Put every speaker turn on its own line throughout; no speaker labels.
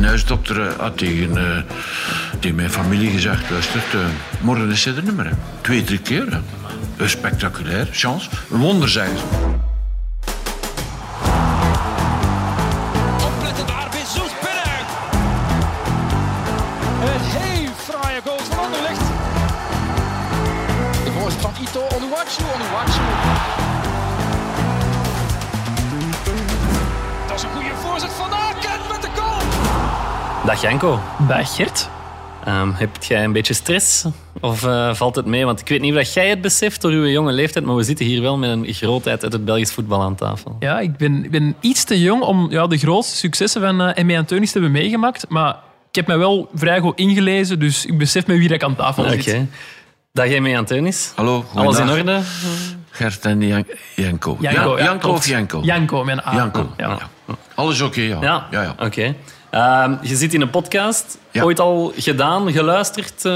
Mijn huisdokter eh, had tegen, eh, tegen mijn familie gezegd... luister, uh, morgen is er niet meer. hè. Twee, drie keer. Eh, Spectaculair, chance. Een wonder, zeggen ze.
Dag Janko.
Dag Gert.
Ehm, heb jij een beetje stress? Of eh, valt het mee? Want ik weet niet of jij het beseft door uw jonge leeftijd, maar we zitten hier wel met een grootheid uit het Belgisch voetbal aan tafel.
Ja, ik ben, ik ben iets te jong om ja, de grootste successen van uh, M.E. Anteunis te hebben meegemaakt. Maar ik heb mij wel vrij goed ingelezen, dus ik besef me wie dat ik aan tafel
Oké.
zit.
Dag jij Anteunis.
Hallo,
Alles in orde?
Gert en Jan Janko.
Janko,
Ja,
ja,
Janko of Janko?
Janko, mijn A.
Janko.
Ja.
Ja. Alles oké, ja.
Ja,
ja, ja.
oké. Ehm, je zit in een podcast.
Ja.
Ooit al gedaan, geluisterd? eh?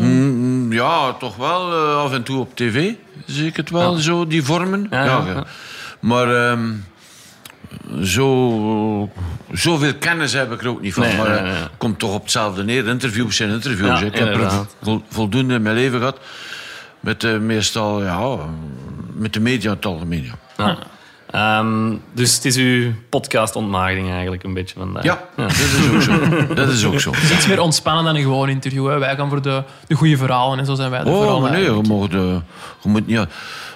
Mm, ja, toch wel eh, af en toe op tv. Zie ik het wel, zo, die vormen.
Ja.
Maar ehm, zo, zoveel kennis heb ik er ook niet van.
Nee,
maar
nee,
eh,
nee.
komt toch op hetzelfde neer. Interviews zijn interviews. Ik heb er voldoende in mijn leven gehad. Met meestal, ja, met de media in het algemeen. Ja.
Ja. Ehm, dus het is uw podcast-ontmaagding eigenlijk een beetje vandaag.
Ja, dat is ook zo. Dat is ook zo.
Het is iets meer ontspannen dan een gewoon interview. Hè. Wij gaan voor de, de goede verhalen en zo zijn wij de
Oh,
verhalen.
maar nee, je, mag de, je moet niet...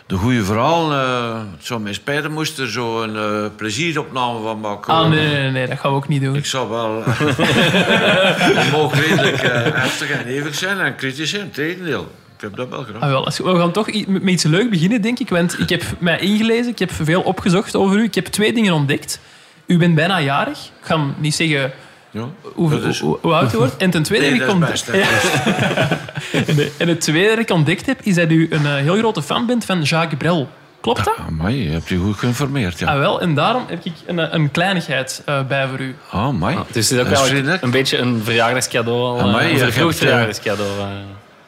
De goede verhaal, eh, het zou mij spijten moest er zo een eh, plezieropname van maken.
Ah, nee, nee, nee, dat gaan we ook niet doen.
Ik zou wel... Het mag redelijk eh, heftig en hevig zijn en kritisch zijn. Tegendeel. Ik heb dat wel gedaan.
Ah, wel, als- we gaan toch i- met iets leuk beginnen, denk ik. Want ik heb mij ingelezen, ik heb veel opgezocht over u. Ik heb twee dingen ontdekt. U bent bijna jarig. Ik ga hem niet zeggen
Ja,
hoe,
dat is-
hoe, hoe oud u wordt. En ten tweede
Nee,
heb ik ontdekt... Ja. En het tweede dat ik ontdekt heb, is dat u een eh, heel grote fan bent van Jacques Brel. Klopt dat?
Amai, je hebt je goed geïnformeerd, ja.
Ah, wel, en daarom heb ik een, eh, een kleinigheid eh, bij voor u.
Ah, amai.
Dus het is ook
Dat is
eigenlijk
vriendelijk.
een beetje een verjaardagscadeau. al,
Amai,
een vervroegd
eh,
verjaardagscadeau.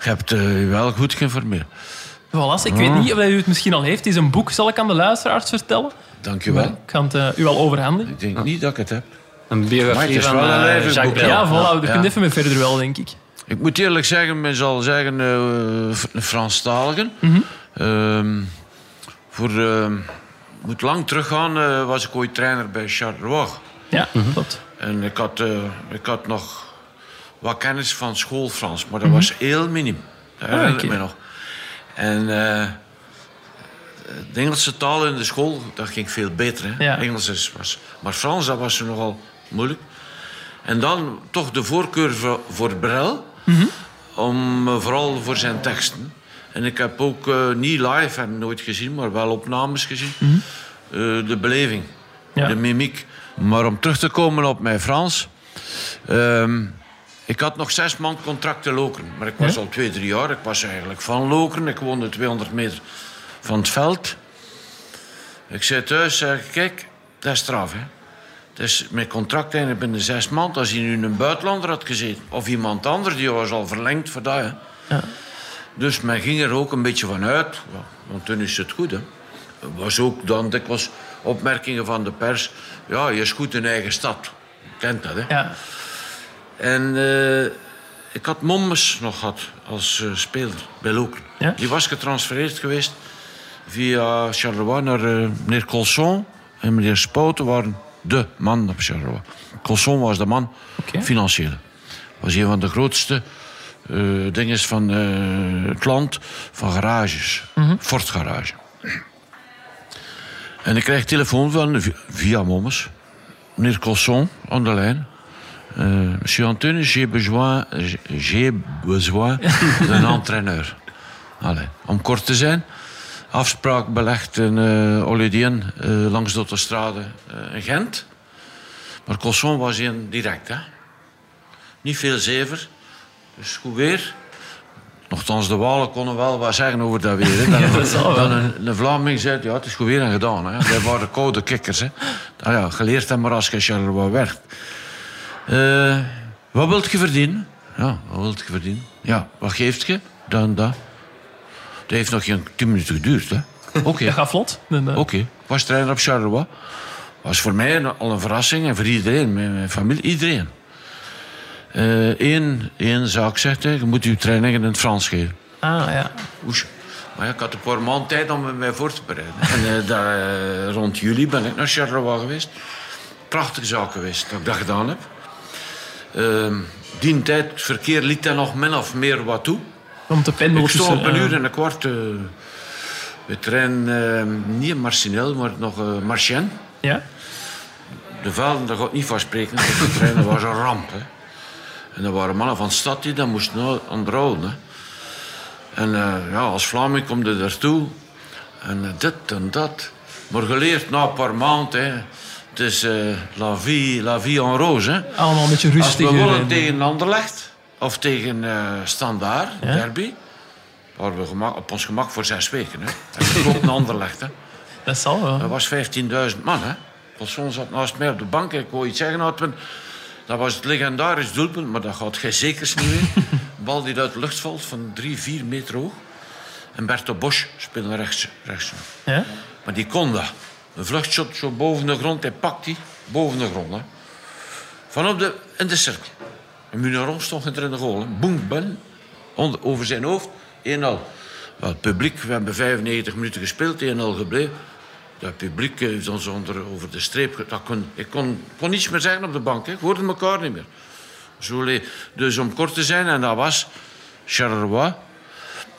Je hebt eh, je wel goed geïnformeerd.
Voilà, ik weet niet of u het misschien al heeft. Het is een boek, zal ik aan de luisteraars vertellen.
Dank je wel.
Ik ga het eh, u al overhandigen.
Ik denk niet dat ik het heb.
Een
Maar
biografie van
wel een
eh, Jacques Brel.
Ja, voilà, we
Ja.
kunnen even mee verder wel, denk ik.
Ik moet eerlijk zeggen, men zal zeggen, eh een Franstaligen.
Mhm.
Ehm, voor, ehm, moet lang teruggaan, eh, was ik ooit trainer bij Charleroi.
Ja, klopt.
En ik had, eh, ik had nog wat kennis van school Frans, maar
Mhm.
dat was heel minim. Dat herinner ik
Ah,
me nog. En eh, de Engelse taal in de school, dat ging veel beter. Hè?
Ja.
Engels is, was... Maar Frans, dat was nogal moeilijk. En dan toch de voorkeur voor, voor Brel,
Mhm.
om, eh, vooral voor zijn teksten. En ik heb ook eh, niet live, en nooit gezien, maar wel opnames gezien. Eh, de beleving,
Mhm. Ja.
de mimiek. Maar om terug te komen op mijn Frans. ehm, ik had nog zes maand contract te Lokeren. Maar ik was al twee, drie jaar. Ik was eigenlijk van Lokeren. Ik woonde 200 meter van het veld. Ik zei thuis, zeg, kijk, dat is straf, hè. Dus mijn contract eigenlijk binnen zes maanden. Als hij nu een buitenlander had gezeten, of iemand anders, die was al verlengd voor dat. Hè.
Ja.
Dus men ging er ook een beetje van uit, ja, want toen is het goed. Hè. Er was ook dan dikwijls opmerkingen van de pers. Ja, je is goed in eigen stad. Je kent dat, hè?
Ja.
En eh, ik had Mommes nog gehad als eh, speler bij Lokeren.
Ja?
Die was getransfereerd geweest via Charleroi naar eh, meneer Colson. En meneer Spouten waren de man op Charleroi. Colson was de man,
Oké.
financieel. Was een van de grootste eh dingen van eh, het land, van garages. Ford Garage. En ik krijg telefoon van, via Mommes. Meneer Colson, aan de lijn. Euh, Monsieur Antunes, j'ai besoin, j'ai besoin d'un entraîneur. Allee, om kort te zijn, afspraak belegd in uh, Olydien, eh, langs de autostrade eh, in Gent. Maar Colson was een direct, hè. Niet veel zever, dus goed weer. Nochtans, de Walen konden wel wat zeggen over dat weer. Hè. Dan,
dat
dan een, een Vlaming zei, ja, het is goed weer en gedaan. Hè. Dat waren koude kikkers. Hè. Nou ja, geleerd hem maar als je Charleroi werkt. Eh, wat wilt je verdienen? Ja, wat wilt je verdienen? Ja, wat geeft je? Dan dat. Dat heeft nog geen tien minuten geduurd. hè. Oké,
Dat gaat vlot. Eh,
oké. Ik was trainer op Charleroi. Was voor mij al een verrassing en voor iedereen, mijn, familie, iedereen. Eh, Eén één zaak zegt hij, je moet je trainingen in het Frans geven.
Ah, ja.
Oes. Maar ja, ik had een paar maanden tijd om mij voor te bereiden. En eh, daar, eh, rond juli ben ik naar Charleroi geweest. Prachtige zaak geweest dat ik dat gedaan heb. Ehm, die tijd, het verkeer liet daar nog min of meer wat toe.
Om te pendelen
Ik stond op een
eh,
uur en een kwart. eh we trainen eh, niet in Marcinel, maar nog uh, Marchien.
Ja?
De velden, daar gaat niet van spreken. De trainen was een ramp. Hè. En er waren mannen van de stad die dat moesten onderhouden. Hè. En eh, ja, als Vlaming kom je daartoe. En eh, dit en dat. Maar geleerd na een paar maanden. Hè. Het is eh, la, vie, la vie en rose. Hè.
Allemaal een beetje
Als we
rustiger.
wonnen
en-
tegen Anderlecht of tegen eh Standaard,
Ja.
derby, waren we gemak, op ons gemak voor zes weken. Hè. We klopt naar Anderlecht. Hè.
Dat zal wel.
Dat was 15.000 man. Hè. Potson zat naast mij op de bank. Ik wou iets zeggen. Hadden. Dat was het legendarisch doelpunt, maar dat gaat gij zekers niet meer. Een bal die uit de lucht valt van 3, 4 meter hoog. En Berto Bosch speelde rechts. rechts.
Ja?
Maar die kon dat. Een vluchtshot zo boven de grond. Hij pakt die boven de grond. Hè. Van op de, in de cirkel. En Muneron stond er in de goal. Boem. Onder, over zijn hoofd. 1-0. Wel, het publiek, we hebben 95 minuten gespeeld. 1-0 gebleven. Dat publiek heeft ons onder, over de streep... Dat kon, ik kon, kon niets meer zeggen op de bank. Hè. Ik hoorde elkaar niet meer. Zo dus om kort te zijn, en dat was Charleroi.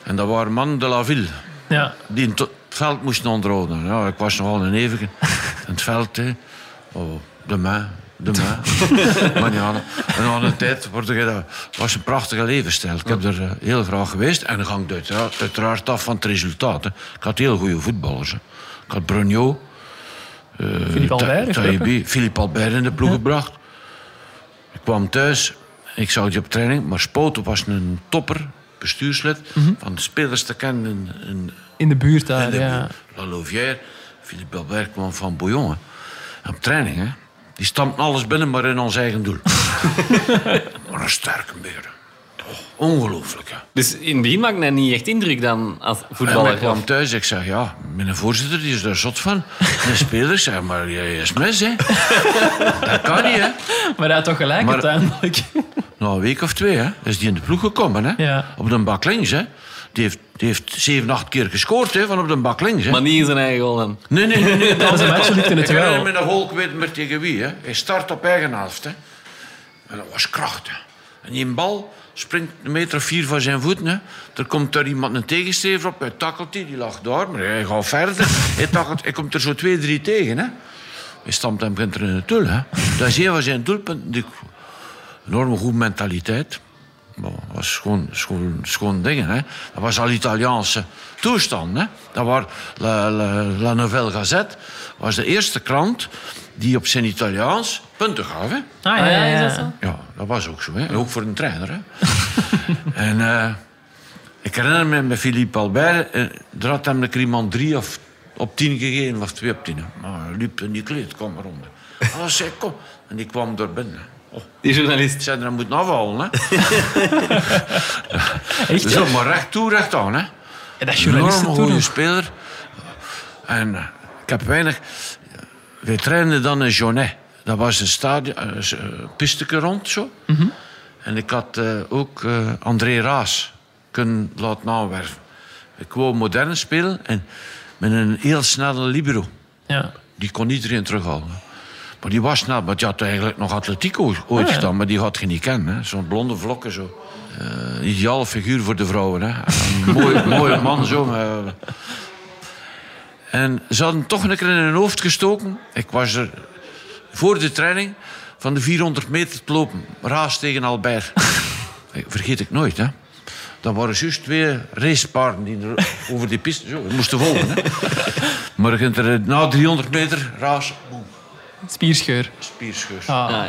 En dat waren mannen de la ville
Ja.
die veld moesten onderhouden. Ja, ik was nogal een eeuwige. In het veld, hè. Oh, de main, de main. maar ja, en aan de tijd word je dat was een prachtige levensstijl. Ik heb er eh, heel graag geweest. En dan het uiteraard, uiteraard af van het resultaat. Hè. Ik had heel goede voetballers. Hè. Ik had Brunio,
Philippe Albert heeft ook, hè?
Taïbi, Philippe Albert in de ploeg gebracht. Ik kwam thuis, ik zag die op training, maar Spoten was een topper, bestuurslid, van de spelers te kennen in, in,
In de buurt daar,
de
ja.
La Louvière. Philippe Albert kwam van Bouillon. Hè. Op training, hè. Die stampt alles binnen, maar in ons eigen doel. maar een sterke beer. Oh, ongelooflijk, hè.
Dus in het begin maakte hij niet echt indruk dan als
En ik
voetballer.
kwam thuis, ik zeg, ja, mijn voorzitter die is daar zot van. De speler zeg maar, jij is mis, hè. Dat kan niet, hè.
Maar hij had toch gelijk
Maar-
uiteindelijk.
Na een week of twee, hè, is die in de ploeg gekomen, hè.
Ja.
Op de bak links, hè. Die heeft, die heeft zeven, acht keer gescoord, hè, van op de bak links, hè.
Maar niet in zijn eigen goal dan.
Nee, nee, nee. nee.
Dat is een match in het
Ik herinner
wel.
me een goal, ik weet niet meer tegen wie. Hè. Hij start op eigen helft. Hè. En dat was krachtig. En die bal springt een meter of vier van zijn voeten. Hè. Er komt daar iemand een tegenstever op. Hij tackelt die, die lag daar. Maar hij gaat verder. hij, tackelt, hij komt er zo twee, drie tegen. Hè. Hij stampt hem er in de tul. Hè. Dat is een van zijn doelpunten. Enorme goede mentaliteit. Dat was gewoon, schoon, schoon dingen. Hè. Dat was al Italiaanse toestand. Hè. Dat was La, La, La Nouvelle Gazette. was de eerste krant die op zijn Italiaans punten gaf. Hè.
Ah, ja, ja, ja.
Ja, dat was ook zo. Hè. Ook voor een trainer. Hè. en eh, ik herinner me met Philippe Albert. eh, er had hem iemand drie of op tien gegeven, of twee op tien. Maar hij liep in die kleedkamer rond. En hij zei, kom. En die kwam door binnen.
Die journalist.
ik zei, dan moet afhalen. Hè.
Echt,
Zo, maar recht toe, recht aan. Hè.
Ja, dat is
Enorme
journalisten
goede speler. En eh, ik heb weinig... Wij trainden dan in Jonet. Dat was een stadion, een uh, pisteke rond zo.
Mhm.
En ik had eh, ook eh, André Raas kunnen laten aanwerven. Ik wou modern spelen en met een heel snelle libero.
Ja.
Die kon iedereen terughalen. Maar die was snel, maar die had eigenlijk nog atletiek ooit
ja.
gedaan, maar die had je niet kennen. Zo'n blonde vlokken zo. Eh ideale figuur voor de vrouwen. Hè. Een mooi, mooie man zo. En ze hadden toch een keer in hun hoofd gestoken. Ik was er voor de training van de 400 meter te lopen. Raas tegen Albert. Vergeet ik nooit, hè. Dat waren juist twee racepaarden die er over die piste zo, moesten volgen. Hè. Maar je kunt er na 300 meter raas,
Spierscheur.
spierscheur.
Ah.
Ah, ja.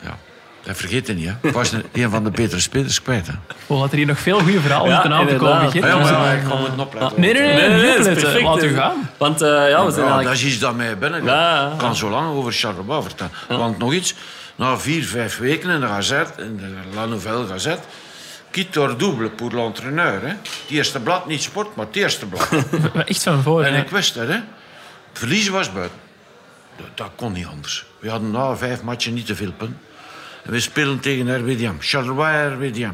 Ja. Dat vergeet je niet, hè. Ik was een, een van de betere spelers kwijt, hè.
Oh, had er hier nog veel goede verhalen
Ja,
aan te komen. Geert.
Ja, maar ik kan het opletten.
Nee, nee, nee.
Nee, nee, perfect.
Laat u gaan.
Want eh, ja, we zijn
Ja,
eigenlijk...
dat is iets dat mij binnen
Ja, ja.
Ik kan zo lang over Charleroi vertellen. Want nog iets, na vier, vijf weken in de Gazette, in de La Nouvelle Gazette, quitte double pour l'entraîneur. hè. Het eerste blad, niet sport, maar het eerste blad.
Echt van voor.
en ik wist dat, hè. Verliezen was buiten. Dat, dat kon niet anders. We hadden na vijf matchen niet te veel punten. En we spelen tegen RWDM. Charleroi RWDM.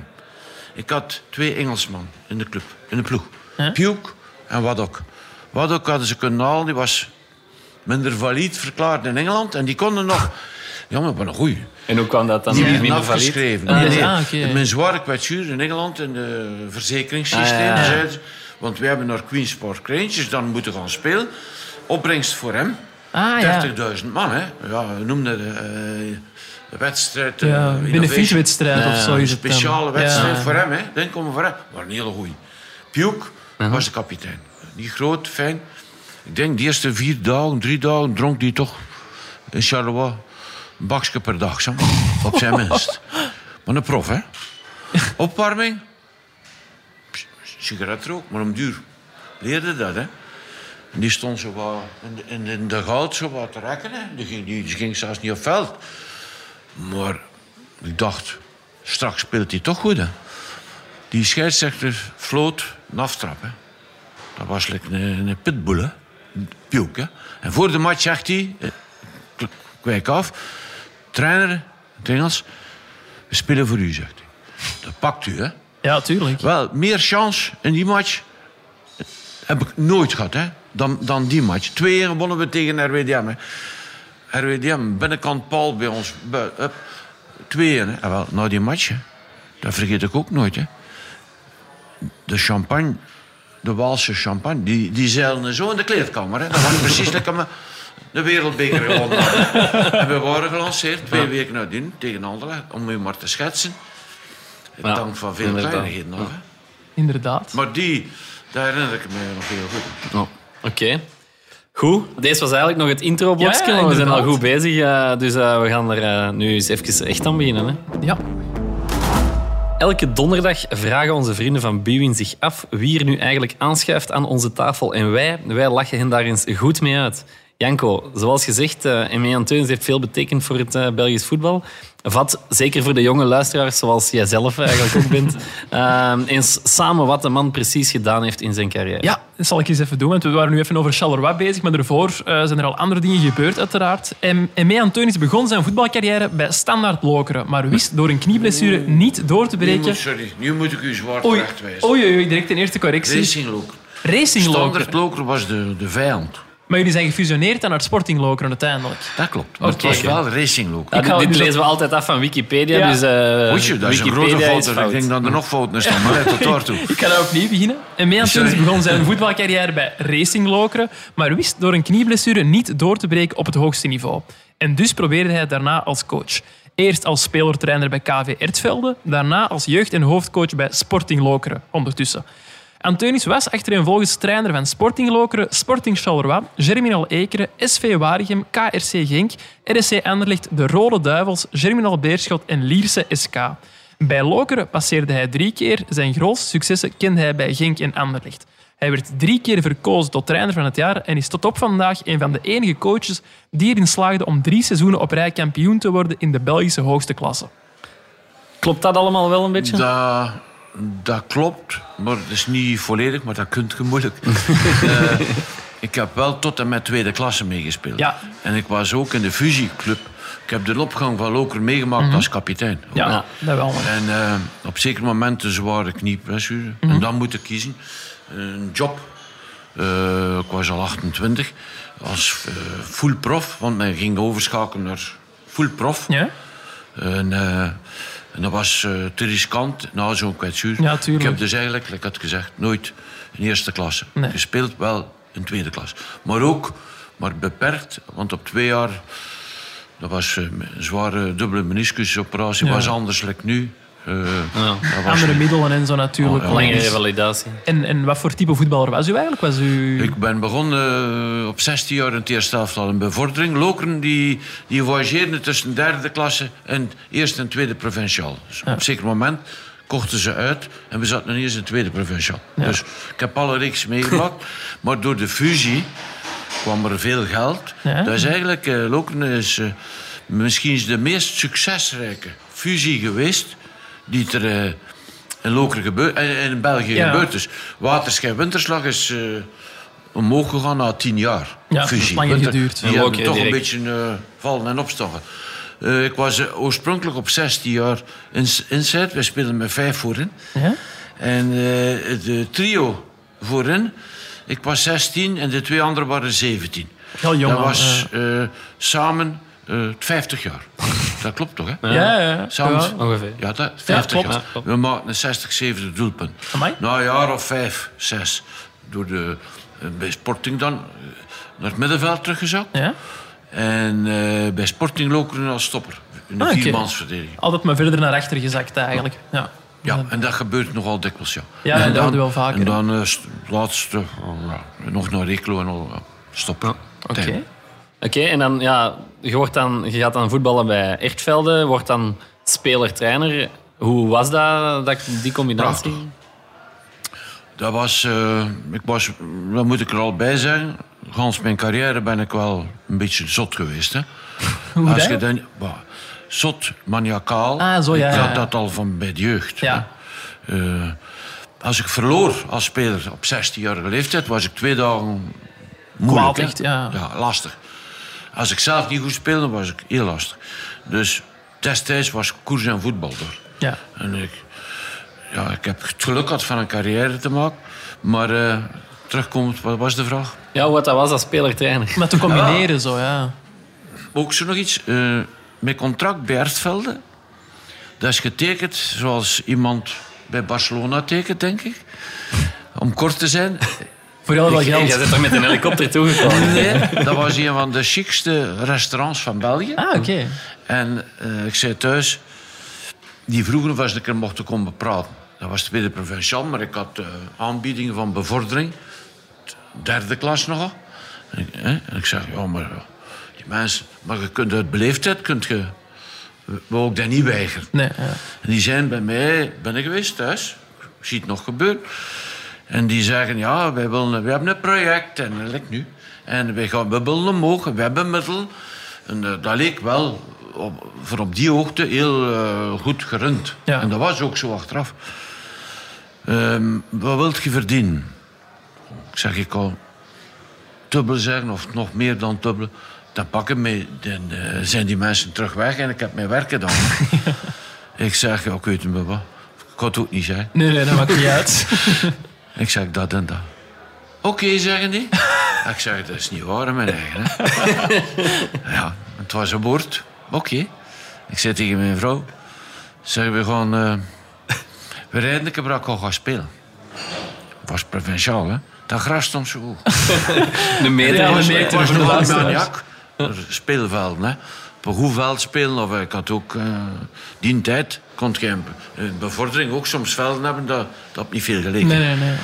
Ik had twee Engelsman in de club, in de ploeg. Puke en Wadok. Wadok hadden ze kunnen halen, die was minder valide verklaard in Engeland. En die konden nog... Ja, maar wat een goeie.
En hoe kwam dat dan
Die
valide?
afgeschreven.
Ah,
Nee, nee.
ah, oké.
Mijn zware kwetsuur in Engeland in de verzekeringssysteem.
Ah, ja.
Want we hebben naar Queen's Park Rangers dan moeten gaan spelen. Opbrengst voor hem.
Ah ja.
30.000 man, hè. Ja, we noemden de, eh, de wedstrijd... eh,
Ja, benefietwedstrijd of zo
Een
is het dan.
speciale wedstrijd
Ja.
voor hem, hè. Dan komen we voor hem. Maar een hele goeie. Puke was de kapitein. Die groot, fijn. Ik denk de eerste vier dagen, drie dagen dronk hij toch in Charleroi een bakje per dag, zo. op zijn minst. Maar een prof, hè. Opwarming. Pss, Sigaret rook, maar om duur leerde dat, hè. Die stond zo wat in de, in, de goud zo wat te rekken, hè. Die ging, die, die ging zelfs niet op veld. Maar ik dacht, straks speelt hij toch goed, hè. Die scheidsrechter floot een aftrap, hè. Dat was like een, een pitbull, hè. Een Piuk, hè. En voor de match zegt hij, eh, ik wijk af, trainer, in het Engels, we spelen voor u, zegt hij. Dat pakt u, hè.
Ja, tuurlijk.
Wel, meer chance in die match heb ik nooit gehad, hè, dan, dan die match. 2-1 wonnen we tegen RWDM, hè. RWDM, binnenkant Paul bij ons. bui- Hup, 2-1, hè. En wel, na die match, hè, dat vergeet ik ook nooit, hè. De champagne, de Waalse champagne, die, die zeilden zo in de kleedkamer, hè. Dat was precies lekker me de wereldbeker gewonnen hadden. En we waren gelanceerd, twee weken nadien, tegen Anderlecht, om u maar te schetsen. Het
Ja,
dank van veel
inderdaad.
kleinigheden nog, hè.
Inderdaad.
Maar die, daar herinner ik me nog heel goed.
Oh, Oké. Goed, deze was eigenlijk nog het intro-blokje,
Ja, ja,
maar we zijn al goed bezig. eh, dus eh, we gaan er eh, nu eens even echt aan beginnen. Hè.
Ja.
Elke donderdag vragen onze vrienden van Bwin zich af wie er nu eigenlijk aanschuift aan onze tafel. En wij, wij lachen hen daar eens goed mee uit. Janko, zoals gezegd, uh, Emme Anteunis heeft veel betekend voor het eh, Belgisch voetbal. Vat, zeker voor de jonge luisteraars, zoals jij zelf eigenlijk ook bent, eh, eens samen wat de man precies gedaan heeft in zijn carrière.
Ja, dat zal ik eens even doen. Want we waren nu even over Charleroi bezig, maar daarvoor eh, zijn er al andere dingen gebeurd, uiteraard. En, en Anteunis begon zijn voetbalcarrière bij Standaard Lokeren, maar wist door een knieblessure niet door te breken.
moet, sorry, nu moet ik u zwaar
Oei,
terechtwijzen.
oei, oei, direct een eerste correctie.
Racing Loker.
Racing
Standaard
Lokeren.
Loker was de, de vijand.
Maar jullie zijn gefusioneerd aan het Sporting Lokeren uiteindelijk.
Dat klopt. Maar het was wel Racing Loker.
Ja,
Ik ga
dit lezen we altijd af van Wikipedia.
Ja.
Dus, eh,
Moet je, dat is een grote fout. Ik denk dat er nog fouten staan. Maar let tot daartoe.
Ik ga daar opnieuw beginnen. En begon zijn voetbalcarrière bij Racing Lokeren, maar wist door een knieblessure niet door te breken op het hoogste niveau. En dus probeerde hij daarna als coach. Eerst als speler-trainer bij KV Ertvelde, daarna als jeugd- en hoofdcoach bij Sporting Lokeren ondertussen. Anteunis was achtereenvolgens trainer van Sporting Lokeren, Sporting Charleroi, Germinal Ekeren, SV Waregem, KRC Genk, RSC Anderlecht, de Rode Duivels, Germinal Beerschot en Lierse SK. Bij Lokeren passeerde hij drie keer. Zijn grootste successen kende hij bij Genk en Anderlecht. Hij werd drie keer verkozen tot trainer van het jaar en is tot op vandaag een van de enige coaches die erin slaagde om drie seizoenen op rij kampioen te worden in de Belgische hoogste klasse.
Klopt dat allemaal wel een beetje?
Dat, dat klopt, maar het is niet volledig, maar dat kunt je moeilijk. Eh, ik heb wel tot en met tweede klasse meegespeeld.
Ja.
En ik was ook in de fusieclub. Ik heb de opgang van Loker meegemaakt als kapitein.
Ja,
Ja.
dat wel.
En eh, op zeker moment een zware knieblessure. En dan moet ik kiezen. Een job. Eh, ik was al 28. Als full prof. Want men ging overschakelen naar full prof.
Ja?
En, en dat was eh, te riskant na zo'n kwetsuur.
Ja,
ik heb dus eigenlijk, like ik had gezegd, nooit in eerste klasse
Nee.
gespeeld. Wel in tweede klas. Maar ook, maar beperkt. Want op twee jaar, dat was eh, een zware dubbele meniscusoperatie.
Ja.
was anders like nu. Eh,
Andere middelen en zo natuurlijk.
Oh,
revalidatie.
En, en wat voor type voetballer was u eigenlijk? Was u...
Ik ben begonnen eh, op 16 jaar in het eerste elftal een bevordering. Lokeren die, die voyageerden tussen derde klasse en eerste en tweede provinciaal. Dus op een zeker moment kochten ze uit en we zaten nog niet eens in tweede provinciaal. Dus ik heb alle reeks meegemaakt. maar door de fusie kwam er veel geld.
Ja.
Dat is eigenlijk, eh Lokeren is eh, misschien de meest succesrijke fusie geweest die er eh, in Lokeren gebeurt, en in België
Ja.
gebeurd is. Waterschijn Winterslag is eh, omhoog gegaan na tien jaar.
Ja,
fusie. Winter-
geduurd.
Die
En
hebben toch een beetje eh, vallen en opstoffen. Eh, ik was eh, oorspronkelijk op 16 jaar in, inside. Wij speelden met vijf voorin.
Ja?
En eh, de trio voorin, ik was 16 en de twee anderen waren 17.
Heel jong
Dat was eh, samen eh, 50 jaar. Dat klopt toch, hè?
Ja, ja.
Ongeveer.
ja, dat, 50
klopt.
jaar.
Ja, klopt.
We maakten een 60, 70 doelpunt.
Amai.
Na een jaar of vijf, zes, door de, eh, bij Sporting dan eh, naar het middenveld teruggezakt.
Ja?
En eh, bij Sporting Lokeren als stopper. In de
Ah,
viermansverdediging.
Altijd maar verder naar achter gezakt eigenlijk. Ja.
Ja, en dat gebeurt nogal dikwijls, ja.
Ja,
En
dat
dan-
hoorde wel vaker,
En dan eh, st- laatste, oh, nog naar Reklo en al. ja, Stop.
Oké.
Oké, en dan, ja, je, wordt dan, je gaat dan voetballen bij Ertvelde, wordt dan speler-trainer. Hoe was dat, dat die combinatie?
Prachtig. Dat was, eh, ik was, dat moet ik er al bij zeggen. Gans mijn carrière ben ik wel een beetje zot geweest. Hè.
Hoe
Als je dan, bah, zot, maniacaal.
Ah, zo, ja,
Ik had
ja.
dat al van bij de jeugd.
Ja.
Eh, als ik verloor als speler op 16-jarige leeftijd, was ik twee dagen moeilijk.
Kwaad echt, ja.
ja, lastig. Als ik zelf niet goed speelde, was ik heel lastig. Dus destijds was koers en voetbal door.
Ja.
En ik, ja, ik heb het geluk gehad van een carrière te maken. Maar eh terugkomend, wat was de vraag?
Ja, wat dat was als speler-trainer.
Maar te combineren zo, ja.
Ook zo nog iets. eh mijn contract bij Ertvelde, dat is getekend zoals iemand bij Barcelona tekent, denk ik. Om kort te zijn.
Voor jou wel
Jij
geld.
bent toch met een helikopter toegekomen?
Nee, dat was een van de chicste restaurants van België.
Ah, oké.
En eh, ik zei thuis, die vroegen of een keer mochten komen praten. Dat was tweede provinciaal, maar ik had eh, aanbiedingen van bevordering. Derde klas nogal. En, ik- hè, en ik zeg, ja, maar ja, die mensen... Maar je kunt uit beleefdheid, kunt je... Wou ik dat niet weigeren.
Nee, ja.
En die zijn bij mij, ben ik geweest thuis. Ik zie het nog gebeuren. En die zeggen, ja, wij, willen, hebben een project en dat lijkt nu. En wij gaan, we willen omhoog we hebben middelen. En eh, dat leek wel op, voor op die hoogte heel eh, goed gerund.
Ja.
En dat was ook zo achteraf. Ehm, wat wilt je verdienen? Ik zeg, ik al dubbel zeggen of nog meer dan dubbel. Dan pakken mij, dan eh, zijn die mensen terug weg en ik heb mijn werk gedaan. ik zeg, ja, ik weet het maar wat. Ik kan het ook niet zeggen.
Nee, nee, dat maakt niet uit.
Ik zeg dat en dat. Oké, zeggen die. ik zeg, dat is niet waar, mijn eigen. Hè. ja, het was een woord. Oké. Ik zei tegen mijn vrouw. Zeg, we gaan... eh, we rijden een keer al ga spelen. Het was provinciaal, hè. Dat gras stond zo hoog.
Een meter.
Ja, een
Ik
meter.
was
voor de
nog maniak. Er Speelvelden, hè. Op een goed veld spelen. Of ik had ook... eh, die tijd kon je een een bevordering ook soms velden hebben. Dat, dat niet veel geleken.
Nee, nee, nee.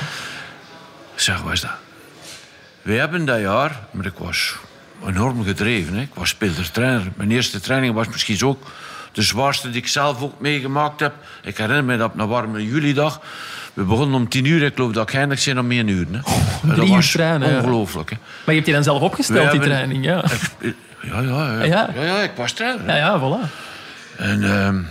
Zeg, wat is dat? We hebben dat jaar, maar ik was enorm gedreven. Hè. Ik was speler-trainer. Mijn eerste training was misschien ook de zwaarste die ik zelf ook meegemaakt heb. Ik herinner me dat op een warme julidag. We begonnen om tien uur. Ik geloof dat ik eindig zijn om één uur. Hè. En dat
uur trainen,
ongelooflijk. Hè.
Maar je hebt die dan zelf opgesteld, die
hebben-
training, ja.
Ja, ja, ja.
Ja.
ja. ja, ik was trainer.
Ja, ja, voilà.
En ehm,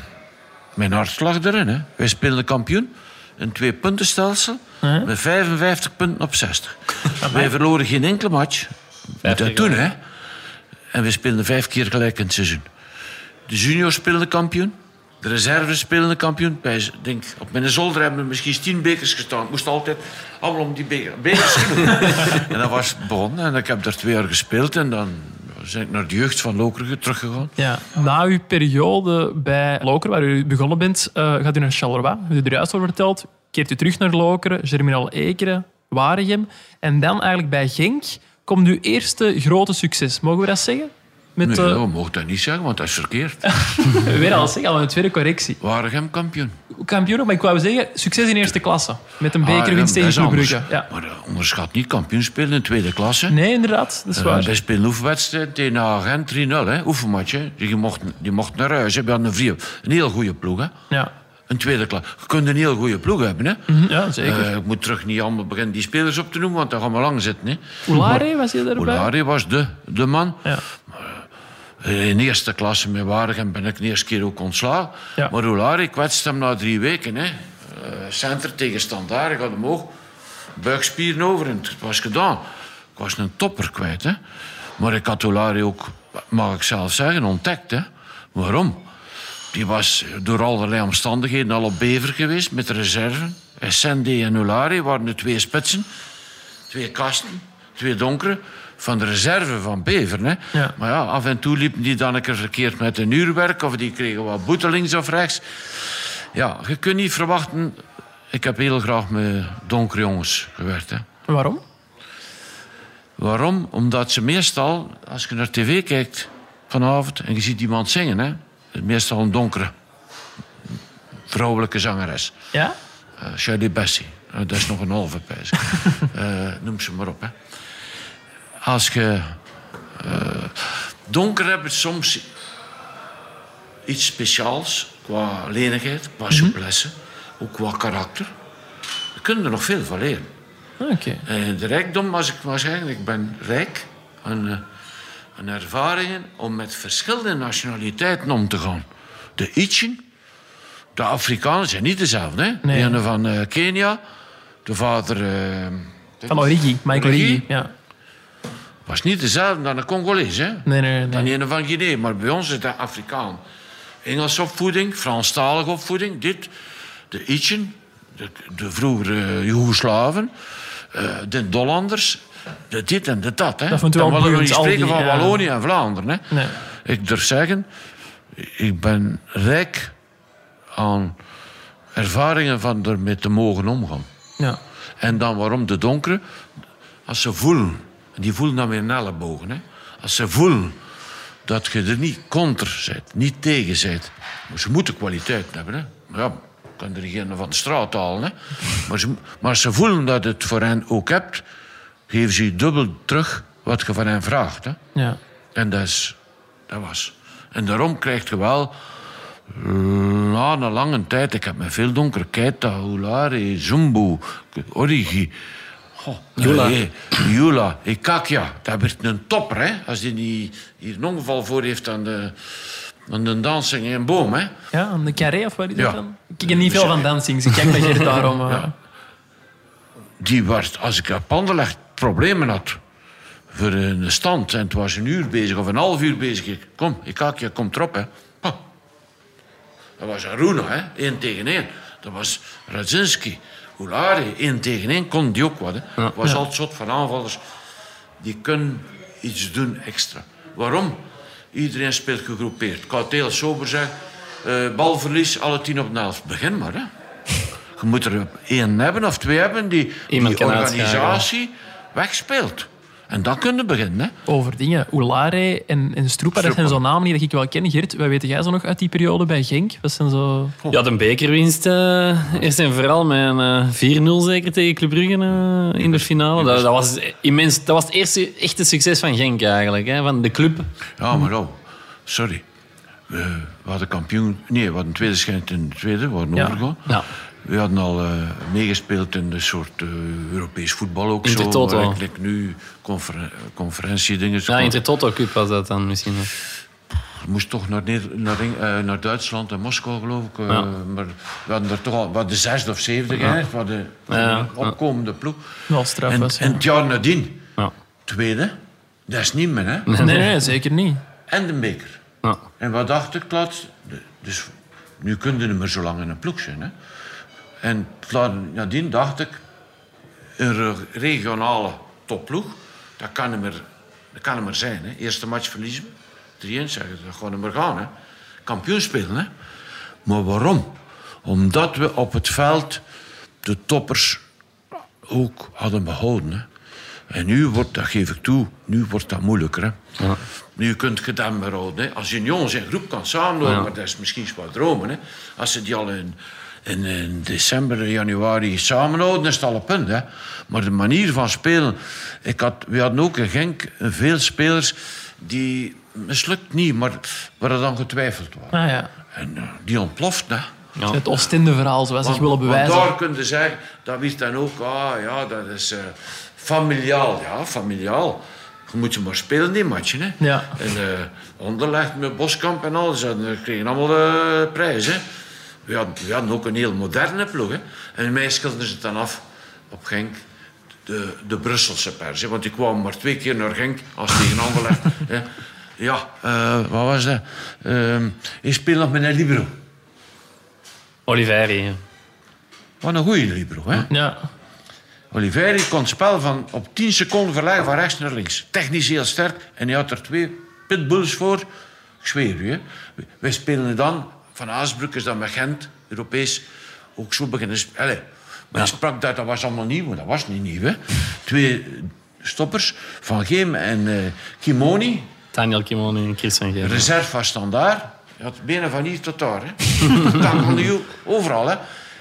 mijn hart lag erin. Hè. Wij speelden kampioen. Een twee-puntenstelsel. Met 55 punten op 60. Wij verloren geen enkele match. Dat toen, hè. En we speelden vijf keer gelijk in het seizoen. De juniors speelden kampioen. De reserves speelden kampioen. Ik denk, op mijn zolder hebben we misschien tien bekers gestaan. Ik moest altijd allemaal om die beker, bekers en dat was begonnen. En ik heb daar twee jaar gespeeld. En dan ben ik naar de jeugd van Lokeren teruggegaan.
Ja. Na uw periode bij Lokeren, waar u begonnen bent, eh, gaat u naar Charleroi. U hebt er juist over verteld. Keert u terug naar Lokeren, Germinal Ekeren, Waregem. En dan eigenlijk bij Genk komt uw eerste grote succes. Mogen we dat zeggen? Met,
Nee,
eh,
we mogen dat niet zeggen, want dat is verkeerd.
weer al zeggen, al een tweede correctie.
Waregem kampioen.
Kampioen, maar ik wou zeggen, succes in eerste klasse. Met een bekerwinst
dat
tegen Club. Brugge. Ja.
Maar eh, onderschat niet kampioen spelen in tweede klasse.
Nee, inderdaad, dat is
Eh,
waar.
wij spelen een oefenwedstrijd tegen Agent 3-0, hè, oefenmatch. Hè. Die, mocht, die mocht naar huis. We hadden een, vrije, een heel goede ploeg. Hè.
Ja,
Een tweede klasse. Je kunt een heel goede ploeg hebben. Hè.
Mhm, ja zeker.
Ik moet terug niet allemaal beginnen die spelers op te noemen, want dan gaan we lang zitten. Hè.
Oulare was hij daarbij?
Olari was de, de man.
Ja.
In eerste klasse met Waregem ben ik de eerste keer ook ontslagen.
Ja.
Maar Olari kwetste hem na drie weken. Hè. Eh, center tegen standaard, ik had hem ook. Buikspieren over en het was gedaan. Ik was een topper kwijt. Hè. Maar ik had Olari ook, mag ik zelf zeggen, ontdekt. Hè. Waarom? Die was door allerlei omstandigheden al op Bever geweest met de reserve. Essende en Ulari waren de twee spitsen. Twee kasten, twee donkere. Van de reserve van Bever. Hè.
Ja.
Maar ja, af en toe liepen die dan een keer verkeerd met een uurwerk. Of die kregen wat boete links of rechts. Ja, je kunt niet verwachten... Ik heb heel graag met donkere jongens gewerkt. Hè.
Waarom?
Waarom? Omdat ze meestal, als je naar tv kijkt vanavond en je ziet iemand zingen, hè, meestal een donkere vrouwelijke zangeres.
Ja?
Eh Shirley Bassey. Eh, dat is nog een halve pijs. Eh, noem ze maar op. Hè. Als je eh, donker hebt, het soms iets speciaals qua lenigheid, qua souplesse, ook qua karakter. Je kunt er nog veel van leren.
Oké.
En de rijkdom was ik waarschijnlijk, ik ben rijk aan, eh, aan ervaringen om met verschillende nationaliteiten om te gaan. De Ichen, de Afrikanen zijn niet dezelfde. Hè?
Nee.
De ene van eh, Kenia, de vader eh,
Van Origi, Michael
Origi?
Origi. Ja.
Was niet dezelfde dan de Congolees. Hè?
Nee, nee,
Dan
nee.
ene van Guinea, maar bij ons is dat Afrikaan. Engelse opvoeding, Franstalige opvoeding, dit. De Ichen, de, de vroegere Joegoslaven, eh, de Dollanders, de dit en de dat. Hè.
Dat vond u wel
Dan willen we niet spreken
die,
van. Wallonië en Vlaanderen. Hè.
Nee.
Ik durf zeggen, ik ben rijk aan ervaringen van ermee te mogen omgaan.
Ja.
En dan waarom de donkere? Als ze voelen, en die voelen dan weer een ellebogen. Hè? Als ze voelen dat je er niet contra bent, niet tegen bent. Maar ze moeten kwaliteit hebben. Hè? Maar ja, kan er geen van de straat halen. Hè? Maar, ze, maar als ze voelen dat het voor hen ook hebt, geven ze je dubbel terug wat je van hen vraagt. Hè?
Ja.
En dat, is, dat was. En daarom krijg je wel na een lange tijd, ik heb met veel donker Keita, Hulari, Zumbu, Origi, goh,
Jula.
eh, Jula, Ikakia. Dat werd een topper, hè? Als die niet hier een ongeval voor heeft aan de, aan de dansing in een boom, hè?
Ja, aan de carré of wat is dat
Ja.
dan? Ik ken niet veel van dansings. Ik kijk dat je daarom... eh,
Die werd, als ik op Anderlecht problemen had voor een stand en het was een uur bezig of een half uur bezig, ik, kom, Ikakia, kom erop, hè. Dat was Aruna, hè, één tegen één. Dat was Radzinski, Hulari, één tegen één, kon die ook wat. Hè. Het was altijd soort van aanvallers die kunnen iets doen extra. Waarom? Iedereen speelt gegroepeerd. Ik kan het heel sober zeggen. eh, balverlies, alle tien op de helft. Begin maar, hè. Je moet er één hebben of twee hebben die
Iemand
die organisatie wegspeelt. En dan kunnen we beginnen. Hè.
Over dingen. Ulare en, en Stroepa, dat zijn zo namen die ik wel ken. Geert, wat weet jij zo nog uit die periode bij Genk? Wat zijn zo...
Ja, de bekerwinst eh, eerst en vooral met een eh, 4-0 zeker tegen Club Brugge eh, in de finale. Dat, dat was immens. Dat was het eerste echte succes van Genk eigenlijk, hè, van de club.
Ja, maar oh, sorry. We, we hadden kampioen... Nee, we hadden tweede schijnt in de tweede, we waren
Ja.
overgegaan.
Ja.
We hadden al eh, meegespeeld in de soort eh, Europees voetbal ook zo. Ik like nu confer conferentiedingen...
Ja, Intertoto Cup was dat dan misschien.
moest toch naar, naar, eh, naar Duitsland en Moskou, geloof ik. eh,
Ja.
Maar we hadden er toch al... We hadden de zesde of zevende. We
Ja, ja.
een opkomende ploeg.
Wel straf
En,
was, ja.
en het jaar nadien,
Ja.
tweede, dat is niet meer, hè.
Nee, nee, nee, zeker niet.
En de beker.
Ja.
En wat dacht ik laatst? De- Dus nu kun je niet meer zo lang in een ploeg zijn. Hè? En nadien dacht ik, een re- regionale topploeg, dat kan niet meer, dat kan meer zijn. Hè? Eerste match verliezen we, 3-1 zeggen, dat gaat niet meer gaan. Hè? Kampioen spelen. Hè? Maar waarom? Omdat we op het veld de toppers ook hadden behouden. Hè? En nu wordt, dat geef ik toe, nu wordt dat moeilijker. Hè? Nu kunt je dat maar houden. Hè? Als je jongens in groep kan samenlopen,
Ja.
maar dat is misschien wat dromen. Hè? Als ze die al in, in, in december, januari samenhouden, is het al een punt. Hè? Maar de manier van spelen... Ik had, we hadden ook in Genk veel spelers die mislukt niet, maar waar er dan getwijfeld waren.
Ah, ja.
En eh, die ontploft, hè.
Ja.
Het Oostende-verhaal, zoals zich willen bewijzen.
Want daar kun je zeggen, dat is dan ook, ah ja, dat is eh, familiaal. Ja, familiaal. Je moet ze maar spelen, die matchen. Hè.
Ja.
En uh, Onderlegd met Boskamp en alles, en we kregen allemaal prijzen. We hadden, we hadden ook een heel moderne ploeg. Hè. En mij schilderden ze het dan af op Genk. De, de Brusselse pers. Hè. Want die kwamen maar twee keer naar Genk als tegen Anderlecht. hè. Ja, eh, wat was dat? Ehm ik speel nog met een libero.
Oliveri.
Wat een goede libero, hè?
Ja.
Oliveri kon het spel van op 10 seconden verleggen van rechts naar links. Technisch heel sterk. En hij had er twee pitbulls voor. Ik zweer u, hè. Wij spelen dan, van Aasbroek is dan met Gent, Europees, ook zo beginnen spelen. Maar je sprak dat, dat was allemaal nieuw, maar dat was niet nieuw, hè. Twee stoppers, Van Geem en eh, Kimoni,
Daniel Kimoni en Chris van Geer.
reserve van standaard. Je had benen van hier tot daar, hè. Overal, hè.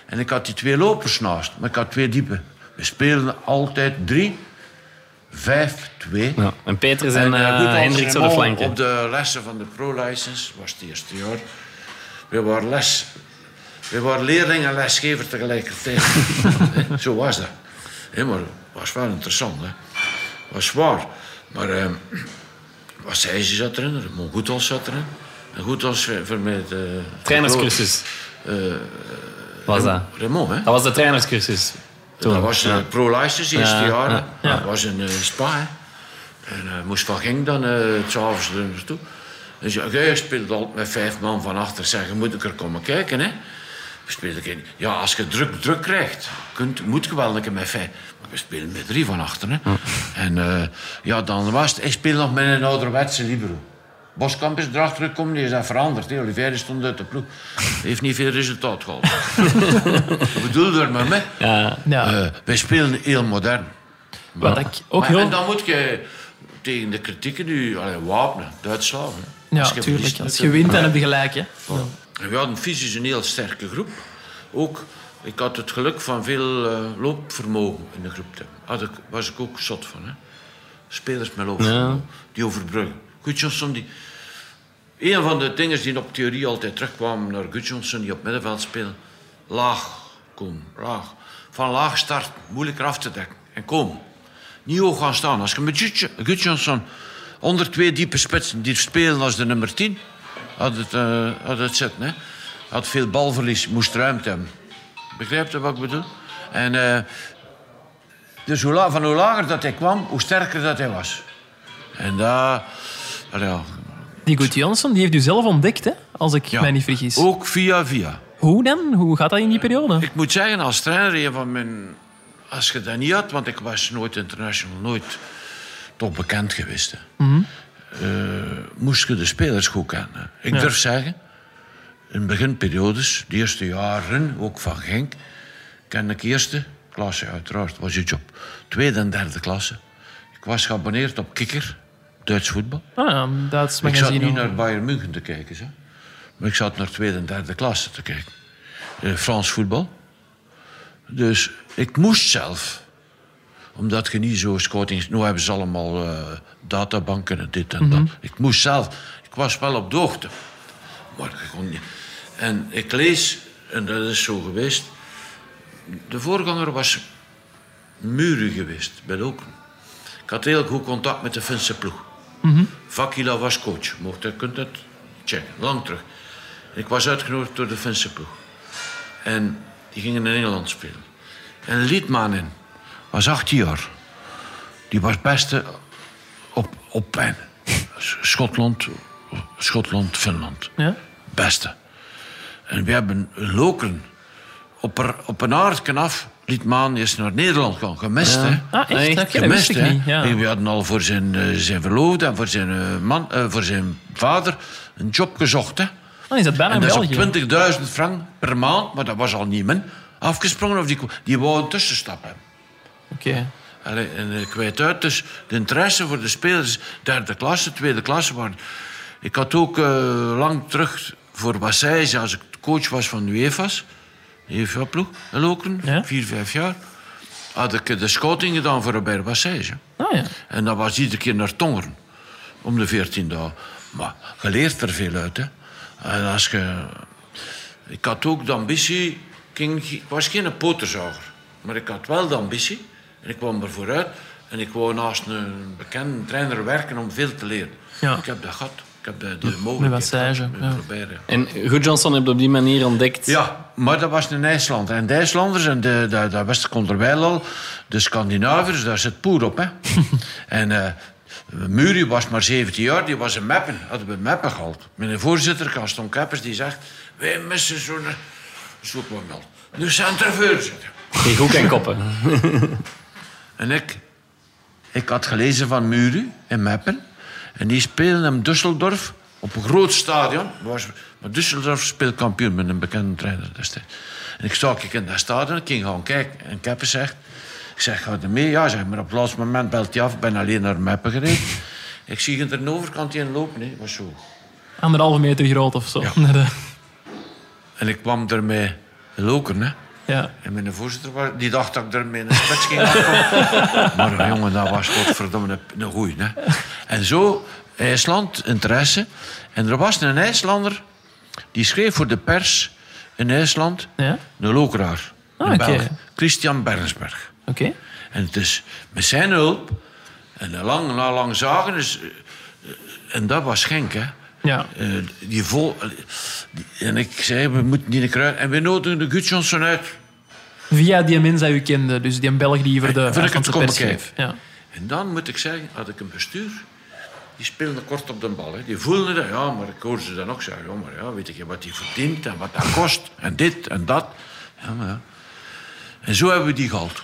En ik had die twee lopers naast, maar ik had twee diepe. We spelen altijd drie, vijf, twee.
Ja. En Peters en,
En, als
Hendricks op de flanken.
Op de lessen van de pro-license, was het eerste jaar. We waren les. We waren leerling en lesgever tegelijkertijd. Zo was dat. Hè, maar het was wel interessant. Hè. Het was zwaar. Maar eh wat zei ze zat erin? Ramon Goethals zat erin. En Goethals voor mij de...
Trainerscursus. was dat.
Raymond, hè?
Dat was de trainerscursus. Toen.
Dat was de pro-license, eerste
Ja,
jaar. hè.
ja,
Dat was in eh, Spa. hè. En eh, moest van Ging dan uh, s'avonds er naartoe. Dus ja, jij speelt altijd met vijf man van achter. Zeggen, moet ik er komen kijken, hè? We spelen geen... Ja, als je druk, druk krijgt, kunt, moet je wel een keer met vijf. Maar we spelen met drie van achter, hè? En eh, ja, dan was het... Ik speel nog met een ouderwetse libero. Boskamp is erachter gekomen, die is dat veranderd. Hè. Olivier stond uit de ploeg. Heeft niet veel resultaat gehad. Ik bedoel er maar mee.
Ja.
ja.
Eh, wij spelen heel modern.
Wat ik ook
Maar-
heel...
En dan moet je tegen de kritieken nu allee, wapenen, Duits slaan. hè.
Ja,
Als je
tuurlijk.
verliest,
Als je wint, dan heb je gelijk. Hè.
We hadden fysisch een heel sterke groep. Ook, ik had het geluk van veel eh, loopvermogen in de groep. te hebben. Ik, was ik ook zot van. Hè. Spelers met loopvermogen, die overbruggen. Gudjonsson, die... Een van de dingen die op theorie altijd terugkwamen naar Gudjonsson, die op middenveld spelen. Laag komen, laag. Van laag start, moeilijker af te dekken. En komen. Niet hoog gaan staan. Als je met Gudjonsson onder twee diepe spitsen die spelen als de nummer 10, had het, eh, had het zitten. Hè. Had veel balverlies, moest ruimte hebben. Begrijpt u wat ik bedoel? En, eh, dus hoe la- van hoe lager dat hij kwam, hoe sterker dat hij was. En daar... ja,
Die Goed Jansson, die heeft u zelf ontdekt, hè? als ik
ja,
mij niet vergis.
Ook via via.
Hoe dan? Hoe gaat dat in die periode?
Ik moet zeggen, als trainer, een van mijn... Als je dat niet had, want ik was nooit international, nooit toch bekend geweest. Hè. Eh, moest je de spelers goed kennen. Ik
Ja.
durf zeggen, in beginperiodes, de eerste jaren, ook van Genk, kende ik eerste klasse, uiteraard, was je job. Tweede en derde klasse. Ik was geabonneerd op Kikker, Duits voetbal.
Ah, ja, dat is
Ik zat niet naar Bayern München te kijken, hè. maar ik zat naar tweede en derde klasse te kijken. Eh, Frans voetbal. Dus ik moest zelf. Omdat je niet zo scouting... Nu hebben ze allemaal eh, databanken en dit en dat. Ik moest zelf... Ik was wel op de hoogte. Maar ik kon niet... En ik lees, en dat is zo geweest... De voorganger was Muren geweest, bij Lokeren. Ik had heel goed contact met de Finse ploeg. Vakila was coach. Mocht, je kunt dat checken, lang terug. Ik was uitgenodigd door de Finse ploeg. En die gingen in Engeland spelen. En Liedmanen was 18 jaar. Die was beste op, op pijn. Schotland, Schotland, Finland.
Ja?
Beste. En we hebben Lokeren op, er, op een aardje af. Liedmaan is naar Nederland gaan, gemist. Hè?
Ah, echt?
Nee,
dat
Gemist, hè?
Ja.
En We hadden al voor zijn, eh, zijn verloofde en voor zijn, eh, man, eh, voor zijn vader een job gezocht. Hè?
Dan is dat bijna
En dat is
België.
op 20.000 frank per maand, maar dat was al niet min. Afgesprongen of die, die wou een tussenstap hebben.
Oké.
Allee, en ik weet uit, dus de interesse voor de spelers, derde klasse, tweede klasse waren. Ik had ook eh, lang terug voor Bassage, als ik coach was van de UEFA's, UEFA-ploeg, in Lokeren,
Ja.
vier, vijf jaar, had ik de scouting gedaan voor Robert Bassage.
Ah ja.
En dat was iedere keer naar Tongeren, om de 14 dagen. Maar je leert er veel uit, hè. En als je... Ik had ook de ambitie... Ik was geen poterzager, maar ik had wel de ambitie. En ik kwam er vooruit. En ik wou naast een bekende trainer werken om veel te leren.
Ja.
Ik heb dat gehad. Ik heb de, de mogelijkheid gehad met
ja.
En Goed Johnson heb je op die manier ontdekt.
Ja, maar dat was in IJsland. En de IJslanders, en de, de, dat wist ik onderwijl al, de Scandinaviërs, daar zit poer op. Hè. en eh, Muri was maar 17 jaar, die was een Meppen. Hadden we Meppen gehaald. Mijn voorzitter, Gaston Keppers, die zegt... Wij missen zo'n soepmodel. De centrifuge.
Die hoek en koppen.
En ik, ik had gelezen van Muri in Meppen. En die spelen in Düsseldorf op een groot stadion. Was, maar Düsseldorf speelt kampioen met een bekende trainer destijds. En ik zag ik in dat stadion, ik ging gaan kijken. En Keppers zegt... Ik zeg, ga er mee? Ja, zeg maar. Op het laatste moment belt hij af. Ik ben alleen naar Meppen gereden. Ik zie hem er aan de overkant in lopen. Hè. was zo.
Anderhalve meter groot of zo.
Ja. En ik kwam ermee loken, hè.
Ja.
En mijn voorzitter, was- die dacht dat ik er met een spits ging maar jongen, dat was godverdomme een, een goeie. Hè. En zo, IJsland, interesse. En er was een IJslander, die schreef voor de pers in IJsland,
Ja?
een lokeraar.
Ah,
een. Belg, Christian Bernsberg.
Oké.
En het is met zijn hulp, en lang, na lang zagen, is, eh, eh, en dat was Genk, hè.
Ja.
Eh, die vol, die- en ik zei, we moeten die kruid. En we nodigen de Gudjonsson uit.
Via die mens dat u kende, dus die Belg die voor de
Voor ik het komen.
Ja.
En dan moet ik zeggen, had ik een bestuur. Die speelde kort op de bal. Hè. Die voelden dat, ja, maar ik hoorde ze dan ook zeggen. Ja, maar ja, weet je wat die verdient en wat dat kost. En dit en dat. Ja, maar ja. En zo hebben we die gehaald.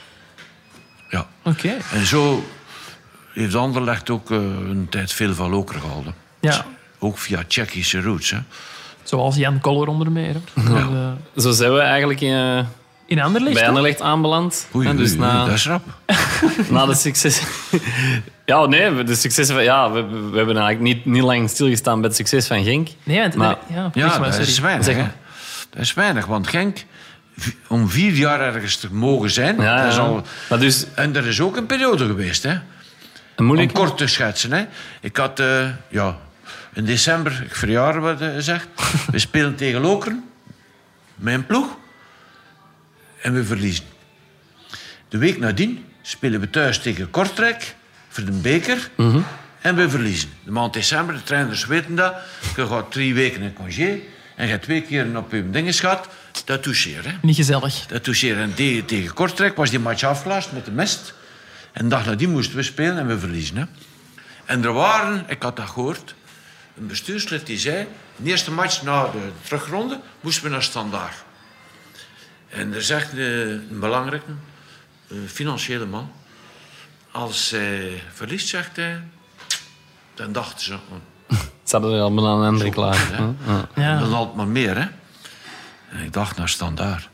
Ja.
Oké.
En zo heeft Anderlecht ook eh, een tijd veel van Loker gehouden.
Ja.
Ook via Tsjechische roots. Hè.
Zoals Jan Koller onder meer. hè. Maar, eh,
Zo zijn we eigenlijk eh,
in Anderlecht,
bij? Anderlecht aanbeland.
Oei,
En dus
oei,
na,
oei, dat is rap.
na de succes... ja, nee, de succes van... Ja, we, we hebben eigenlijk niet, niet lang stilgestaan bij het succes van Genk.
Nee, want...
Maar-
ja,
Ja,
maar,
dat is weinig.
Zeg
hè.
maar.
Dat is weinig, want Genk, om vier jaar ergens te mogen zijn...
Ja,
dat is
ja.
al,
Maar dus
en er is ook een periode geweest, hè.
een
Om
moeilijk...
kort te schetsen, hè. Ik had, eh, ja, in december, ik verjaar wat eh, gezegd. we spelen tegen Lokeren, mijn ploeg. En we verliezen. De week nadien spelen we thuis tegen Kortrijk voor de beker. En we verliezen. De maand december, de trainers weten dat. Je gaat drie weken in congé. En je hebt twee keer op je dinges gehad. Dat toucheert, hè.
Niet gezellig.
Dat toucheert. En tegen, tegen Kortrijk was die match afgelast met de mist. En de dag nadien moesten we spelen en we verliezen. Hè. En er waren, ik had dat gehoord, een bestuurslid die zei... De eerste match na de terugronde moesten we naar Standaard. En er zegt eh, een belangrijke, eh, financiële man... Als zij verliest, zegt hij... Dan dachten ze... oh,
Ze hadden er al bijna een andere klaar.
hè.
Ja.
Dan altijd maar meer, hè. En ik dacht naar standaard.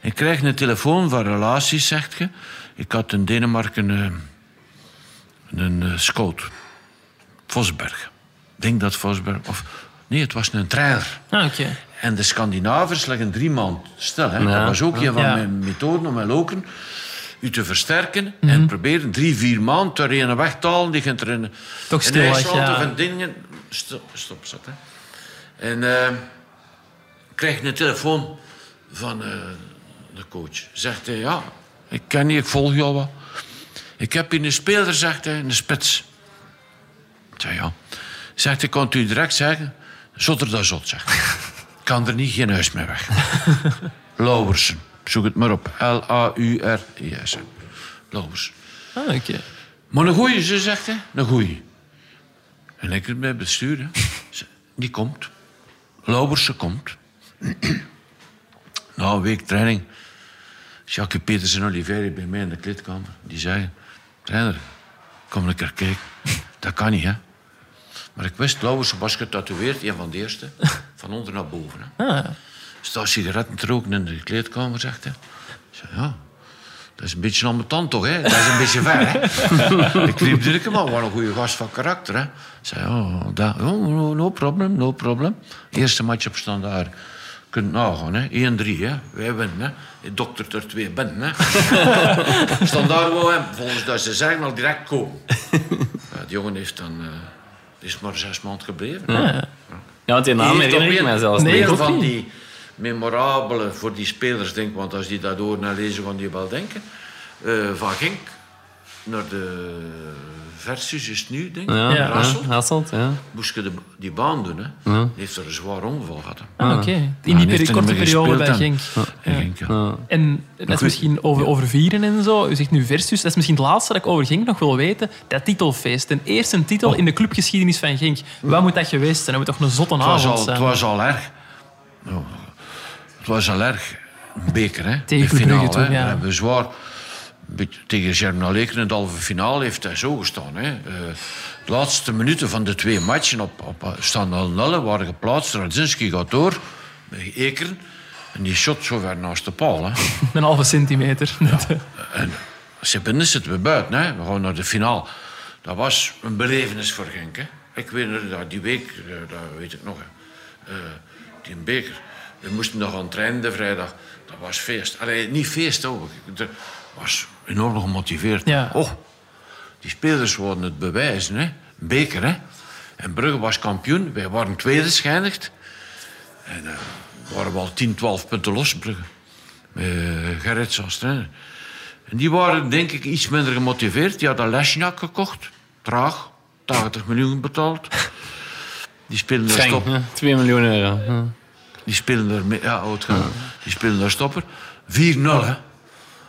Ik krijg een telefoon van relaties, zegt je. Ik had in Denemarken eh, een eh, scout. Vosberg. Ik denk dat Vosberg... Of, nee, het was een trainer.
Ah, oké.
En de Scandinavers leggen drie man stil. Hè.
Ja.
Dat was ook een van
Ja.
mijn methoden om mijn loken u te versterken en proberen drie, vier maanden ter ene weg te halen. Die gaat er in,
Toch
in
stil weg,
IJsland
ja.
of in dingen... Stop, stop zat, hè. En eh, ik krijg een telefoon van eh, de coach. Zegt hij, ja, ik ken je, ik volg je al wat. Ik heb hier een speler, zegt hij, een spits. Ik zei, ja. Zegt hij, kan u direct zeggen, zotter dan zot. Ik kan er niet geen huis meer weg. Lauwersen, zoek het maar op. L-A-U-R-I-S. Lauwersen.
Ah, oké.
Maar een goeie, ze zegt hij. Een goeie. En ik het bij bestuur, Die komt. Lauwerse komt. Na een week training. Jacques Peters en Olivier bij mij in de kleedkamer. Die zei... Trainer, kom een keer kijken. Dat kan niet, hè. Maar ik wist, Lauwerse was getatoeëerd. Een van de eerste. Van onder naar boven, hè.
Ah,
Staat sigaretten te roken in de kleedkamer, zegt hij. Ik zei, ja, dat is een beetje ambetant toch, hè? Dat is een beetje ver, hè? ik liep direct, maar wat een goede gast van karakter, hè? Ik zei, oh, dat, oh, no, no problem, no problem. Eerste match op standaard. Kunt nagaan, hè? 1-3, hè? Wij winnen, hè? De dokter er twee binnen, hè? standaard wou hem, volgens dat ze zeggen, al direct komen. Ja, die jongen heeft dan... eh, is maar zes maanden gebleven.
Ja, want die naam herinner ik
toch
mij zelfs niet.
een
ook
van die memorabele voor die spelers, denk ik, want als die dat horen en lezen, gaan die wel denken. eh, van Genk naar de versus is nu, denk ik.
Ja.
Hasselt.
Hasselt, ja.
Moest je de, die baan doen, hè. Die heeft er een zwaar ongeval gehad. hè.
Ah, Oké. In die peri- korte periode bij Genk.
En Genk, ja.
En dat is misschien over, over vieren en zo. U zegt nu versus. Dat is misschien het laatste dat ik over Genk nog wil weten. Dat titelfeest. Ten eerste een titel in de clubgeschiedenis van Genk. Wat moet dat geweest zijn? Dat moet toch een zotte
Het was,
avond
al,
zijn?
het was al erg. Nou, het was al erg. Een beker, hè.
Tegen
de finale,
Brugge toen, ja.
We hebben zwaar... Tegen Germinal in de halve finale heeft hij zo gestaan. Hè. Eh, de laatste minuten van de twee matchen op, op stand 0-0 waren geplaatst. Radzinski gaat door met Ekeren. En die shot zo ver naast de paal. Hè.
Een halve centimeter.
Ze binnen zitten we buiten. Hè. We gaan naar de finale. Dat was een belevenis voor Genk. Hè. Ik weet nog, dat die week, eh, dat weet ik nog. Eh, die beker. We moesten nog gaan trainen de vrijdag. Dat was feest. Allee, niet feest ook. Was enorm gemotiveerd.
Ja.
Oh, die spelers wilden het bewijzen. Hè. Een beker, hè. En Brugge was kampioen. Wij waren tweede geëindigd. En eh waren we al 10, 12 punten los, Brugge. Met uh, Gerrits als trainer. En die waren denk ik iets minder gemotiveerd. Die hadden Lesjak gekocht. Traag. 80 miljoen betaald. Die spelen daar
Frank,
stop.
hè. 2 miljoen euro. Ja.
Die spelen daar... mee- Ja, oud gaan. Die spelen daar stopper. 4-0, hè.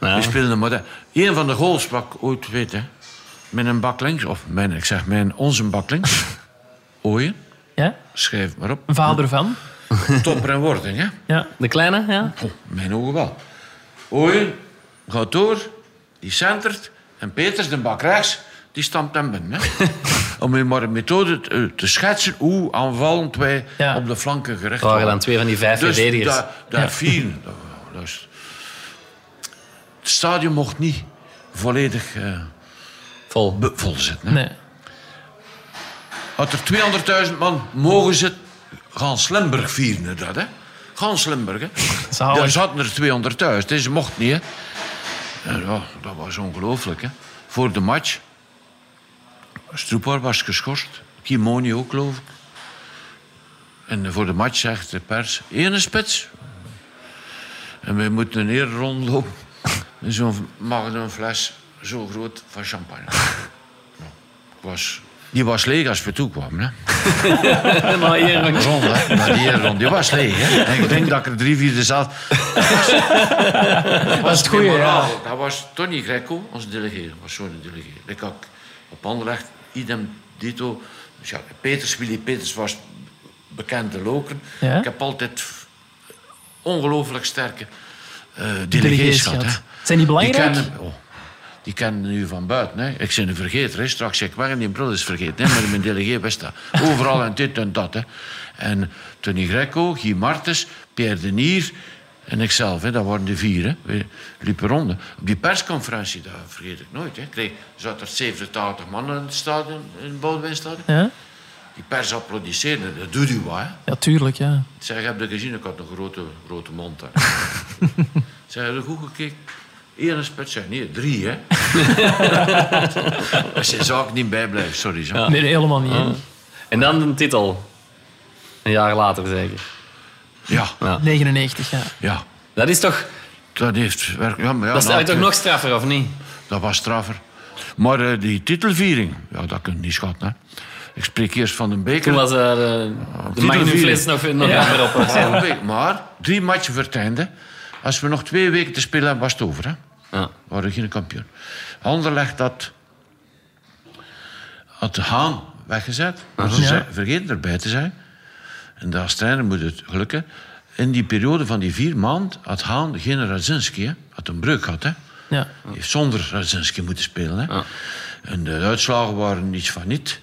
Ja.
Die spelen er maar... Eén van de goals sprak ooit, weet hè. Met een bak links. Of mijn, ik zeg mijn, onze bak links. Ooien.
Ja?
Schrijf maar op.
Vader van.
Topper en wording, hè.
Ja.
De kleine, ja?
Oh, mijn ogen wel. Ooyen gaat door, die centert. En Peters, de bak rechts, die stampt hem binnen. Hè. Om je maar een methode te, te schetsen hoe aanvallend wij
Ja.
op de flanken gericht
waren
waren.
dan twee van die vijf
Dus
verdedigers.
daar, dat is- het stadion mocht niet volledig eh,
Vol.
be- vol zitten. Hè.
Nee.
Had er 200.000 man mogen zitten, gaan Slimburg vieren dat, hè? Gaan Slimburg, hè? Daar zaten er 200.000, deze mocht niet, hè? Ja, dat was ongelooflijk, hè? Voor de match. Stroepar was geschorst. Kimoni ook, geloof ik. En voor de match zegt de pers... Ene spits. En wij moeten een eer rondlopen. Zo'n magnum fles, zo groot, van champagne. Ja, was, die was leeg als we toekwamen, hè?
Maar hier, maar-
die rond, die was leeg, hè? En ik denk dat ik er drie, vierde zat. Dat was
het goeie, ja.
Dat was Tony Greco, onze delegeer. was zo'n delegeer. Ik had op Anderlecht, idem dito. Dus ja, Peters, Willy Peters was bekende loker.
Ja?
Ik heb altijd ongelooflijk sterke eh
Delegees
gehad.
Zijn die belangrijk?
kennen, oh, die kennen nu van buiten. Hè. Ik ben een vergeter. Hè. Straks zeg ik en die bril is vergeten. Hè. Maar mijn delegé wist dat. Overal en dit en dat. Hè. En Tony Greco, Guy Martens, Pierre Denier en ikzelf. Hè. Dat waren de vier. Hè. Liepen rond. Op die persconferentie, dat vergeet ik nooit. Hè. Kreeg, zat er 87 man in het stadion, in het Boudewijnstadion.
Ja?
Die pers applaudisseerde. Dat doet u wat. Hè.
ja, tuurlijk. Ja.
Ik zeg, heb je gezien? Ik had een grote, grote mond daar. zeg, heb je goed gekeken? Eén spits, zeg nee, drie, hè? Als je zaak niet bijblijft, sorry. Zo.
Nee, nee, helemaal niet.
En dan de titel. Een jaar later zeker.
Ja,
Ja.
99, ja.
ja.
Dat is toch...
Dat heeft werk. Ja, maar ja,
Dat is toch nog straffer, of niet?
Dat was straffer. Maar eh, die titelviering, ja, dat kun je niet schatten. Hè. Ik spreek eerst van de beker.
Toen was eh, de, de magnumfles nog, nog
Ja.
op.
Maar, een maar drie matchen voor het einde. Als we nog twee weken te spelen hebben, was het over. Hè.
Ja.
We waren geen kampioen. Anderlecht had, had de Haan weggezet. Maar ze
Ja.
vergeten erbij te zijn. En als trainer moet het gelukken. In die periode van die vier maanden had Haan geen Radzinski. Hè. Had een breuk gehad. Hè.
ja.
Die heeft zonder Radzinski moeten spelen. Hè. En de uitslagen waren niets van niet.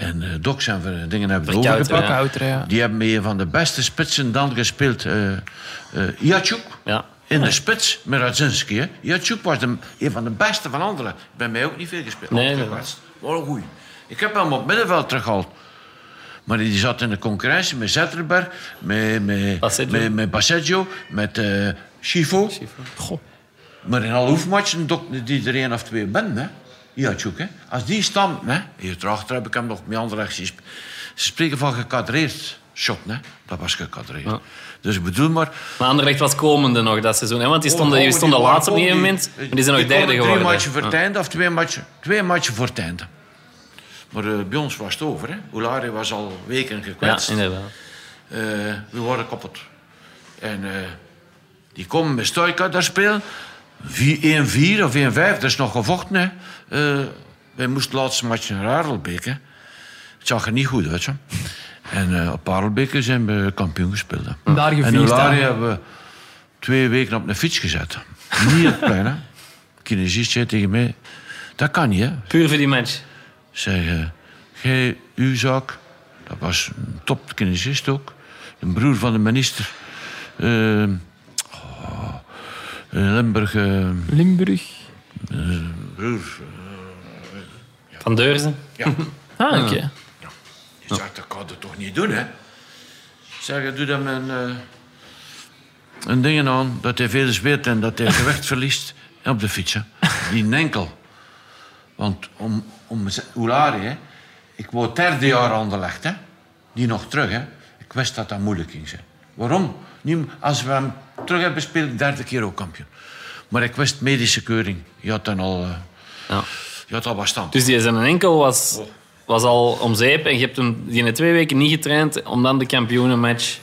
En uh, Doks en dingen hebben we overgepakt.
ja.
Die hebben met een van de beste spitsen dan gespeeld. Iatchuk.
Ja.
In de spits met Radzinski. hè. Iatchuk was de, een van de beste van anderen. Bij mij ook niet veel gespeeld.
Nee, nee.
Wat een goeie. Ik heb hem op middenveld teruggehaald. Maar die zat in de concurrentie met Zetterberg, met, met,
Passeggio.
met, met Passeggio, met eh Schifo.
Goh.
Maar in alle hoefmatchen dokte die er één of twee ben, hè. Iatchuk, hè. Als die stamt, hè. Hier erachter heb ik hem nog met andere sp- Ze spreken van gekadreerd shot, hè. Dat was gekadreerd. Dus ik bedoel maar...
Maar Anderlecht was komende nog dat seizoen. Hè? Want die stonden,
Oh,
die
oh,
stonden
waren
laatst op een
die-
moment. Maar die zijn nog
die
derde geworden.
Drie matchen voor het einde of twee matchen, twee matchen voor het einde. Maar eh, bij ons was het over. Hè. Oulari was al weken
Ja,
gekwetst.
inderdaad.
Eh, we worden kapot. En eh, die komen met Stoika daar spelen. 4-1-4 of 1-5, dat is nog gevochten. Hè. Eh, wij moesten de laatste match naar Harelbeek. Hè. Het zag er niet goed uit. Zo. En eh, op Harelbeek zijn we kampioen gespeeld. Hè.
Daar
En
aan.
hebben we twee weken op een fiets gezet. Niet het plein, hè. Kinesist zei tegen mij... Dat kan niet, hè.
Puur voor die match.
Zeg, eh, jij, uw zaak, dat was een top kinesist ook. Een broer van de minister. eh, in Limburg, eh,
Limburg.
broer.
Van Deurzen.
Ja,
Ah, oké.
die zegt, dat kan het toch niet doen, hè? Zeg, doe dan een, eh een ding aan dat hij veel zweet en dat hij gewicht verliest op de fiets. Hè. Die enkel. Want om, om Oulari, hè, ik wou het derde jaar aangelegd, hè. Die nog terug, hè. Ik wist dat dat moeilijk ging zijn. Waarom? Niet, als we hem terug hebben gespeeld, derde keer ook kampioen. Maar ik wist medische keuring. Je had dan al, eh,
Ja.
je had al wat stand.
Dus die zijn enkel was, was al om zeep en je hebt hem die in twee weken niet getraind om dan de kampioenenmatch...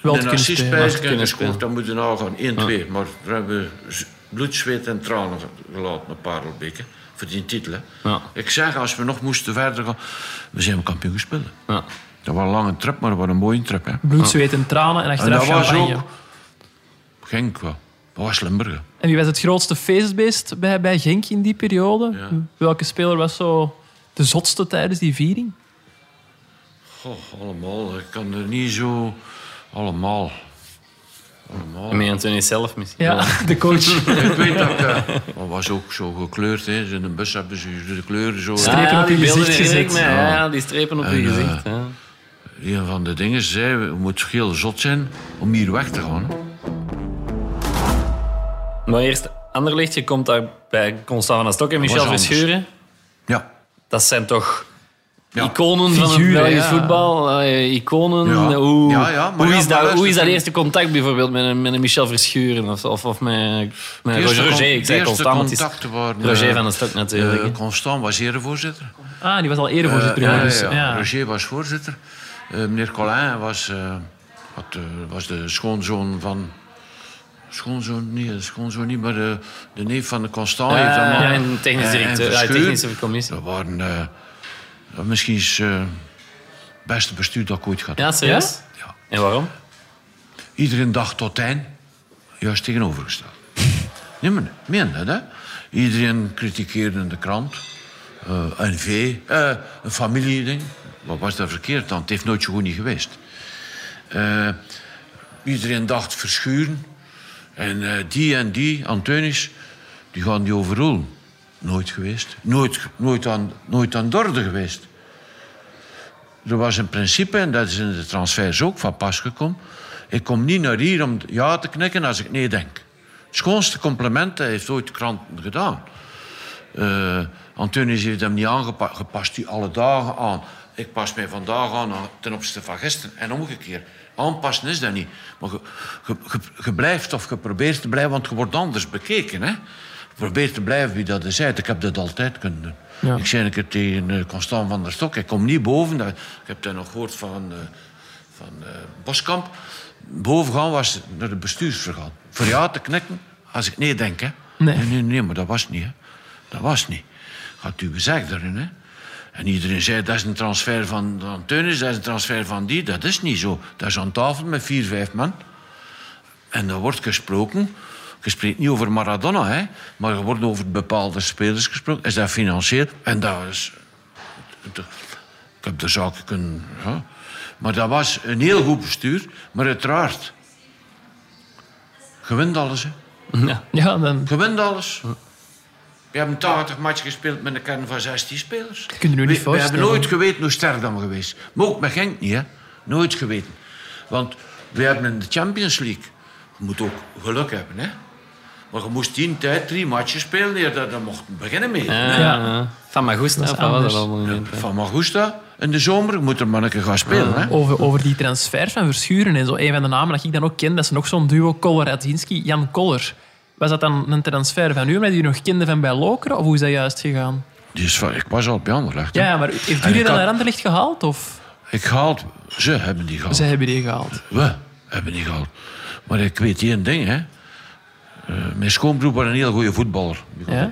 Wel te
een
kunnen spelen.
kunnen
gescoord, dan moeten we nagaan. 1-2. Maar daar hebben we z- bloed, zweet en tranen gelaten op Parelbeek. hè, Voor die titel.
Ja.
Ik zeg, als we nog moesten verder gaan... We zijn kampioen gespeeld.
Ja.
Dat was een lange trip, maar was een mooie trip. Hè.
Bloed, zweet en tranen en
En
achteraf
dat was ook... Genk, wel. dat was Limburg.
En wie was het grootste feestbeest bij, bij Genk in die periode?
Ja.
Welke speler was zo de zotste tijdens die viering?
Goh, allemaal. Ik kan er niet zo... Allemaal. Allemaal.
Met Anthony zelf misschien.
Ja, de coach.
Ik weet dat ik... eh, dat was ook zo gekleurd. Hè. In de bus hebben ze de kleuren zo...
Strepen op je gezicht gezet.
Ja, ja, die strepen op je
En, eh,
gezicht. Ja.
Een van de dingen zei, we moeten heel zot zijn om hier weg te gaan.
Maar eerst, Anderlecht, je komt daar bij Constant van der Stok en Michel. Verschuren.
Ja.
Dat zijn toch
Ja.
iconen van het Belgisch
ja.
voetbal. eh, iconen.
Ja.
Hoe,
Ja, ja, maar
hoe,
ja,
is
maar
dat, hoe is dat eerste contact bijvoorbeeld met een, met een Michel Verschuren of, of, of met,
De
Roger? Roger, ik zei
de eerste
Constant, is
waren...
Roger
eh,
van der Stok natuurlijk.
eh. Constant was erevoorzitter.
Ah, die was al erevoorzitter.
Eh,
dus,
ja, ja.
ja.
Roger was voorzitter. Eh, meneer Colin was, eh, wat, eh, was de schoonzoon van... Schoonzoon, nee, de schoonzoon niet, maar de, de neef van de Constant. heeft
Ja,
allemaal-
ja, en technisch
en- en
directeur, ja, technische commissie.
Dat waren misschien eh, het beste bestuur dat ik ooit gehad.
Ja, serieus?
Ja.
En waarom?
Iedereen dacht tot eind, juist tegenovergesteld. Nee, maar meen dat, hè? Iedereen critiqueerde in de krant. eh NV, eh, een familieding. Wat was dat verkeerd dan? Het heeft nooit zo goed niet geweest. Eh, iedereen dacht verschuren. En eh, die en die, Antonis, die gaan die overroelen. Nooit geweest. Nooit, nooit, aan, nooit aan geweest. Er was een principe, en dat is in de transfers ook van pas gekomen. Ik kom niet naar hier om ja te knikken als ik nee denk. Het schoonste compliment heeft ooit de krant gedaan. Eh Antonius heeft hem niet aangepast. Je past die alle dagen aan. Ik pas mij vandaag aan ten opzichte van gisteren. En omgekeerd. Aanpassen is dat niet. Maar je, blijft of je probeert te blijven, want je wordt anders bekeken. Hè? Je probeert te blijven wie dat is. Ik heb dat altijd kunnen doen.
Ja.
Ik zei een keer tegen eh, Constant van der Stok, ik kom niet boven. Dat- Ik heb dat nog gehoord van, eh, van eh, Boskamp. Boven gaan was naar de bestuursvergadering. Voor ja te knikken als ik nee denk. Hè.
Nee.
nee, nee, nee, maar dat was niet. Hè. Dat was niet. Had u gezegd daarin. Hè. En iedereen zei, dat is een transfer van Anteunis, dat is een transfer van die. Dat is niet zo. Dat is aan tafel met vier, vijf man. En er wordt gesproken. Je spreekt niet over Maradona, hè, maar er wordt over bepaalde spelers gesproken. Is dat financieel? En dat is... Ik heb de zaken kunnen... Ja. Maar dat was een heel goed bestuur. Maar uiteraard... Je wint alles, hè.
Ja.
Ja, dan
Je wint alles. We hebben 80 matchen gespeeld met een kern van 16 spelers.
nu niet
we, we hebben nooit geweten hoe sterk dat we geweest. Maar ook met Genk niet, hè. Nooit geweten. Want we hebben in de Champions League... Je moet ook geluk hebben, hè. Maar je moest tien tijd drie matchen spelen eer dat je mocht beginnen mee.
Ja. Van Magusta,
Dat
was dat niet?
Van Magusta in de zomer moet er maar een keer gaan spelen. Hè.
over, over die transfers van Verschuren en zo. Een van de namen dat ik dan ook ken, dat is nog zo'n duo Koller-Radzinski, Jan Koller. Was dat dan een transfer van u, omdat u nog kende van bij Lokeren, of hoe is dat juist gegaan?
Die is van, ik was al bij Anderlecht. hè.
Ja, maar heeft jullie dan
had-
naar Anderlecht gehaald? Of
Ik gehaald, ze hebben die gehaald.
ze hebben die gehaald?
We hebben die gehaald. Maar ik weet één ding, hè. Eh, mijn schoonbroer was een heel goede voetballer.
Ja?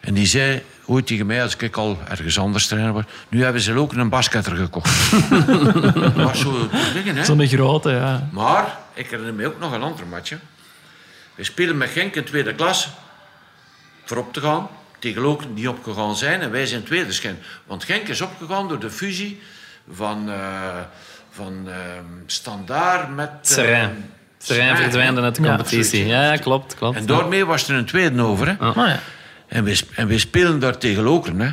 En die zei ooit tegen mij, als ik al ergens anders trainer was... Nu hebben ze ook een basketter gekocht. dat was zo dingen, hè.
Zo'n grote, ja.
Maar, ik herinner me ook nog een ander matchje. We spelen met Genk in tweede klas. Voorop te gaan. Tegen Lokeren die opgegaan zijn. En wij zijn tweede schijn. Want Genk is opgegaan door de fusie van, eh van Standaard met... eh,
Serijn. Serijn verdwijnde uit de competitie. Ja, klopt, klopt.
En daarmee was er een tweede over. Hè.
Ja.
En, we, en we spelen daar tegen Lokeren. Hè.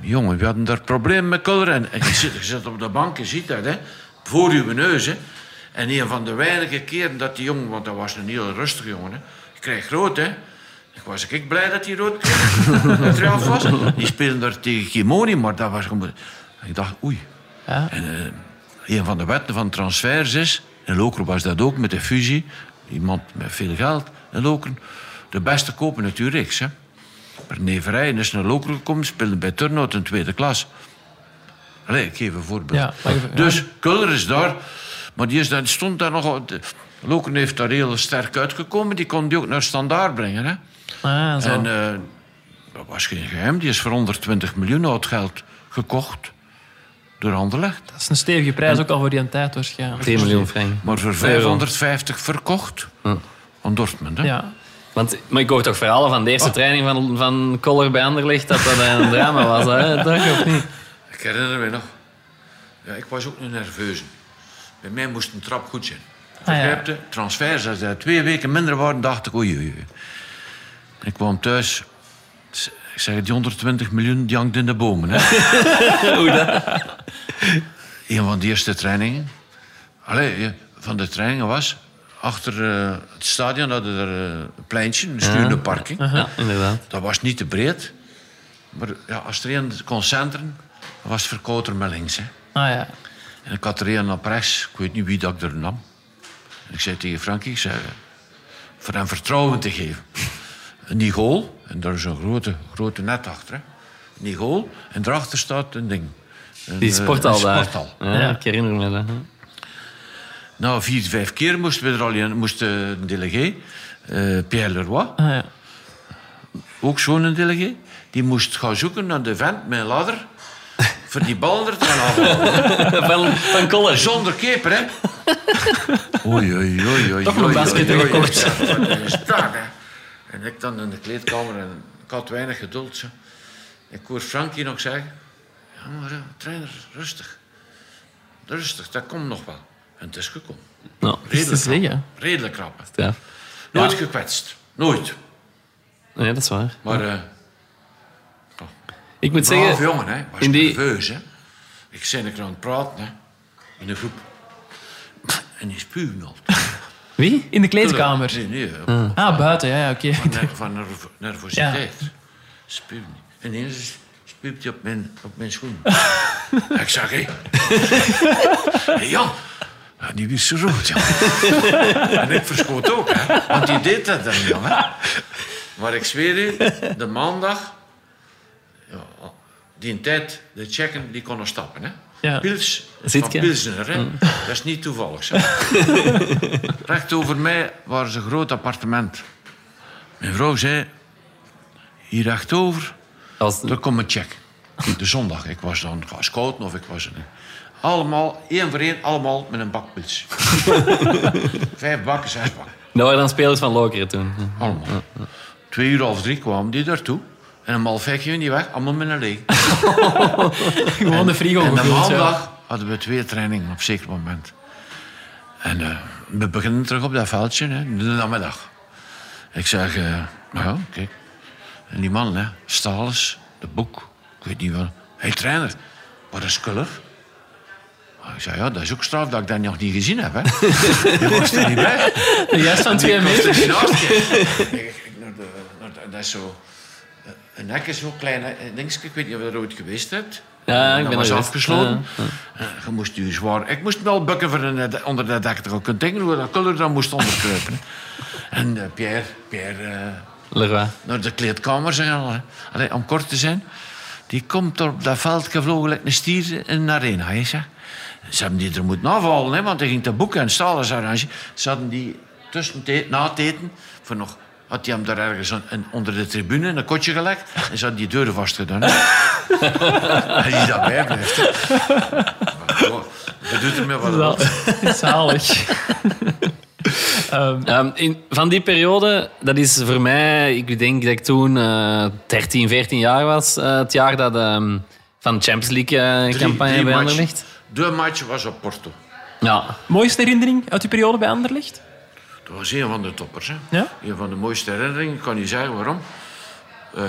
Jongen, we hadden daar problemen met Kulder. En, en je, zit, je zit op de bank, je ziet dat, hè. Voor uw neus, hè. En een van de weinige keren dat die jongen... Want dat was een heel rustige jongen, hè. Je krijgt rood, hè. Ik was ik blij dat hij rood kreeg. dat hij af was. Die spelen daar tegen Kimoni, maar dat was gewoon... Ik dacht, oei.
Ja.
En eh, een van de wetten van transfers is... In Lokeren was dat ook, met de fusie. Iemand met veel geld in Lokeren. De beste kopen natuurlijk hè. René Verrijen is naar Lokeren gekomen, speelde bij Turnhout in tweede klas. Allee, ik geef een voorbeeld.
Ja, maar even- ja.
Dus Kulder is daar, maar die, is, daar- die stond daar nog... Lokeren heeft daar heel sterk uitgekomen, die kon die ook naar standaard brengen. Hè.
Ah, zo.
En eh, dat was geen geheim, die is voor 120 miljoen oud geld gekocht door Anderlecht.
dat is een stevige prijs ook al voor die tijd waarschijnlijk.
2 miljoen frank.
Maar voor 550 verkocht aan Dortmund. Hè.
Ja.
Want, maar ik hoor toch verhalen van de eerste training van, van Koller bij Anderlecht dat dat een drama was. Hè? Toch, of niet?
Ik herinner me nog. Ja, ik was ook een nerveuze. Bij mij moest een trap goed zijn.
Ah, ja.
Begrijp je? Transfers, als er twee weken minder waren, dacht ik, oei, oei. Ik kwam thuis. Ik zeg, die 120 miljoen die hangt in de bomen. Hè?
Hoe dat?
Een van de eerste trainingen. Allee, van de trainingen was... Achter eh, het stadion hadden we er eh, een pleintje, een stuurde parking.
Ja, inderdaad.
Dat was niet te breed. Maar ja, als er een kon centeren, dan was het verkouter met links. Hè.
Ah ja.
En ik had er een op rechts. Ik weet niet wie dat ik er nam. En ik zei tegen Frankie, ik zei, voor hem vertrouwen te geven. Een goal, en daar is een grote, grote net achter. Hè. Een goal, en daarachter staat een ding. Een,
Die
eh,
sporthal
een
daar. Ja,
Ja.
Ik herinner me dat. hè.
Nou, vier, vijf keer moesten we er al in, moest eh, een delegé, eh, Pierre Leroy,
Ah, ja.
ook zo'n delegé, die moest gaan zoeken naar de vent met een ladder voor die bal er te gaan.
Van, van Koller.
Zonder keeper, hè? Oei, oei, oei, oei.
Toch.
Ja, is dat, hè? En ik dan in de kleedkamer en ik had weinig geduld. Zo. Ik hoor Frankie nog zeggen: Ja, maar eh, trainer, rustig. Rustig, dat komt nog wel. En het is gekomen.
Nou,
Redelijk krap.
zeggen.
Redelijk krap.
ja.
Nooit gekwetst. Nooit.
Nee, dat is waar.
Maar eh
Ik moet
braaf
zeggen,
jongen, hè? Was
in die-
nerveus, hè? Ik zei er aan het praten, hè? In de groep. En die altijd.
Wie? In de kleedkamer.
Nee, nee. op-
Ah, buiten, ja, ja oké.
Van, ner- van nerv- nervositeit. Spuwt niet. En ineens spuupt hij op mijn, op mijn schoen. ik zeg, hé. Hey, Jan. Ja, die wist zo rood, ja. en ik verschoot ook, hè. Want die deed dat dan hè. Maar ik zweer u, de maandag... Ja, die tijd, de checken, die konden stappen, hè.
Ja.
Pils, van? Pilsner, hè. Dat is niet toevallig, zeg. Recht over mij was een groot appartement. Mijn vrouw zei... Hier rechtdover,
als,
daar komt een check. De zondag. Ik was dan scouten of ik was... Allemaal, één voor één, allemaal met een bakpils. Vijf bakken, zes bakken.
dat waren dan spelers van Lokeren toen.
Allemaal. Twee uur half drie kwamen die daartoe. En een vijf gingen die weg, allemaal met een leeg.
Gewoon de frigo
En de
ja.
maandag hadden we twee trainingen op een zeker moment. En eh, we beginnen terug op dat veldje, hè, de namiddag. Ik zeg, eh, nou ja, kijk. En die man, hè, Stalens, de boek, ik weet niet wel. Hé, trainer, wat is kleur? Ik zei, ja, dat is ook straf dat ik dat nog niet gezien heb. Hè. Je was er niet bij.
Van twee
Ik was
meter.
niet naast gekeken. Ik- ik- naar de- naar de- Dat is zo... eh, Een hek is zo klein, dingetje. Ik weet niet of je er ooit geweest hebt.
Ja, ik
dat
ben
was
er
afgesloten. Eh, Je moest je zwaar... Ik moest me al bukken voor een, eh, onder dat dek te gaan kunnen denken hoe dat kleur dan moest onderkruipen. En eh, Pierre, Pierre eh,
Leroy.
naar de kleedkamer zijn. Allee, om kort te zijn. Die komt er op dat veld gevlogen like een stier in een arena. Hè. Ze hebben die er moeten afvallen, hè, want hij ging te boeken en stalen arrange. Ze hadden die tussen na het eten, voor nog, had hij hem daar ergens onder de tribune in een kotje gelegd en ze hadden die deuren vastgedaan. en die daarbij blijft. Je doet ermee wat je
Wel,
wilt.
zalig. Ehm,
Ehm, in, van die periode, dat is voor mij, ik denk dat ik toen eh 13, 14 jaar was. eh, het jaar dat ehm, van de Champions League eh,
Drie-
campagne
drie
bij. Anderlecht.
De match was op Porto.
Ja,
mooiste herinnering uit die periode bij Anderlecht?
Dat was een van de toppers. Hè?
Ja?
Een van de mooiste herinneringen. Ik kan niet zeggen waarom. Eh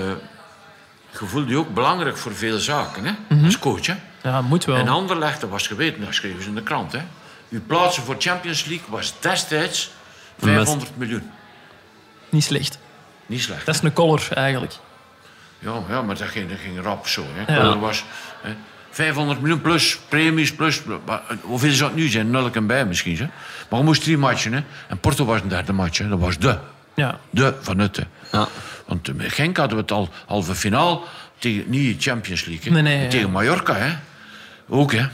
je voelde je ook belangrijk voor veel zaken. Hè?
Mhm.
Als coach. Hè?
Ja, moet wel.
En Anderlecht, dat was geweten, dat schreven ze in de krant. Hè? Uw plaatsen voor Champions League was destijds 500 miljoen.
Niet slecht.
Niet slecht.
Dat is een collar eigenlijk.
Ja, maar- ja, maar dat ging, dat ging rap zo. Hè.
Ja.
Was hè, 500 miljoen plus premies, plus... maar, eh, Hoeveel zou het nu zijn? Nul en bij misschien. Hè. Maar je moest drie matchen. Hè. En Porto was een derde match. Hè. Dat was de.
Ja.
De van het. hè.
ja.
Want eh, met Genk hadden we het al halve finaal tegen niet Champions League. Hè.
Nee, nee, ja.
tegen Mallorca, hè. Ook, hè.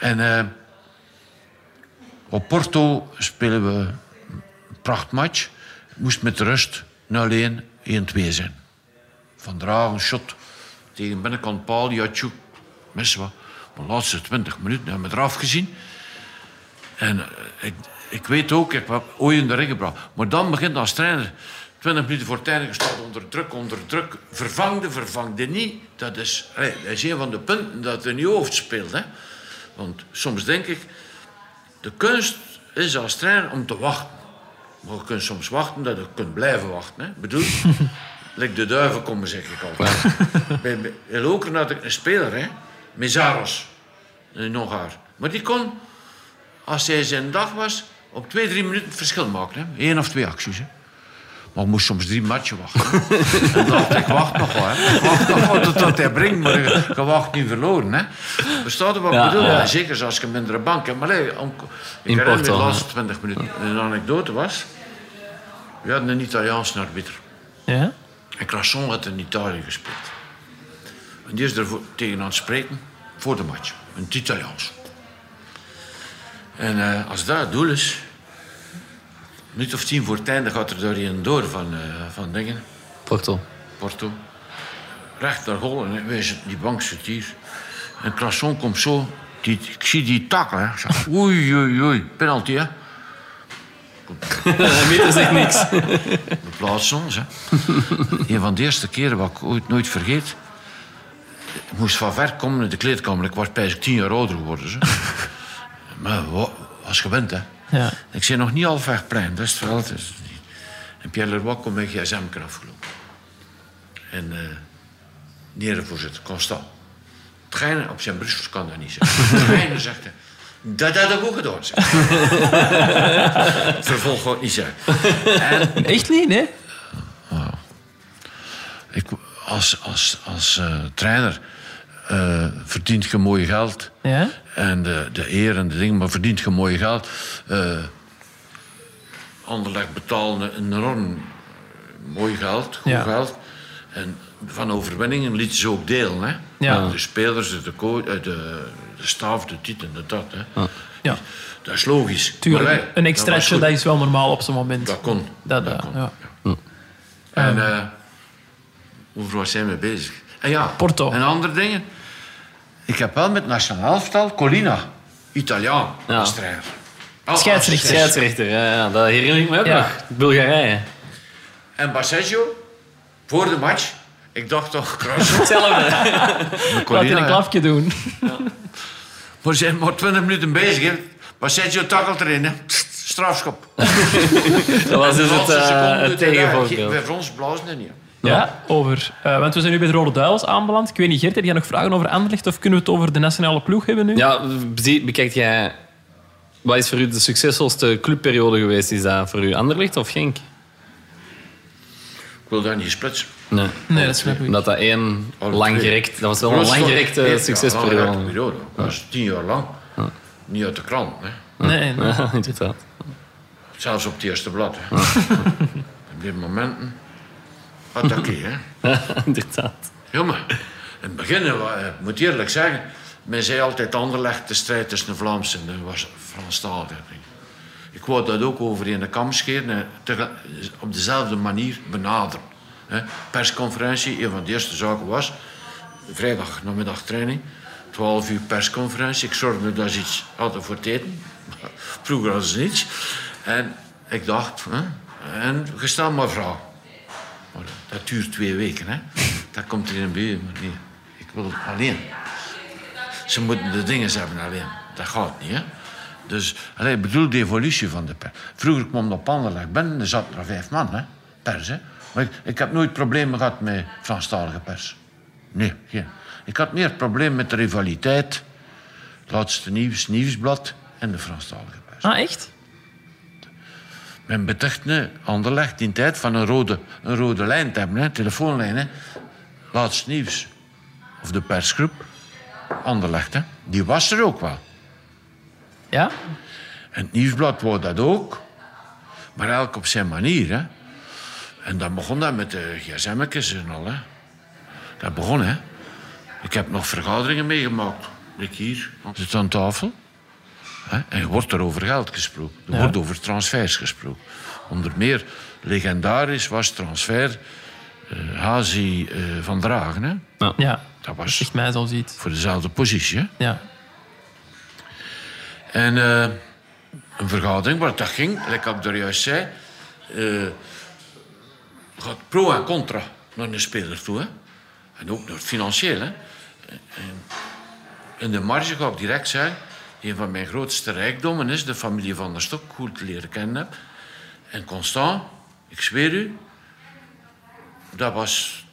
En eh, op Porto spelen we een prachtmatch. Moest met de rust 0-1, 1-2 zijn. Van Dragen, shot tegen binnenkant paal, Jatjoek, mis wat. De laatste 20 minuten hebben we eraf gezien. En eh, ik, ik weet ook, ik heb ooit in de ring gebracht. Maar dan begint als trainer, 20 minuten voor je staat onder druk, onder druk. Vervangde, vervangde niet. Dat is, dat is een van de punten dat in je hoofd speelt. Hè. Want soms denk ik, de kunst is als trainer om te wachten. Maar je kunt soms wachten dat je kunt blijven wachten. Hè. Bedoel, like de duiven komen, zeg ik altijd. bij, bij Lokeren had ik een speler, hè, Mezaros, een Hongaar. Maar die kon, als hij zijn dag was, op twee, drie minuten verschil maken. Hè. Eén of twee acties. Hè. Maar ik moest soms drie matchen wachten. en dacht ik, wacht nog wel. Hè. Ik wacht nog wel tot hij brengt, maar je, wacht niet verloren. Hè. Bestaat er wat
Ja,
bedoel?
ja.
Zeker als je een mindere bank hebt. Maar nee, om, ik
In
herinner de laatste twintig minuten. Een anekdote was, we hadden een Italiaanse arbiter.
Ja?
En Crasson had in Italië gespeeld. En die is er tegen aan het spreken voor de match. Het Italiaans. En eh, als dat het doel is... Een minuut of tien voor het einde gaat er door een door van, eh, van dingen.
Porto.
Porto. Recht naar goal. En wij zitten- die bank zit hier. En Crasson komt zo. Die, ik zie die takken. Oei, oei, oei. Penalty, hè.
Mieter zegt niks.
We plaatsen ons. Hè. een van de eerste keren wat ik ooit nooit vergeet. Ik moest van ver komen in de kleedkamer. Ik was bijna tien jaar ouder geworden. Zo. maar wa- was gewend, hè.
Ja.
Ik zei nog niet al plein, dat is het wel. dat is het niet. En Pierre Leroy komt met een gsm afgelopen. En eh nerenvoorzitter, constant. Treinen op zijn Brussels kan dat niet zeggen. Treinen zegt hij. Dat had ik ook gedaan. Zeg. Vervolg gaat niet zeggen. En
Echt niet, hè?
ik, als, als, als eh, trainer eh, verdient je mooi geld.
Ja?
En de, de eer en de dingen, maar verdient je mooi geld. Eh Anderlecht betaalde een enorm mooi geld, goed
Ja.
geld. En van overwinningen lieten ze ook delen. Hè?
Ja.
De spelers, de, coach, de, de staf, de dit en de dat. Hè?
Ja.
Dat is logisch.
Tuurlijk,
Maar
een
was
extraatje, dat is wel normaal op zo'n moment.
Dat kon.
Dat,
Dat
eh,
kon.
ja.
En eh hoeveel was hij mee bezig? En ja,
Porto.
en andere dingen. Ik heb wel met nationaal elftal Colina, Italiaan,
Ja.
als
Scheidsrechter.
Scheidsrechter, ja, ja, dat herinner ik me ook
Ja.
nog. Bulgarije.
En Baseggio, voor de match, ik dacht toch, kruis.
Hetzelfde.
Laat hij een klapje doen.
Maar ze zijn maar 20 minuten bezig. hè. Baseggio takkelt erin, hè. Strafschop.
Dat was dus het,
Laatste
eh, het tegenvoorbeeld.
Bij ons blazen het niet.
Ja, over. eh, want we zijn nu bij de Rode Duivels aanbeland. Ik weet niet, Gert, heb jij nog vragen over Anderlecht of kunnen we het over de nationale ploeg hebben nu?
Ja, zie- bekijkt jij... Wat is voor u de succesvolste clubperiode geweest? Is dat voor u Anderlecht of Genk?
Ik wil daar niet splitsen.
Nee.
Nee, dat snap ik.
Omdat dat één
Alle
langgerekt... Dat was wel een langgerekte
Ja,
succesperiode.
periode. Dat was tien jaar lang. Niet uit de krant, hè.
Nee, nee.
Ja, inderdaad.
Zelfs op het eerste blad. Hè. op dit momenten. Attaqué, hè.
inderdaad.
Ja, maar in het begin, eh, ik moet eerlijk zeggen, men zei altijd Anderlecht de strijd tussen de Vlaamse en de was Franstalige. Ik wou dat ook over in de kam scheren en op dezelfde manier benaderen. Persconferentie, een van de eerste zaken was, vrijdag namiddag training, 12 uur persconferentie. Ik zorgde dat ze iets hadden voor het eten. Vroeger hadden ze niets. En ik dacht, en je stelt maar. Maar dat duurt twee weken, hè. Dat komt er in bij, maar nee. Ik wil het alleen. Ze moeten de dingen hebben alleen. Dat gaat niet, hè. Dus, allee, ik bedoel de evolutie van de pers. Vroeger kwam op Anderlecht binnen, er zaten er vijf man, hè. Pers, hè. Maar ik, ik heb nooit problemen gehad met Franstalige pers. Nee, geen. Ik had meer probleem met de rivaliteit. Het laatste nieuws, nieuwsblad en de Franstalige pers.
Ah, echt?
Men betichtte Anderlecht in tijd van een rode, een rode lijn te hebben, hè, telefoonlijn. Hè. Laatst nieuws. Of de persgroep. Anderlecht, hè. Die was er ook wel.
Ja?
En het nieuwsblad wou dat ook. Maar elk op zijn manier, hè. En dan begon dat met de gsm'tjes en al, hè. Dat begon, hè. Ik heb nog vergaderingen meegemaakt. Ik hier, zit aan tafel. Hè? En er wordt er over geld gesproken. Er wordt over transfers gesproken. Onder meer legendarisch was transfer eh Hazi eh, van Dragen. Hè?
Ja.
Dat was
Zegt mij zo ziet.
voor dezelfde positie. Hè?
Ja.
En eh, een vergadering waar dat ging, like ik er juist zei, eh, gaat pro en contra naar een speler toe. Hè? En ook naar het financieel. Hè? En in de marge ga ik direct zeggen, een van mijn grootste rijkdommen is de familie van der Stok, goed leren kennen heb. En Constant, ik zweer u, dat was,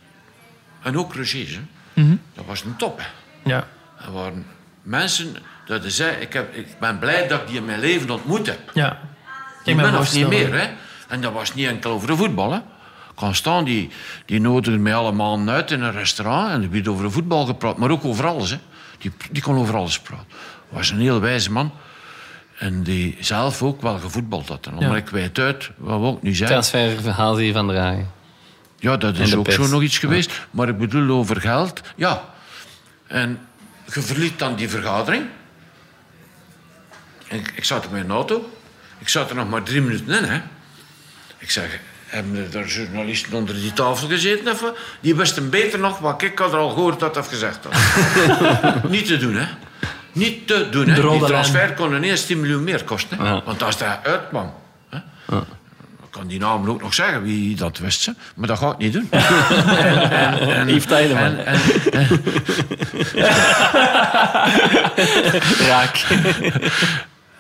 en ook Roger, hè? dat was een top. Hè?
Ja.
Er waren mensen dat ze zei, ik, heb, ik ben blij dat ik die in mijn leven ontmoet heb.
Ja. Me
min of niet meer. Hè? En dat was niet enkel over de voetbal. Hè? Constant, die, die nodigde mij allemaal uit in een restaurant. En er werd over de voetbal gepraat, maar ook over alles. Hè? Die, die kon over alles praten. was een heel wijze man. En die zelf ook wel gevoetbald had. En
Ja.
ben ik kwijt uit, wat we ook nu zeggen.
Transferverhaal die van Dragen.
Ja, dat is ook zo nog iets geweest. Maar ik bedoel over geld. Ja. En je verliet dan die vergadering. Ik, ik zat in mijn auto. Ik zat er nog maar drie minuten in. Hè. Ik zeg, hebben er journalisten onder die tafel gezeten? Wat? Die wisten beter nog wat ik had er al gehoord dat dat gezegd had. Niet te doen, hè. Niet te doen, hè. Die transfer kon ineens 10 miljoen meer kosten.
Ja.
Want als dat uitkwam... Hè, ik kan die namen ook nog zeggen, wie dat wist ze. Maar dat ga ik niet doen.
Yves Tijdeman. Raak.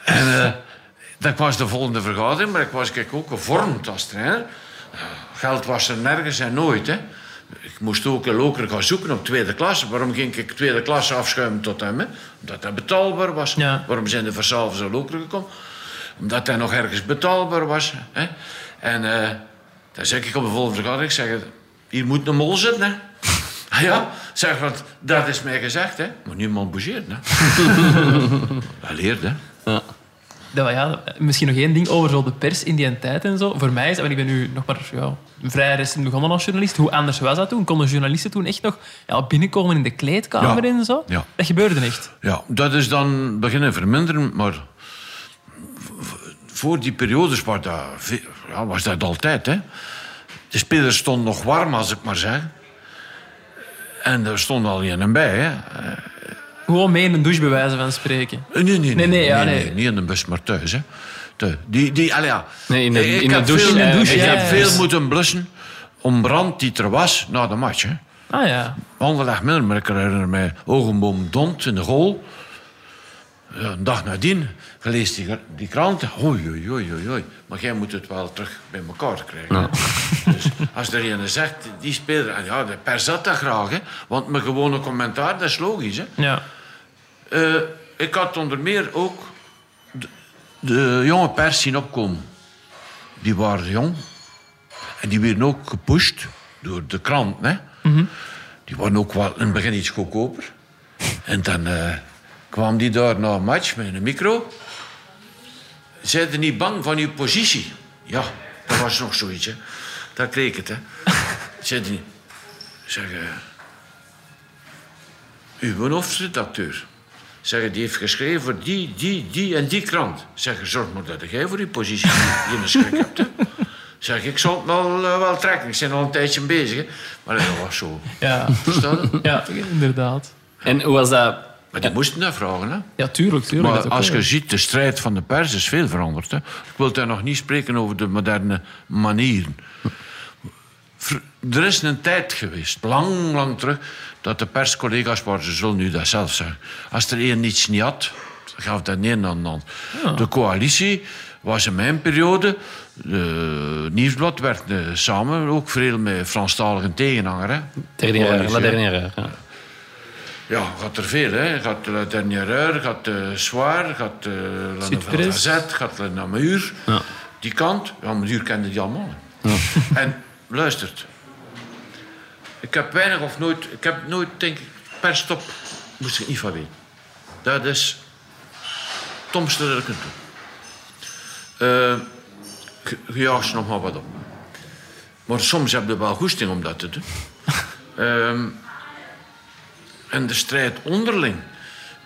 En eh, dat was de volgende vergadering, maar ik was kijk, ook gevormd als trainer. Eh, geld was er nergens en nooit. Hè. Ik moest ook in Lokeren gaan zoeken op tweede klasse. Waarom ging ik tweede klasse afschuimen tot hem? Hè? Omdat dat betaalbaar was.
Ja.
Waarom zijn de Versalves in Lokeren gekomen? Omdat hij nog ergens betaalbaar was. Hè? En eh, dan zeg ik op de volgende vergadering, ik zeg, hier moet een mol zitten. Hè? Ja, zeg, want dat is mij gezegd. Hè? Maar niemand bougeert. Hè? dat leert, hè.
Ja.
Dat, ja, misschien nog één ding over zo de pers in die tijd en zo. Voor mij is, want ik ben nu nog maar ja, vrij recent begonnen als journalist. Hoe anders was dat toen? Konden journalisten toen echt nog ja, binnenkomen in de kleedkamer
Ja.
en zo?
Ja.
Dat gebeurde echt.
Ja, dat is dan beginnen verminderen, maar voor die periodes was dat, ja, was dat altijd. Hè. De spelers stonden nog warm, als ik maar zeg. En er stond al een bij. Hè.
Gewoon mee in een douche bij wijze van spreken.
Nee, nee, nee.
Nee, nee, ja, nee.
Niet in de bus, maar thuis. Hè. Die, die, allee, ja.
Nee, in de-
Ik
in de
heb
douche,
Veel,
In de
douche,
ik
ja,
heb
ja.
veel moeten blussen om brand die er was na de match. Hè.
Ah ja.
Anderlecht minder, maar ik herinner mij Ogenboom Dont in de goal. Ja, een dag nadien, geleest die, die krant. Oei, oei, oei, oei. Maar jij moet het wel terug bij elkaar krijgen. hè. Dus als er een zegt, die speler... En ja, de pers dat graag, hè. Want mijn gewone commentaar, dat is logisch, hè.
ja.
Eh, ik had onder meer ook de, de jonge pers zien opkomen. Die waren jong. En die werden ook gepusht door de krant. Hè? Die waren ook wel in het begin iets goedkoper. En dan eh, kwam die daar na een match met een micro. Zijn er niet bang van uw positie? Ja, dat was nog zoiets. Hè. Dat kreeg ik het. Hè. Zijn er niet... Zeg, eh, uw hoofdredacteur. Zeg, die heeft geschreven voor die, die, die en die krant. Zeg, zorg maar dat jij voor die positie niet in schrik hebt. Hè. Zeg, ik zal het wel, eh, wel trekken. Ik ben al een tijdje bezig. Hè. Maar dat was zo.
Ja,
Verstaan je?
ja inderdaad.
En hoe was dat?
Maar die moesten dat vragen. Hè.
Ja, tuurlijk. tuurlijk
Maar als
wel.
je ziet, de strijd van de pers is veel veranderd. Hè. Ik wil daar nog niet spreken over de moderne manieren. Er is een tijd geweest, lang, lang terug, dat de perscollega's waren, ze zullen nu dat zelf zeggen. Als er één iets niet had, gaf dat een aan de. De coalitie was in mijn periode, de Nieuwsblad werd eh, samen, ook veel met Franstalige tegenhanger. Hè.
Dernière la dernière. Ja.
Ja, gaat er veel, hè. Gaat La Dernière gaat uh, Soir, gaat uh, La Nouvelle. Gazette, gaat La Namur.
Ja.
Die kant, ja, Namur kende die allemaal. hè. En luistert. Ik heb weinig of nooit... Ik heb nooit, denk ik, per stop moest ik niet van weten. Dat is het domste dat ik kunt doen. Eh, je- nog maar wat op. Maar soms heb je wel goesting om dat te doen. Ehm, en de strijd onderling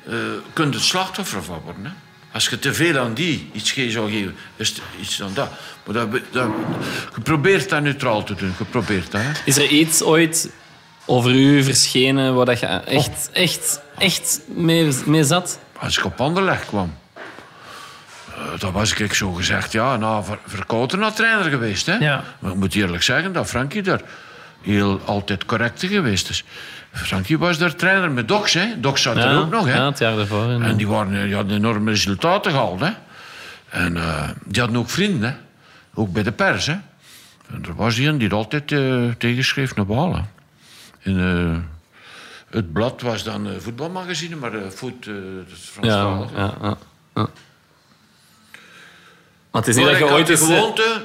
eh kunt het slachtoffer van worden. Hè? Als je te veel aan die iets zou geven, is het iets dan dat. Maar dat, dat, je probeert dat neutraal te doen. Je probeert dat. Hè?
Is er iets ooit over u verschenen waar dat je echt, echt, echt mee, mee zat?
Als ik op Anderlecht kwam, eh, dan was ik zo gezegd, ja, nou, ver, verkouden naar trainer geweest. Hè?
Ja.
Maar ik moet eerlijk zeggen dat Frankie daar heel altijd correct geweest is. Frankie was daar trainer met Dox, hè. Dox zat er ook nog, hè.
Ja, het jaar daarvoor.
En
En
die, waren, die hadden enorme resultaten gehaald. Hè? En eh, die hadden ook vrienden, hè? ook bij de pers. Hè? En er was een die altijd eh, tegenschreef naar Balen. En, eh, het blad was dan voetbalmagazine, maar uh, voet, is
ja, ja, ja, ja. Maar het is niet
Maar
dat je ooit eens... eh,
gewoonte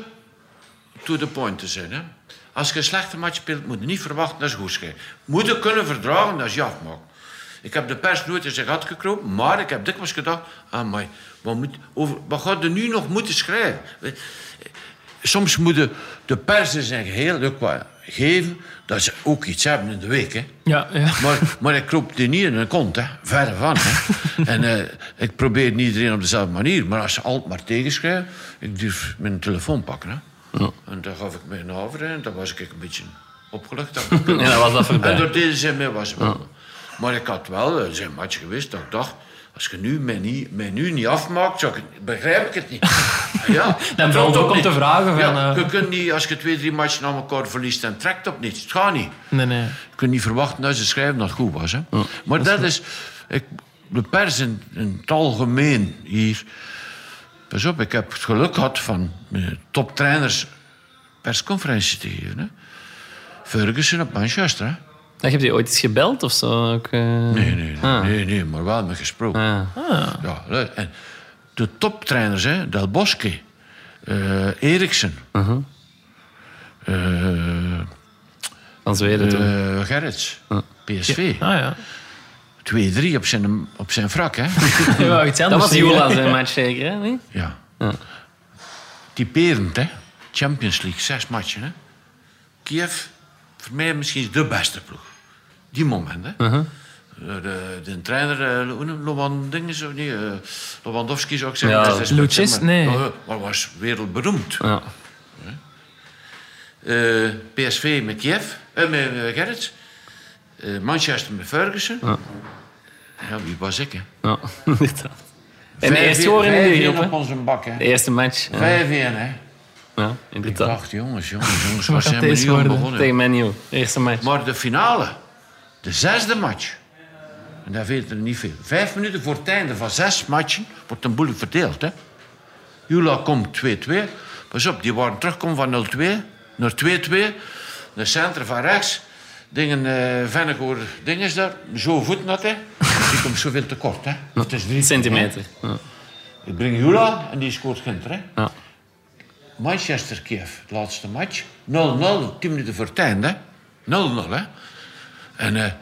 to the point te zijn. Hè? Als je een slechte match speelt, moet je niet verwachten dat is goed schrijven. Moet je kunnen verdragen dat is je. Ik heb de pers nooit in zijn gat gekropen, maar ik heb dikwijls gedacht... Ah, maar wat, moet, over, wat gaat er nu nog moeten schrijven? Soms moeten de pers in zijn geheel ook wat geven dat ze ook iets hebben in de week. Hè?
Ja, ja.
Maar, maar ik kroop die niet in een kont, hè. verre van. Hè. en eh, ik probeer niet iedereen op dezelfde manier. Maar als ze altijd maar tegenschrijven, ik durf mijn telefoon pakken. Hè. En dan gaf ik mijn over en dan was ik een beetje opgelucht.
En was dat voorbij.
en door deze zijn mij was het wel. Maar ik had wel, er zijn match geweest dat ik dacht... Als je nu mij, niet, mij nu niet afmaakt, ik, begrijp ik het niet. Ja,
Dan valt ook om te vragen van,
Ja,
eh,
Je kunt niet, als je twee, drie matchen aan elkaar verliest, dan trekt op niets. Het gaat niet.
Nee, nee.
Je kunt niet verwachten dat ze schrijven dat het goed was. Hè? maar dat is... Ik, de pers in, in het algemeen hier... Pas op, ik heb het geluk gehad van eh, toptrainers persconferenties te geven. Hè? Ferguson op Manchester. Hè?
Heb je ooit eens gebeld of zo? Ook, eh?
Nee, nee, nee,
Ah.
nee, nee, maar wel met gesproken.
Ah.
Ja, en de toptrainers, hè, Del Bosque, eh Eriksen, eh,
Van Zweden toen.
eh, Gerrits, PSV.
Ah ja.
2-3 op zijn, op zijn wrak, hè?
Je wou iets
Dat
anders
was
zeggen, hè?
Jola zijn match zeker, hè? Nee?
ja. Typerend, hè? Champions League, zes matchen, hè? Kiev, voor mij misschien de beste ploeg. Die moment, hè?
Uh-huh.
Eh, De, de trainer, eh, zo niet, eh, Lewandowski zou ik zeggen.
Ja,
dat is-
Lucis?
maar-
Nee.
maar- Maar was wereldberoemd.
Ja.
Eh, PSV met Kiev, eh, met Gerrits. Eh, Manchester met Ferguson.
Ja.
Ja, wie was ik, hè?
Ja, inderdaad. En
Vijf-
eerst geworden in
vijf-
groep,
op onze bak, hè?
De eerste match. Ja,
5-1, hè?
ja
Ik
inderdaad.
dacht, jongens, jongens, jongens, waar zijn we nu aan begonnen?
Tegen Menu. Eerste match.
Maar de finale, de zesde match, en daar weet er niet veel. Vijf minuten voor het einde van zes matchen wordt een boel verdeeld. Hè? Jula komt 2-2. Pas op, die waren terugkomen van 0-2 naar 2-2. De center van rechts. Dingen, eh Vennegoor, ding is daar. Zo voet nat, hè. Die komt zoveel tekort, hè. Het is drie
Centimeter. Ja.
Ik breng Jula en die scoort Ginter, hè.
Ja.
Manchester Kiev, de laatste match. 0-0, 10 minuten voor het einde. 0-0, hè. En eh,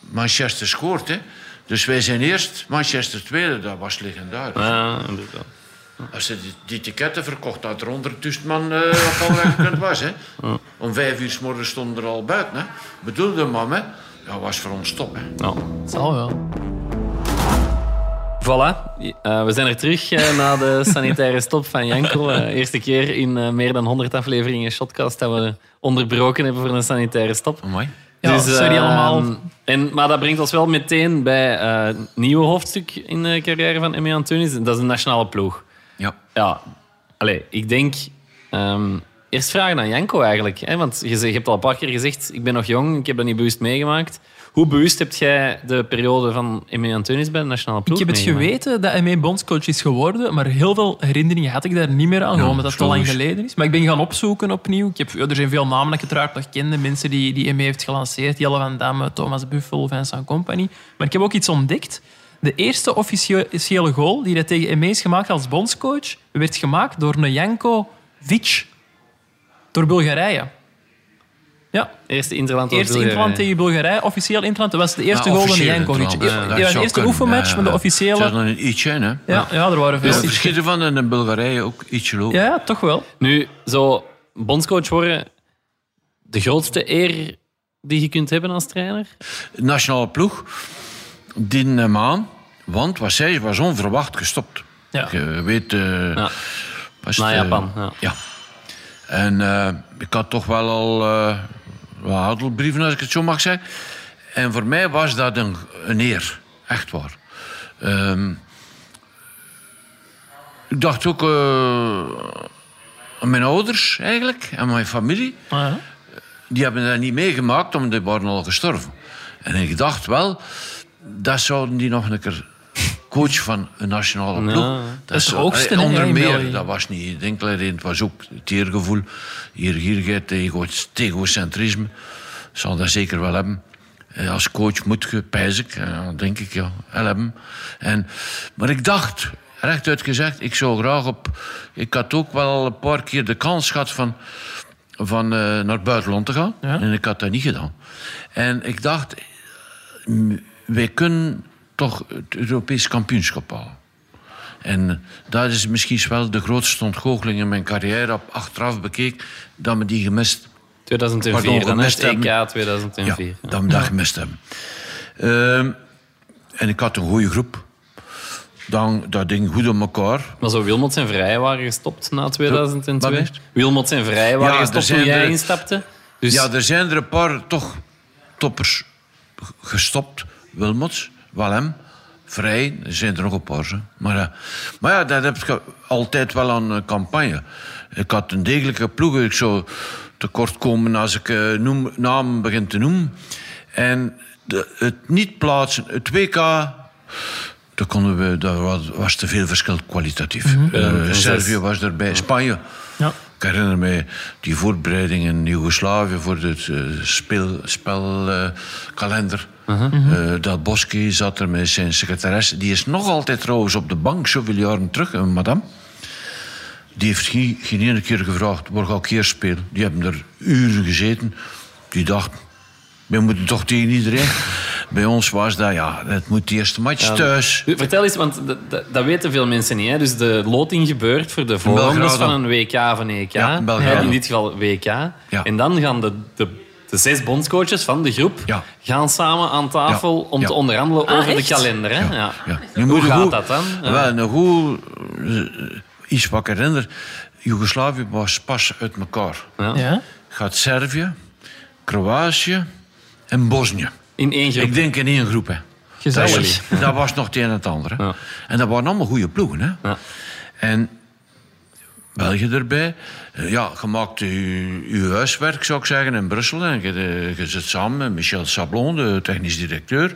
Manchester scoort, hè. Dus wij zijn eerst, Manchester tweede, dat was legendarisch.
Ja, inderdaad.
Als ze die, die ticketten verkocht, dat er 100.000 man eh op alle gekund was, hè. Om vijf uur s morgens stonden er al buiten, hè. Bedoelde mam, hè. dat was voor ons top. Hè.
Ja.
Het zal wel.
Voilà, Eh, we zijn er terug eh, na de sanitaire stop van Janko. Eerste keer in eh, meer dan 100 afleveringen Shotcast dat we onderbroken hebben voor een sanitaire stop.
Mooi.
Ja, sorry
eh,
allemaal.
En, maar dat brengt ons wel meteen bij eh, het nieuwe hoofdstuk in de carrière van Emmy Antunis. Dat is de nationale ploeg.
Ja.
Ja, allee, ik denk... ehm, eerst vragen aan Janko eigenlijk. Hè? Want je, je hebt al een paar keer gezegd, ik ben nog jong, ik heb dat niet bewust meegemaakt. Hoe bewust heb jij de periode van Emmy Antunis bij de nationale ploeg
Ik heb het
meegemaakt?
geweten dat hij mee bondscoach is geworden, maar heel veel herinneringen had ik daar niet meer aan, gewoon omdat het te lang geleden is. Maar ik ben gaan opzoeken opnieuw. Ik heb, ja, er zijn veel namen dat ik uiteraard nog kende, mensen die, die ME heeft gelanceerd. Jelle van Damme, Thomas Buffel, Vincent Company. Maar ik heb ook iets ontdekt. De eerste officiële goal die hij tegen ME is gemaakt als bondscoach, werd gemaakt door een Janko Vic. Door Bulgarije. Ja,
Eerste Interland of
Eerste
Bulgarije.
Interland tegen Bulgarije, officieel Interland. Dat was de eerste
Ja,
goal van Jankovic. Ja, ja, de eerste
kunnen.
oefenmatch,
Ja,
maar de officiële...
Het is dan een ietsje, hè?
Ja, ja, er waren veel.
Ja, verschil ervan en in Bulgarije ook ietsje lopen.
Ja, ja, toch wel.
Nu, zo bondscoach worden, de grootste eer die je kunt hebben als trainer?
nationale ploeg diende hem aan, want wat zij was onverwacht gestopt.
Ja.
Je weet... eh,
Ja.
het, eh,
Japan, ja.
En eh, ik had toch wel al wat adelbrieven, als ik het zo mag zeggen. En voor mij was dat een, een eer. Echt waar. Ehm, ik dacht ook aan mijn ouders eigenlijk, en mijn familie.
Ah, ja.
Die hebben dat niet meegemaakt, omdat die waren al gestorven. En ik dacht wel, dat zouden die nog een keer coach van een nationale ploeg.
Ja.
Dat is hoogste,
Onder meer, dat was niet reden. Het was ook het eergevoel, hier, ego- het egocentrisme. Zal dat zeker wel hebben. Eh, Als coach moet je, pijs ik, eh, denk ik, ja, wel hebben. En, maar ik dacht, rechtuit gezegd, ik zou graag op... Ik had ook wel een paar keer de kans gehad van, van eh, naar het buitenland te gaan.
Ja.
En ik had dat niet gedaan. En ik dacht, wij kunnen toch het Europees kampioenschap halen. En dat is misschien wel de grootste ontgoocheling in mijn carrière. Op achteraf bekeek dat we die gemist
2004,
Pardon,
dan is
gemist
het EK
hebben.
2004.
ja, dat we dat gemist hebben. Ehm, en ik had een goede groep. Dan, dat ging goed op elkaar.
Maar zo Wilmots en Vrij waren gestopt na
Wat
2002.
is het?
Wilmots en Vrij waren
Ja,
gestopt toen
zijn
jij
er-
instapte. Dus
Ja, er zijn er een paar toch toppers gestopt. Wilmots, Walem, Vrij, er zijn er nog een paar. Hè. Maar, ja, maar ja, dat heb je altijd wel aan een campagne. Ik had een degelijke ploeg. Ik zou tekort komen als ik eh, noem, namen begin te noemen. En de, het niet plaatsen, het WK... Daar konden we, daar was, was te veel verschil kwalitatief. Eh,
zes.
Servië was erbij, Spanje.
Ja.
Ik herinner me die voorbereiding in Joegoslavië voor het eh, speel, spelkalender. dat Boski zat er met zijn secretaresse. Die is nog altijd trouwens op de bank, zoveel jaren terug, een madame. Die heeft geen, geen ene keer gevraagd, waar ga ik hier spelen? Die hebben er uren gezeten. Die dacht, we moeten toch tegen iedereen. Bij ons was dat, ja, het moet de eerste match thuis.
Vertel eens, want dat, weten veel mensen niet. Hè? Dus de loting gebeurt voor de voorrondes van een WK of een EK.
Ja, in Belgrado.
Ja, in dit geval WK. En dan gaan de, de, de zes bondscoaches van de groep
Ja.
gaan samen aan tafel
Ja.
om
Ja.
te onderhandelen
Ah,
over
echt?
de kalender. Hè? Ja.
Nu
Hoe gaat
goed-
dat dan?
Wel, een goed... eh, iets wat ik herinner. Joegoslavië was pas uit elkaar.
Ja.
Gaat Servië, Kroatië en Bosnië.
In één groep.
Ik denk in één groep. Hè.
Gezellig.
Dat, dat was nog het een en het ander. Hè.
Ja.
En dat waren allemaal goede ploegen. Hè.
Ja.
En België erbij. Eh, Ja, je maakt je, huiswerk, zou ik zeggen, in Brussel. En je, eh, je zit samen met Michel Sablon, de technisch directeur.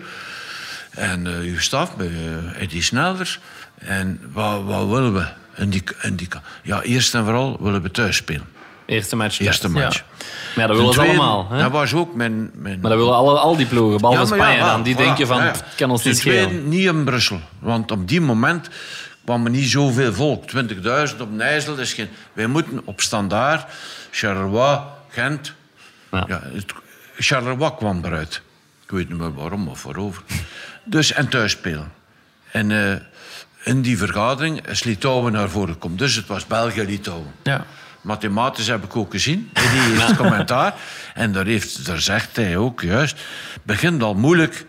En eh je staf, bij Eddie Snelders. En wat, wat willen we? En die, en die, ja, eerst en vooral willen we thuis spelen.
Eerste match.
Eerste match.
Maar ja, dat willen ze
tweede,
allemaal. Hè?
Dat was ook mijn... mijn
Maar dat willen alle, al die ploegen, behalve
Ja,
Spanje
ja,
dan. Die
voilà,
denken van,
ja, ja.
"Pff, het kan ons niet schelen.
niet in Brussel. Want op die moment kwam er niet zoveel volk. 20.000 op Nijssel. Dat is geen... Wij moeten op standaard, Charleroi, Gent...
Ja.
Ja. het, Charleroi kwam eruit. Ik weet niet meer waarom of waarover. Dus, en thuis spelen. En eh, in die vergadering is Litouwen naar voren gekomen. Dus het was België-Litouwen.
Ja.
Mathematisch heb ik ook gezien. hè, Die heeft commentaar. En daar, heeft, daar zegt hij ook juist... Het begint al moeilijk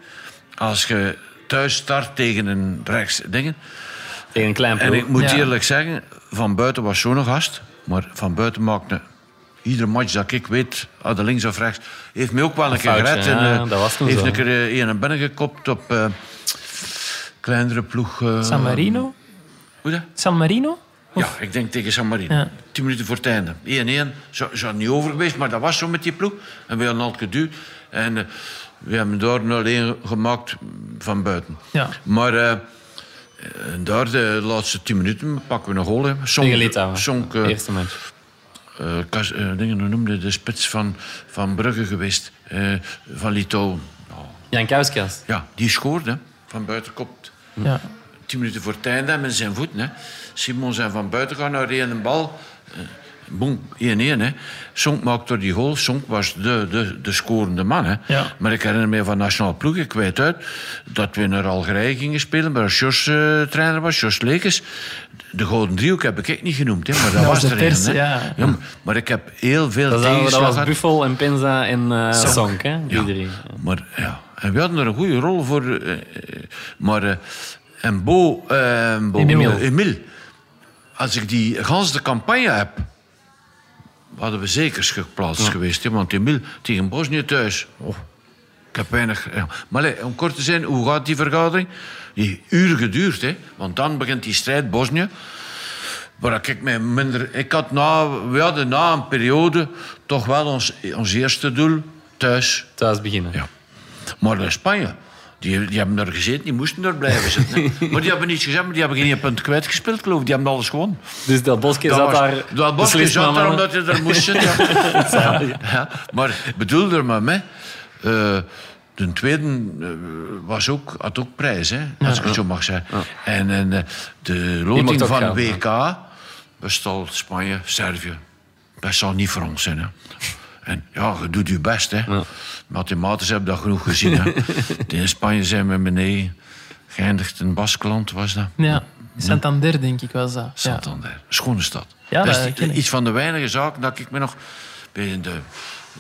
als je thuis start tegen een rechts dingen.
Tegen een klein
En ik moet
Ja.
eerlijk zeggen, van buiten was zo'n gast. Maar van buiten maakte iedere match dat ik weet, aan de links of rechts, heeft mij ook wel een, keer
foutje,
gered.
ja,
en, eh,
dat was toen
heeft
zo.
een keer eh, een binnengekopt op eh, kleinere ploeg. eh,
San Marino?
Hoe dat?
San Marino?
Ja, ik denk tegen San Marino.
Ja.
Tien minuten voor het einde. 1-1. Zou, zou niet over geweest, maar dat was zo met die ploeg. En we hadden al geduwd. En we hebben daar 0-1 gemaakt van buiten.
Ja.
Maar eh, en daar de laatste tien minuten pakken we een goal.
Tegen Litouwen.
Sonk, eh,
Eerste match.
eh, Kas- eh, dingen, hoe noemde de spits van, van Brugge geweest. eh, van Litouwen. Nou,
Jan Kauskas.
ja, die scoorde van buitenkop.
Ja.
Tien minuten voor het einde met zijn voeten. Hè. Simon zijn van buiten gaan naar de ene bal. Boom, 1-1. hè. Sonk maakte door die goal. Sonk was de, de, de scorende man. Hè.
Ja.
Maar ik herinner me van Nationaal Ploeg, ik weet uit, dat we naar Algerije gingen spelen, waar Jos eh, trainer was, Jos Lekes. De Gouden Driehoek heb ik echt niet genoemd, hè, maar dat,
Dat
was er een. hè.
ja.
maar, maar ik heb heel veel
Dat, was- dat
tegenslag
was. Buffel en Penza en eh
Sonk.
Sonk, hè? Die
Ja.
drie.
Maar ja, en we hadden er een goede rol voor. eh, eh, maar eh, en Bo, Bo
Emile.
eh, Emile, als ik die gans de campagne heb, hadden we zekers geplaatst geweest. Hè, want Emile tegen Bosnië thuis. Oh, ik heb weinig. ja. Maar allee, om kort te zijn, hoe gaat die vergadering? Die uren geduurd, hè? want dan begint die strijd Bosnië. Waar ik mij minder. Ik had na, we hadden na een periode toch wel ons, ons eerste doel thuis.
Thuis beginnen.
Ja. Maar in Spanje, die, die hebben daar gezeten, die moesten daar blijven zitten. hè. maar die hebben niets gezegd, maar die hebben geen punt kwijtgespeeld, geloof ik. Die hebben alles gewonnen.
Dus
Dat
zat
was-
daar...
Dat
beslist
zat daar omdat je er moest zitten. Ja. Ja, Maar bedoel er maar mee. eh, de tweede eh, was ook, had ook prijs, hè, als ik het zo mag zeggen. En, en eh, de loting van
gaan,
WK bestal Spanje, Servië. Dat zal niet voor ons zijn. Hè. En ja, je doet je best. Hè. Mathematisch heb ik dat genoeg gezien. Hè. In Spanje zijn we beneden geëindigd in Baskeland, was dat?
ja. Santander, denk ik, was dat. Ja.
Santander. Schone stad.
Ja,
dat
dat
is iets van de weinige zaken dat ik me nog... Bij de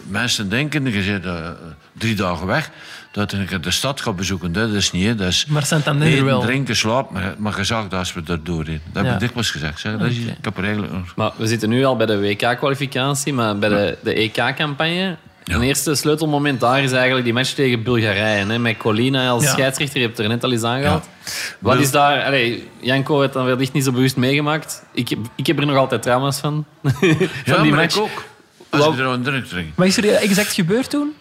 mensen denken, je zit eh, drie dagen weg, dat ik de stad ga bezoeken. Dat is niet, hè. dat is
Maar Santander
eten,
wel.
drinken, slapen. Maar, maar je zag dat als we daar doorheen. Dat heb
Ja.
ik dikwijls gezegd. Zeg. Dat is. Ik heb er eigenlijk... nog-
Maar we zitten nu al bij de WK-kwalificatie, maar bij de, de EK-campagne... Een eerste sleutelmoment daar is eigenlijk die match tegen Bulgarije. Hè, met Colina als
Ja.
scheidsrechter, je hebt er net al eens aangehaald.
Ja.
Wat is daar... Allee, Janko heeft dan wellicht niet zo bewust meegemaakt. Ik, heb- ik heb er nog altijd trauma's van. van
Ja,
die
maar
match.
ik ook. Als ik er.
Wat is er exact gebeurd toen?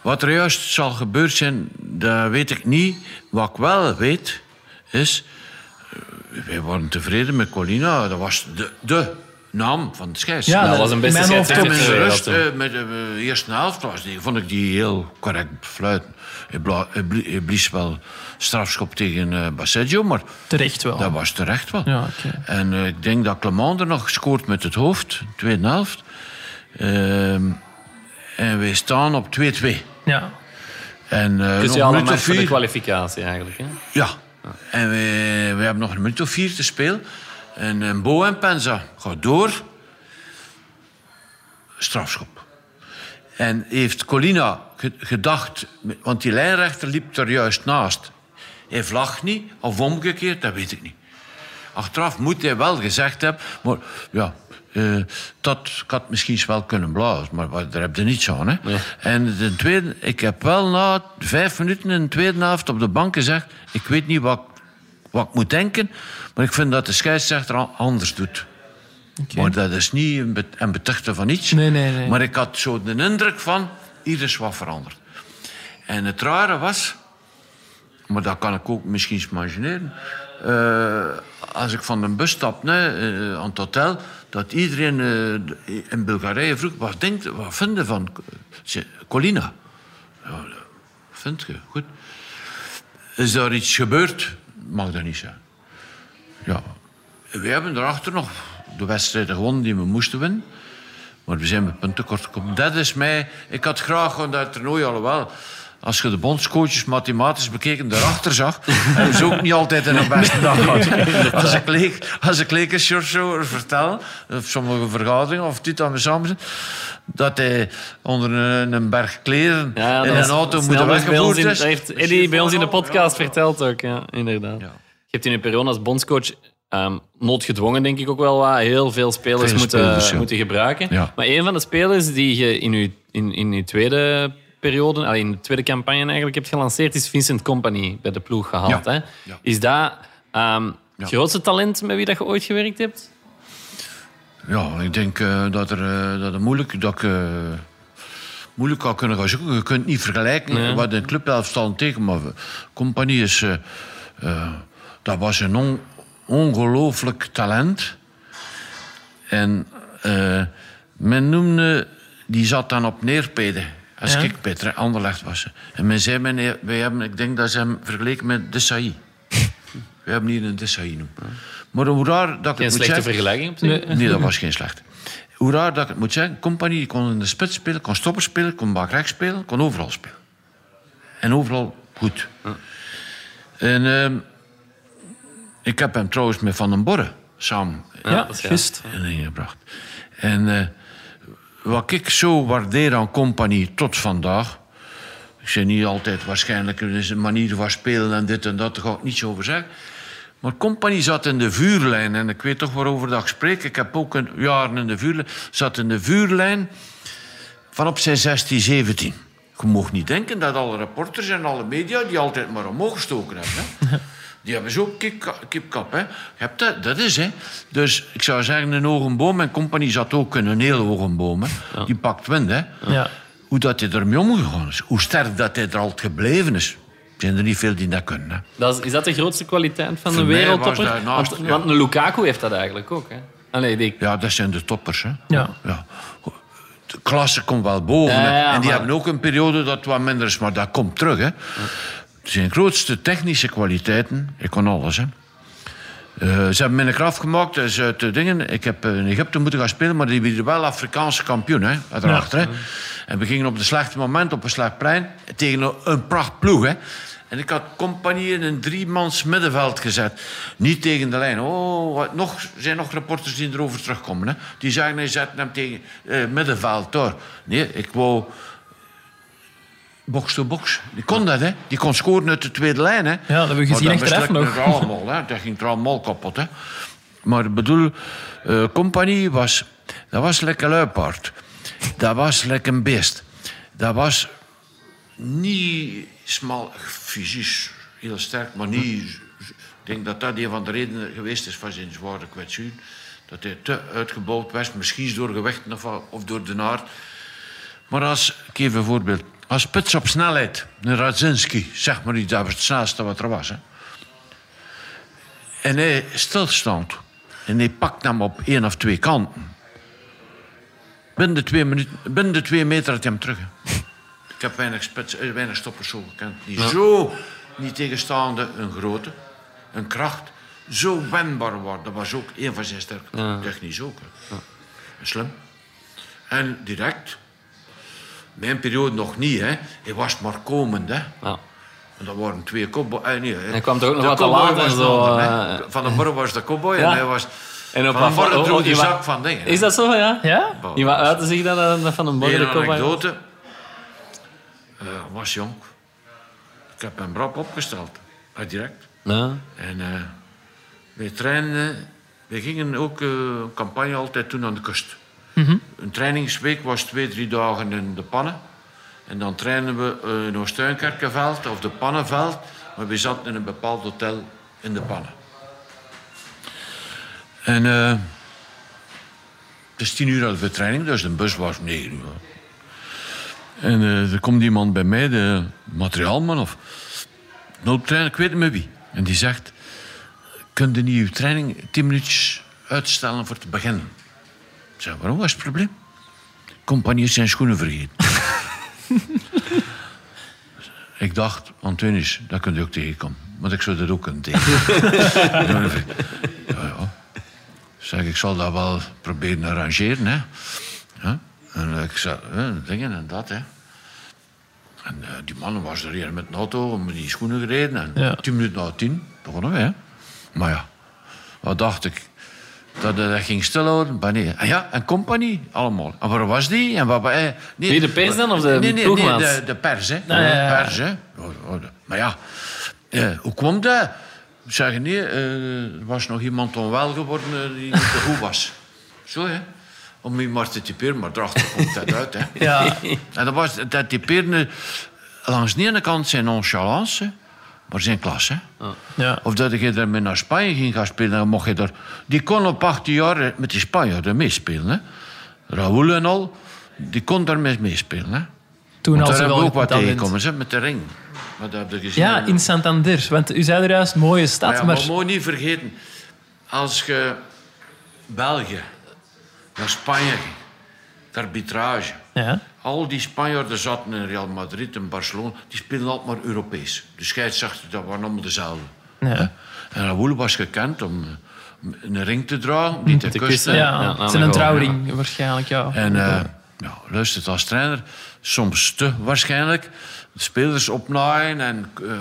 Wat er juist zal gebeurd zijn, dat weet ik niet. Wat ik wel weet, is... eh, Wij waren tevreden met Colina. Dat was de, de naam van de scheids.
Ja,
dat was een beste
mijn ook.
scheidsrechter. dat
rust,
toen.
eh, met de eh, eerste helft, was die, vond ik die heel correct fluiten. Hij, bla- hij blie- hij blies wel strafschop tegen eh Baseggio, maar
Terecht wel.
dat was terecht wel.
Ja, oké.
En eh, ik denk dat Clement er nog scoort met het hoofd, tweede helft. Ehm, en wij staan op 2-2.
Ja.
En eh nog een
voor de kwalificatie eigenlijk. Hè?
Ja. En we, we hebben nog een minuut of vier te spelen. En, en Bo en Penza gaat door. Strafschop. En heeft Colina ge- gedacht... Want die lijnrechter liep er juist naast. Hij vlag niet, of omgekeerd, dat weet ik niet. Achteraf moet hij wel gezegd hebben... Maar ja, eh, dat had misschien wel kunnen blazen. Maar daar heb je niets aan. Hè. En de tweede... Ik heb wel na vijf minuten in de tweede helft op de bank gezegd... Ik weet niet wat, wat ik moet denken... Maar ik vind dat de scheidsrechter anders doet. Maar dat is niet een, betuchte van iets.
Nee, nee, nee.
Maar ik had zo de indruk van... Hier is wat veranderd. En het rare was... Maar dat kan ik ook misschien eens imagineren. eh, als ik van de bus stap nee, eh, aan het hotel... dat iedereen eh, in Bulgarije vroeg... Wat, denkt, wat vind je van Colina? Ja, vind je, goed. Is daar iets gebeurd? Mag dat niet zijn. Ja, we hebben daarachter nog de wedstrijden gewonnen die we moesten winnen. Maar we zijn met punten kort gekomen. Dat is mij... Ik had graag aan dat toernooi, alhoewel... als je de bondscoaches mathematisch bekeken daarachter zag, hebben ze ook niet altijd in een beste dag gehad. Als ik leek, als ik leek een short zo vertel, op sommige vergaderingen, of dit aan me samen dat hij onder een, een berg kleren
Ja,
in
dat
een auto moet weggevoerd
Dat
is.
heeft
Dus
Eddie bij ons in de podcast
ja.
verteld ook, ja, inderdaad.
Ja.
Je hebt in je periode als bondscoach ehm, noodgedwongen, denk ik ook wel wat, heel veel spelers,
Veel
moeten,
spelers, ja.
moeten gebruiken.
Ja.
Maar een van de spelers die je in je, in, in je tweede periode, in de tweede campagne eigenlijk hebt gelanceerd, is Vincent Company bij de ploeg gehaald.
Ja.
Hè?
Ja.
Is dat ehm, het grootste talent met wie dat je ooit gewerkt hebt?
Ja, ik denk eh, dat, er, eh, dat het moeilijk, dat ik, eh, moeilijk kan kunnen gaan zoeken. Je kunt het niet vergelijken
Nee.
wat in clubelftal tegen, maar Compagnie is... dat was een on- ongelooflijk talent. En men noemde... Die zat dan op neerpeden. Als
Ja.
ik bij Anderlecht was. En men zei, meneer, wij hebben, ik denk dat ze hem vergeleken met Desailly. We hebben hier een Desailly noemen. Maar hoe raar dat ik
Geen
het
slechte vergelijking.
Nee.
Nee, dat was geen slecht. Hoe raar dat ik het moet zeggen, Compagnie die kon in de spits spelen, kon stopper spelen, kon bakrecht spelen, kon overal spelen. En overal goed. En ehm, ik heb hem trouwens met Van den Borre samen
Ja,
dat is
juist.
ingebracht. En eh, wat ik zo waardeer aan Compagnie tot vandaag... Ik zeg niet altijd waarschijnlijk er is een manier van spelen en dit en dat, daar ga ik niets over zeggen. Maar Compagnie zat in de vuurlijn. En ik weet toch waarover dat ik spreek. Ik heb ook een jaren in de vuurlijn. Zat in de vuurlijn van op zijn 16, 17. Je mag niet denken dat alle reporters en alle media die altijd maar omhoog gestoken hebben. Hè. Die hebben zo kip, kipkap. Hè. Je hebt dat, dat is, hè. Dus ik zou zeggen, een hoge boom. En Compagnie zat ook in een heel hoge boom. Hè. Die pakt wind, hè.
Ja.
Hoe dat hij ermee omgegaan is. Hoe sterk dat hij er altijd gebleven is. Er zijn er niet veel die dat kunnen. Hè.
Dat is, is dat de grootste kwaliteit van
Voor
de wereldtopper?
naast-
Want,
ja.
want een Lukaku heeft dat eigenlijk ook. Hè? Allee, die,
Ja, dat zijn de toppers. Hè.
Ja.
Ja. De klasse komt wel boven.
Ja,
hè.
ja,
en die
maar-
hebben ook een periode dat wat minder is, maar dat komt terug. Hè. Zijn grootste technische kwaliteiten, ik kon alles. Hè. Eh, ze hebben mij een graf gemaakt dus uit de dingen. Ik heb in Egypte moeten gaan spelen, maar die werden wel Afrikaanse kampioen. Hè, uiteraard, hè. En we gingen op de slechte moment op een slecht plein tegen een prachtploeg. Hè. En ik had compagnie in een driemans middenveld gezet. Niet tegen de lijn. Oh, wat, nog, er zijn nog reporters die erover terugkomen. Hè. Die zeggen, hij zet hem tegen eh, middenveld door. Nee, ik wou box to box. Die kon dat, hè. Die kon scoren uit de tweede lijn, hè.
dat hebben we gezien achteraf
mislukte
nog.
allemaal, hè. Dat ging er allemaal kapot, hè. Maar ik bedoel, eh compagnie was... Dat was lekker luipaard. Dat was lekker een beest. Dat was niet smal, fysisch heel sterk, maar niet... Ik denk dat dat een van de redenen geweest is van zijn zware kwetsuur. Dat hij te uitgebouwd was, misschien door gewichten of, of door de naard. Maar als, ik geef een voorbeeld. Als spits op snelheid, een Radzinski, zeg maar iets, dat was het snelste wat er was. Hè. En hij stilstaand. En hij pakt hem op één of twee kanten. Binnen de twee, minuten, binnen de twee meter had hij hem terug. hè. Ik heb weinig, spits, eh, weinig stoppers zo gekend. Die zo, niet tegenstaande, een grote, een kracht, zo wendbaar waren. Dat was ook een van zijn sterke Technisch ook. hè. En Slim. En direct. Mijn periode nog niet, hè. Hij was maar komend, hè.
ja.
En dat waren twee cowboys. Eh, nee, hè.
Hij kwam toch ook nog
De
wat te
cowboy
laat en
was de
zo, eh,
hè. Van den Borre was de cowboy
Ja.
en hij was...
En op
van den Borre
oh,
droeg
oh,
de
die
zak van dingen.
Is dat zo, ja?
Ja?
Die wat uit te zich dat van borden
een
kop was?
anekdote. Eh, was jong. Ik heb hem rap opgesteld. Ah, direct.
Ja.
En eh wij trainen... Wij gingen ook eh, campagne altijd doen aan de kust. Een trainingsweek was twee, drie dagen in de pannen. En dan trainen we eh, in Oostuinkerkenveld of de Pannenveld. Maar we zaten in een bepaald hotel in de pannen. En eh, het is tien uur hadden we training, dus de bus was negen uur. En eh, er komt iemand bij mij, de materiaalman of hulptrainer, ik weet niet meer wie. En die zegt, kun je niet je training tien minuutjes uitstellen voor te beginnen? Waarom was het probleem? Compagnie zijn schoenen vergeten. ik dacht, Antonius, dat kun je ook tegenkomen. Want ik zou dat ook kunnen tegenkomen. ja, ja. Zeg, ik zal dat wel proberen arrangeren, hè. Ja? En ik zei, dingen en dat, hè. En eh, die man was er hier met een auto, met die schoenen gereden. En
Ja.
tien minuten na tien begonnen we. Hè. Maar ja, wat dacht ik? Dat dat ging stilhouden? Maar nee. En ja, en compagnie, allemaal. En waar was die? En wat, eh, nee,
Wie, de pers dan, of de
nee, nee, nee, de, de pers, hè.
ja, ja.
De pers, hè. Oh, oh, de- Maar ja, eh, hoe kwam dat? Zeggen nee, eh, er was nog iemand onwel geworden eh, die niet te goed was. Zo, hè. Om je maar te typeren, maar erachter komt dat uit, hè.
Ja,
En dat, was, dat typeerde eh, langs de ene kant zijn nonchalance, maar zijn klas. Hè?
ja.
Of dat je daarmee naar Spanje ging gaan spelen, dan mocht je daar... Die kon op 18 jaar met die Spanjaarden meespelen. Hè? Raoul en al, die kon daarmee meespelen. Hè?
Toen
Want daar hebben we ook wat hè, met de ring. Heb je gezien?
Ja, in Santander. Want u zei er juist, mooie stad,
Maar ja,
maar...
maar moet niet vergeten, als je België naar Spanje ging, de arbitrage...
Ja.
Al die Spanjaarden zaten in Real Madrid en Barcelona. Die speelden altijd maar Europees. De scheidsrechters dat waren allemaal dezelfde.
Ja.
En Raoul was gekend om eh, een ring te dragen, die te,
Te
kussen.
kussen.
Ja,
Ja,
het is een trouwring waarschijnlijk, ja.
En uh, ja, luistert als trainer, soms te waarschijnlijk. De spelers opnaaien en eh,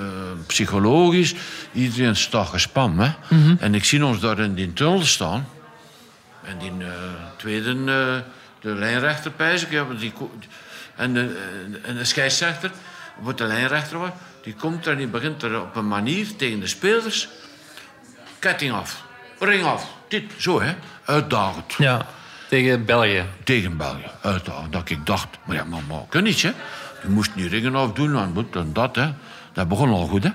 psychologisch. Iedereen staat gespannen. Hè?
Mhm.
En ik zie ons daar in die tunnel staan. En die eh, tweede, eh, de lijnrechter, ja, die, en, de, en de scheidsrechter, wat de lijnrechter was, die komt er en die begint er op een manier tegen de spelers. Ketting af, ring af, dit, zo hè, uitdagend
Ja.
Tegen België.
tegen België. Uitdagen. Dat ik dacht, maar ja, maar kan niet, hè. Je moest niet ringen afdoen en dit en dat, hè. Dat begon al goed, hè.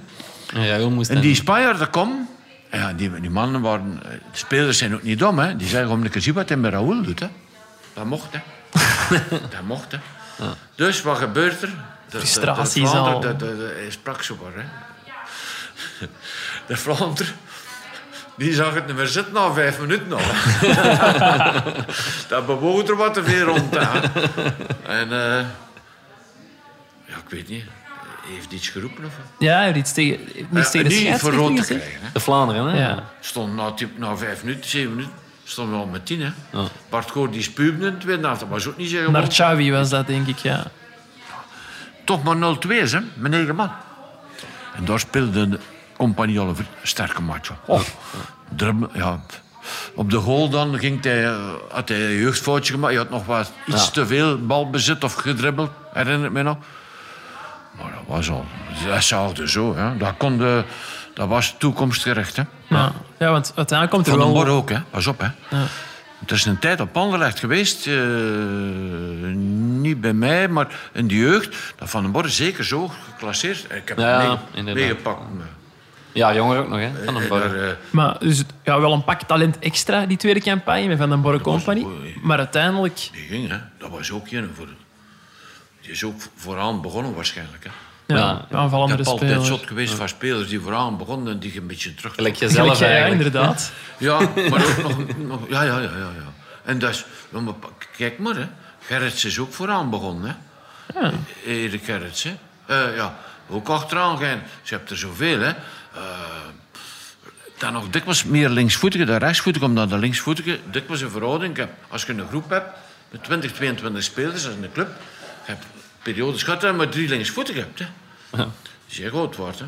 Moest
En
dan-
die Spanjaarden komen... Ja, die, die mannen waren... eh, De spelers zijn ook niet dom, hè. Die zeggen, om een keer zien wat hij met Raoul doet, hè. Dat mocht, hè. dat mocht, hè. Dus, wat gebeurt er? De- de- de
Frustraties
Vlaanderen,
al.
de- de- de- Hij sprak zo maar, hè. De Vlaanderen... Die zag het niet meer zitten na vijf minuten al. dat bewoog er wat te veel rond. Hè. En... eh, ja, ik weet niet. Heeft iets geroepen of?
Ja, hij heeft iets tegen, iets tegen de
niet voor rood te krijgen. Hè.
De Vlaanderen, hè?
Ja.
Stond na, na vijf minuten, zeven minuten, stonden we al met tien. Hè. Bart Goor die spuugde in de tweede helft. Dat was ook niet zeggen.
Naar Xavi was dat, denk ik, ja.
Toch maar 0-2 is, hè, met negen man. En daar speelde de compagnie al een vri- sterke match. Oh, dribbelen, ja. Op de goal dan ging hij, eh, had hij een jeugdfoutje gemaakt. Hij had nog wat iets
Ja.
te veel balbezit of gedribbeld, herinner ik me nog. Maar dat was al, dat zaagde zo. Hè. Dat, kon de, dat was toekomstgericht. Hè.
Ja, ja want uiteindelijk komt er
Van den
wel...
Bor ook, hè. pas op. Hè. Er is een tijd op Anderlecht geweest, eh, niet bij mij, maar in de jeugd, dat Van den Bor zeker zo geclasseerd. Ik heb
Ja,
het mee-
inderdaad.
meegepakt.
Ja, jonger ook nog, hè? Van
Eh,
bar.
eh,
Maar dus, ja, wel een pak talent extra, die tweede campagne met Van den Borre Company. Maar uiteindelijk...
die ging, hè. dat was ook een voor. Die is ook vooraan begonnen waarschijnlijk. Hè.
Ja,
Ja.
Ik
aanvallende
heb altijd
spelers.
zot geweest van spelers die vooraan begonnen en die je een beetje terug.
Gelijk
Gelijk
jezelf
jij,
eigenlijk.
inderdaad.
Ja, maar ook nog, nog- ja, ja, ja, ja, ja. En dat is, kijk maar, hè. Gerrits is ook vooraan begonnen, hè.
Ja.
Erik Gerrits, hè. Eh, ja, ook achteraan gaan. Ze hebben er zoveel, hè. Eh, dan nog dikwijls meer linksvoetige dan rechtsvoetige, omdat de linksvoetige dikwijls een verhouding heb. Als je een groep hebt met 20, 22 spelers, als een club, je hebt periodes gehad dat je maar drie linksvoetigen hebt, hè. Dat is heel groot wordt, hè.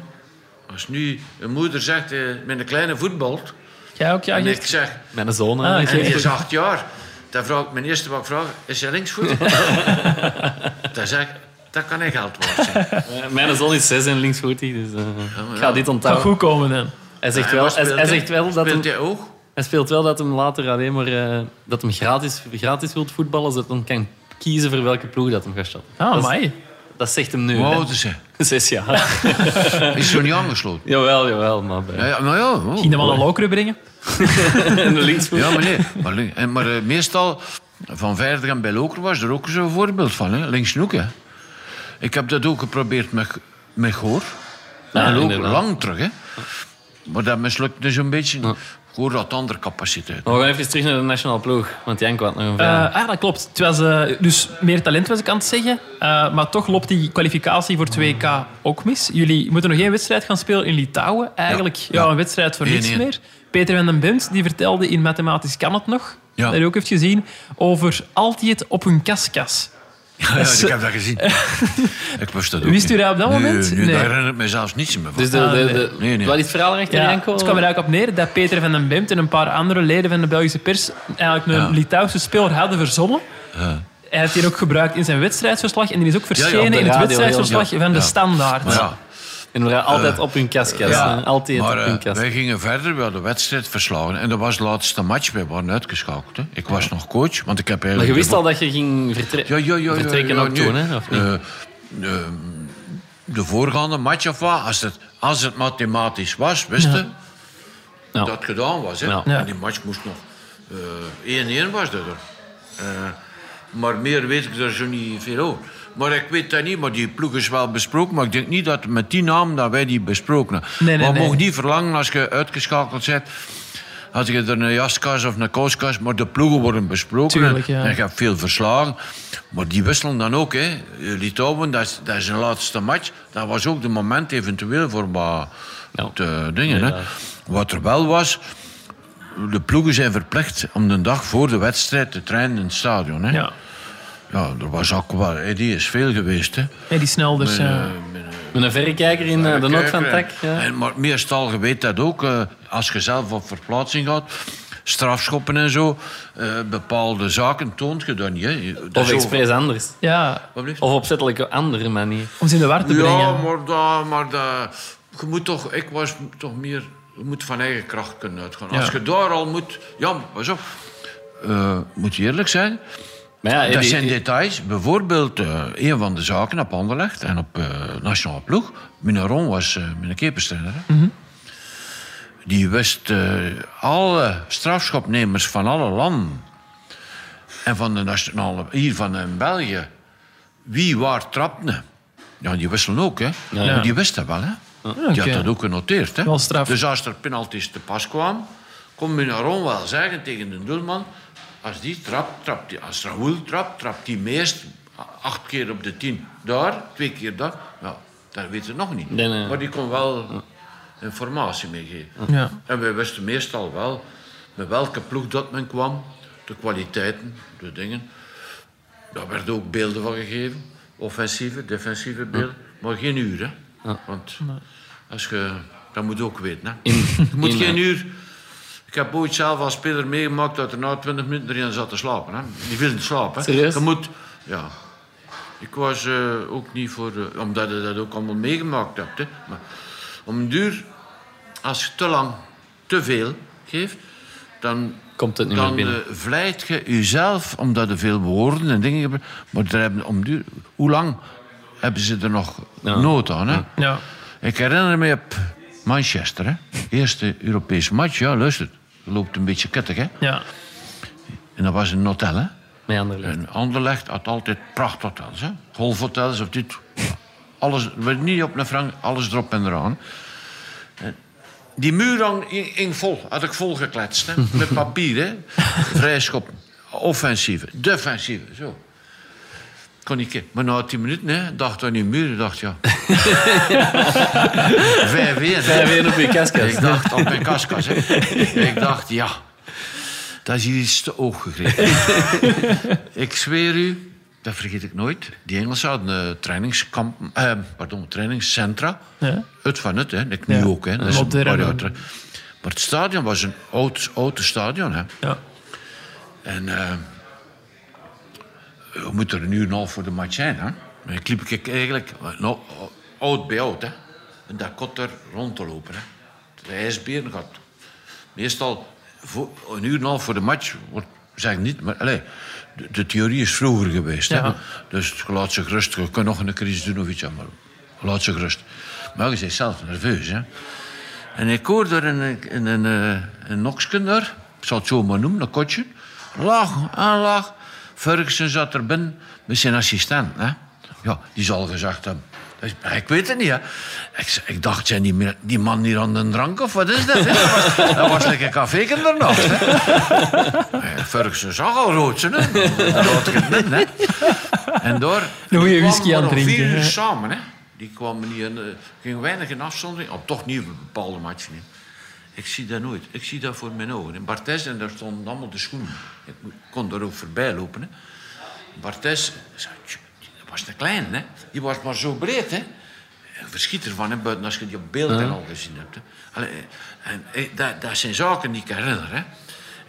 Als nu een moeder zegt, eh, met een kleine voetbalt,
Jij ook, ja,
en ik zeg,
Mijn zoon.
Ah,
en die is acht jaar. Dan vraag ik, mijn eerste wat ik vraag, is hij linksvoetig? dan zeg ik, dat kan echt geld waard zijn.
Eh, Mijn zoon is zes en linksvoetig, dus eh, ik ga dit
Gaat
onthouden.
goed komen dan.
Hij zegt wel, hij,
speelt
hij zegt wel dat
Speelt hij ook?
hij speelt wel dat hem later alleen maar eh, dat hem gratis, gratis wilt voetballen, zodat hij kan kiezen voor welke ploeg dat hem gaat starten.
Ah,
dat,
mij.
dat zegt hem nu.
Hoe oud is hij?
Zes jaar.
Is zo niet aangesloten?
jawel, jawel, maar bij
Ja, ja, maar ja. oh.
Ging hem al een lokeren brengen?
en de linksvoet.
Ja, maar nee. Maar, maar eh, meestal, van Veilig en bij Loker was er ook zo'n voorbeeld van. Hè? Links Noek, hè. Ik heb dat ook geprobeerd met, met Goor.
Ja,
en ook lang terug, hè. Maar dat mislukte zo'n beetje. Goor had andere capaciteit.
Maar we gaan even terug naar de nationale ploeg, want Janko had nog een
Eh,
vraag.
ah, dat klopt. Het was eh, dus meer talent, was ik aan het zeggen. Eh, maar toch loopt die kwalificatie voor 2K ook mis. Jullie moeten nog één wedstrijd gaan spelen in Litouwen. Eigenlijk ja,
Ja.
een wedstrijd voor niets
1-1.
meer. Peter van den Bemt die vertelde in Mathematisch kan het nog,
Ja.
dat je ook heeft gezien, over altijd op een kaskas.
Ja, ja, ik heb dat gezien. ik wist dat ook
Wist u dat op dat moment?
Nu,
Nee.
daar herinner ik me zelfs niets meer van.
Dus de,
Ah,
de,
nee.
de,
Nee, nee.
Wat is het verhaal erachter,
Ja,
Janko?
het kwam er eigenlijk op neer dat Peter van den Bemt en een paar andere leden van de Belgische pers eigenlijk een
Ja.
Litouwse speler hadden verzonnen.
Ja.
Hij heeft die ook gebruikt in zijn wedstrijdsverslag en die is ook verschenen in het wedstrijdsverslag
heel-
van de
ja.
Standaard.
Maar ja,
En we waren altijd op hun kastkast.
Ja.
hè. Altijd
maar
op
eh,
hun kast.
wij gingen verder, we hadden de wedstrijd verslagen. En dat was de laatste match, wij waren uitgeschakeld. Hè. Ik was nog coach, want ik heb
Maar
eigenlijk...
je wist al dat je ging vertre-
Ja, ja, ja, ja,
vertrekken
ja,
ook
nee.
toen, hè? Of niet?
Eh, eh, de voorgaande match of wat, als het, als het mathematisch was, wist je
Ja.
dat het gedaan was. Hè?
Ja.
Ja.
En die match moest nog eh 1-1 was dat er. Eh, maar meer weet ik er zo niet veel over. Maar ik weet dat niet, maar die ploeg is wel besproken. Maar ik denk niet dat met die naam dat wij die besproken hebben.
Nee, nee,
maar
nee.
mogen niet verlangen als je uitgeschakeld bent. Als je er een jaskas of een kouskas, maar de ploegen worden besproken.
Tuurlijk, ja.
En je hebt veel verslagen. Maar die wisselen dan ook. Hè. Litouwen, dat is, dat is een laatste match. Dat was ook de moment eventueel voor wat
Ja.
te dingen. Hè. Wat er wel was, de ploegen zijn verplicht om de dag voor de wedstrijd te trainen in het stadion. Hè.
Ja.
Ja, er was ook wel, die is veel geweest. Hè.
Ja, die Snelders.
Met,
ja.
eh, met, eh,
Met een verrekijker in eh, de nook van. Tak. Ja.
En, maar meestal, je weet dat ook, eh, als je zelf op verplaatsing gaat, strafschoppen en zo, eh, bepaalde zaken toont je dan niet. Hè. Dat
Of
is
expres anders.
ja?
Of opzettelijk een andere manier.
om ze in de war te
Ja,
brengen.
maar, dat, maar dat, je moet toch, ik was toch meer, je moet van eigen kracht kunnen uitgaan.
Ja.
Als je daar al moet, ja, pas op, Eh, moet je eerlijk zijn.
Maar ja,
Dat
die-
zijn details. Bijvoorbeeld, eh, een van de zaken op Anderlecht en op eh Nationale Ploeg. Minaron was uh, mijn keeperstrainer. hè. Die wist eh, alle strafschopnemers van alle landen. En van de nationale, hier van in België. Wie waar trapte. Ja, die wisselen ook, hè. Maar die wist dat wel, hè. Die
oké.
had dat ook genoteerd, hè.
Wel straf.
Dus als er penalties te pas kwamen, kon Minaron wel zeggen tegen de doelman... Als die trapt, trapt die. Als Raoul trapt, trapt die meest acht keer op de tien. Daar, twee keer daar. Ja, dat weten ze nog niet.
Nee, nee.
Maar die kon wel informatie meegeven.
Ja.
En wij wisten meestal wel met welke ploeg dat men kwam, de kwaliteiten, de dingen. Daar werden ook beelden van gegeven, offensieve, defensieve beelden, maar geen uur. Hè? Want als je, dat moet je ook weten. Hè?
In-
je moet
in,
geen uur. Ik heb ooit zelf als speler meegemaakt dat er na 20 minuten erin zat te slapen. Hè? Die viel slaap. Hè?
Serieus?
Je moet, ja. Ik was eh, ook niet voor, eh, omdat je dat ook allemaal meegemaakt hebt. Hè? Maar om een duur, als je te lang te veel geeft, dan,
Komt het niet meer binnen.
eh, vlijt je jezelf, omdat er veel woorden en dingen hebben. Maar er hebben, om duur, hoe lang hebben ze er nog
Ja.
nood aan? Hè?
Ja.
Ik herinner me op Manchester, hè? eerste Europese match. Ja, luister, loopt een beetje kettig. Hè?
Ja.
En dat was een hotel. Hè?
Met Anderlecht.
En Anderlecht had altijd prachthotels. Hè? Golfhotels of dit. Alles, niet op een frank, alles erop en eraan. En Die muur hing vol, had ik vol gekletst. Hè? Met papier, hè. Vrije schop. Offensieve, defensieve, zo. Kon. Maar na tien minuten, hè, dacht aan die muur, dacht ja. Vijf weer.
Vijf op je kastkast.
Ik dacht op mijn kaskas. Hè. Ik dacht, ja, dat is hier iets te oog gegrepen. ik zweer u, dat vergeet ik nooit. Die Engelsen hadden eh, trainingskamp, eh, pardon, trainingscentra.
Ja.
Het van het, hè. Ik nu
Ja.
ook. Hè. Dat is een paar jaar terug. Maar het stadion was een oud, oud stadion. Hè.
Ja.
En eh we moeten er een uur en een half voor de match zijn. Hè? Maar ik liep ik eigenlijk nou, oud bij oud. Hè? En dat kot er rond te lopen. Hè? De ijsberen gaat meestal voor, een uur en een half voor de match. Wordt, zeg ik niet, maar allez, de, de theorie is vroeger geweest. Hè? Dus je laat zich rust. Je kan nog een crisis doen of iets. Maar laat zich rust. Maar je bent zelf nerveus. Hè? En ik hoor er een, een, een, een, een noksken daar, ik zal het zo maar noemen, een kotje. Lach en lach. Ferguson zat er binnen met zijn assistent. Hè? Ja, die zal gezegd hebben. Ik weet het niet, hè. Ik, ik dacht, zijn die, die man hier aan de drank of wat is dat? Dat was, dat was like een café ernaast. Ferguson zag al rood, hè. Net, hè. En door...
Een goeie
die
whisky aan drinken,
vier uur samen, hè. Die kwamen niet in... eh, gingen weinig in afzondering. Of toch niet op bepaalde matchen. Niet. Ik zie dat nooit. Ik zie dat voor mijn ogen. En Barthes, en daar stonden allemaal de schoenen. Ik kon daar ook voorbij lopen. Hè. Barthes zei, "Tj, was een klein, hè. Die was maar zo breed, hè. Verschiet ervan, hè, buiten als je die op beeld en al gezien hebt. Hè. Allee, en, eh, dat, dat zijn zaken die ik herinner, hè.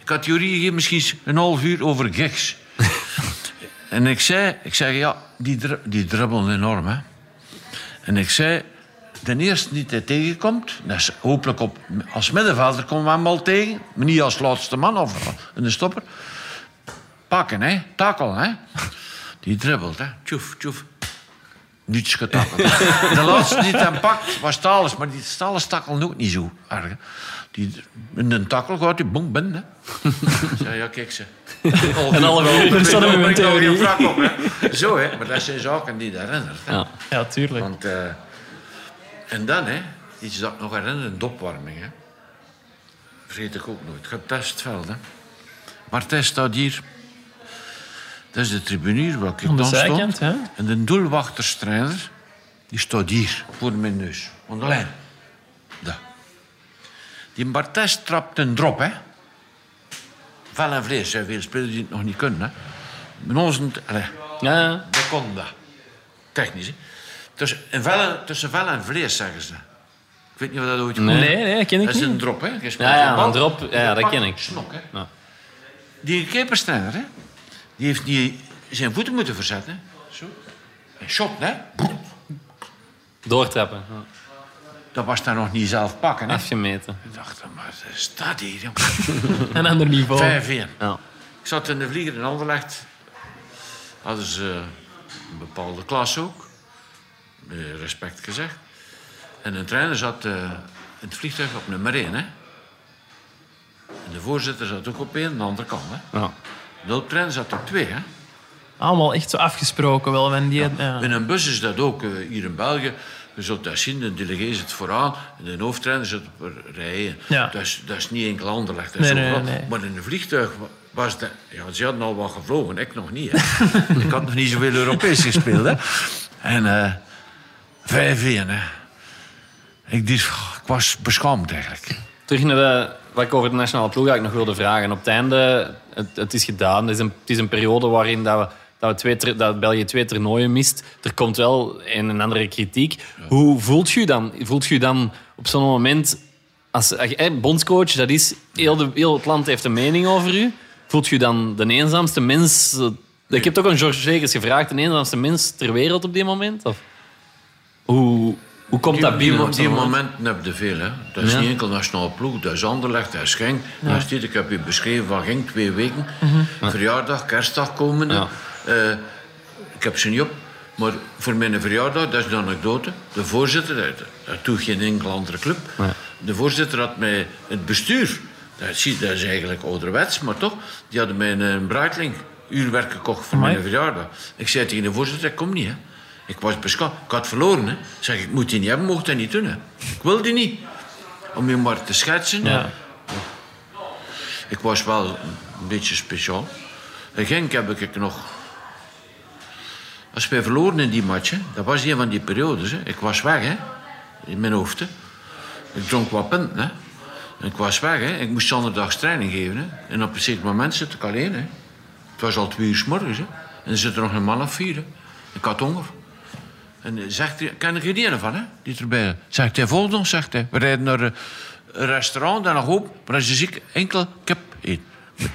Ik had Jurie gegeven misschien een half uur over geks. en ik zei, ik zei ja, die, dri- die enorm, hè. En ik zei, de eerste die hij tegenkomt, dat is hopelijk op, als middenvelder komen we hem al tegen, maar niet als laatste man of in de stopper. Pakken, hè, tackle, hè. Die dribbelt, hè. Tjoef, tjoef. Niets getakkeld. De laatste die hem pakt was Thales, maar die Thales takkelde ook niet zo erg. hè. Die, in een takkel gaat hij boem binnen. Zei, ja, kijk ze.
Een er mijn
Ik nog
theorie.
geen wrak op, hè. Zo, hè. Maar dat zijn zaken die je herinnert. Hè.
Ja.
Ja, tuurlijk.
Want, eh, en dan, hè, iets dat ik nog herinner, de opwarming. Hè. Vergeet ik ook nooit. Getestveld, hè. Martijn staat hier. Dat is de tribune waar ik dan stond.
hè?
En de doelwachterstrainer, die staat hier, voor mijn neus. Aan de lijn. Daar. Die Bartes trapt een drop, hè. Vel en vlees, hè. Veel spelers die het nog niet kunnen, hè. Met ons...
Ja, ja.
dat kon dat. Technisch, hè. Tussen, tussen vel en vlees, zeggen ze. Ik weet niet of dat ooit
Nee.
Nee, nee, dat ken ik
Dat is
niet.
een drop, hè. Je
Ja, ja,
een bal,
een drop, ja, dat ken ik.
Snok, hè.
Ja.
Die keeperstrainer, hè. Die heeft niet zijn voeten moeten verzetten. Zo. En shot, hè.
Doortrappen. Ja.
Dat was daar nog niet zelf pakken, hè.
Afgemeten.
Ik dacht, maar staat hier.
Een ander niveau.
5-1.
Ja.
Ik zat in de vlieger in Anderlecht. Hadden ze een bepaalde klas ook. Met respect gezegd. En een trainer zat eh, in het vliegtuig op nummer 1. Hè? En de voorzitter zat ook op één, aan de andere kant. Hè?
Ja.
De hulptrainer zat op twee. Hè?
Allemaal echt zo afgesproken wel. Die, ja.
In een bus is dat ook eh, hier in België. Je zult dat zien, de delegé zit vooraan en de hoofdtrainer zit op rij 1.
Ja.
Dat, is, dat is niet enkel dat
Nee, nee, nee.
Maar in een vliegtuig wa- was dat... Ja, ze hadden al wat gevlogen, ik nog niet. Hè. ik had nog niet zoveel Europees gespeeld. Hè. En eh 5-1. Hè. Ik, ik was beschaamd eigenlijk.
Terug naar de, wat ik over de nationale ploeg eigenlijk nog wilde vragen. Op het einde, het, het is gedaan. Het is, een, het is een periode waarin dat we, dat, we twee, dat België twee toernooien mist. Er komt wel een en andere kritiek. Hoe voelt je dan? Voelt je dan op zo'n moment... Als, eh, bondscoach, dat is... Heel, de, heel het land heeft een mening over u. Voelt je dan de eenzaamste mens... Ik heb ook aan George Zegers gevraagd. De eenzaamste mens ter wereld op dit moment? Of, hoe, hoe komt
Die,
dat binnen? op
die
moment?
momenten heb je veel. Hè. Dat is
Ja.
niet enkel nationale ploeg, dat is Anderlecht, dat is Genk. Dat is dit, ik heb je beschreven van Genk, twee weken. Verjaardag, kerstdag komende.
Ja.
Eh, ik heb ze niet op. Maar voor mijn verjaardag, dat is de anekdote. De voorzitter, dat, doet geen enkele andere club. De voorzitter had mij het bestuur. Dat, zie, dat is eigenlijk ouderwets, maar toch. Die hadden mij een Breitling uurwerk gekocht voor mijn verjaardag. Ik zei tegen de voorzitter, ik kom niet. Hè. Ik was beschaamd. Ik had verloren. Hè. Ik zeg, ik moet die niet hebben, mocht dat niet doen. Hè. Ik wil die niet. Om je maar te schetsen.
Ja.
Ik was wel een beetje speciaal. In Genk heb ik nog... Als wij verloren in die match, hè, dat was een van die periodes. Hè. Ik was weg, hè. In mijn hoofd, hè. Ik dronk wat punten, hè. En ik was weg, hè. Ik moest zondags training geven, hè. En op een zeker moment zit ik alleen, hè. Het was al twee uur 's morgens, hè. En er zit er nog een man of vier, hè. Ik had honger. En hij zegt hij, ken ik die van, hè? Die erbij. Zegt hij, volg ons, zegt hij. We rijden naar een een restaurant en nog op. Maar als je ziek, enkel kip eten.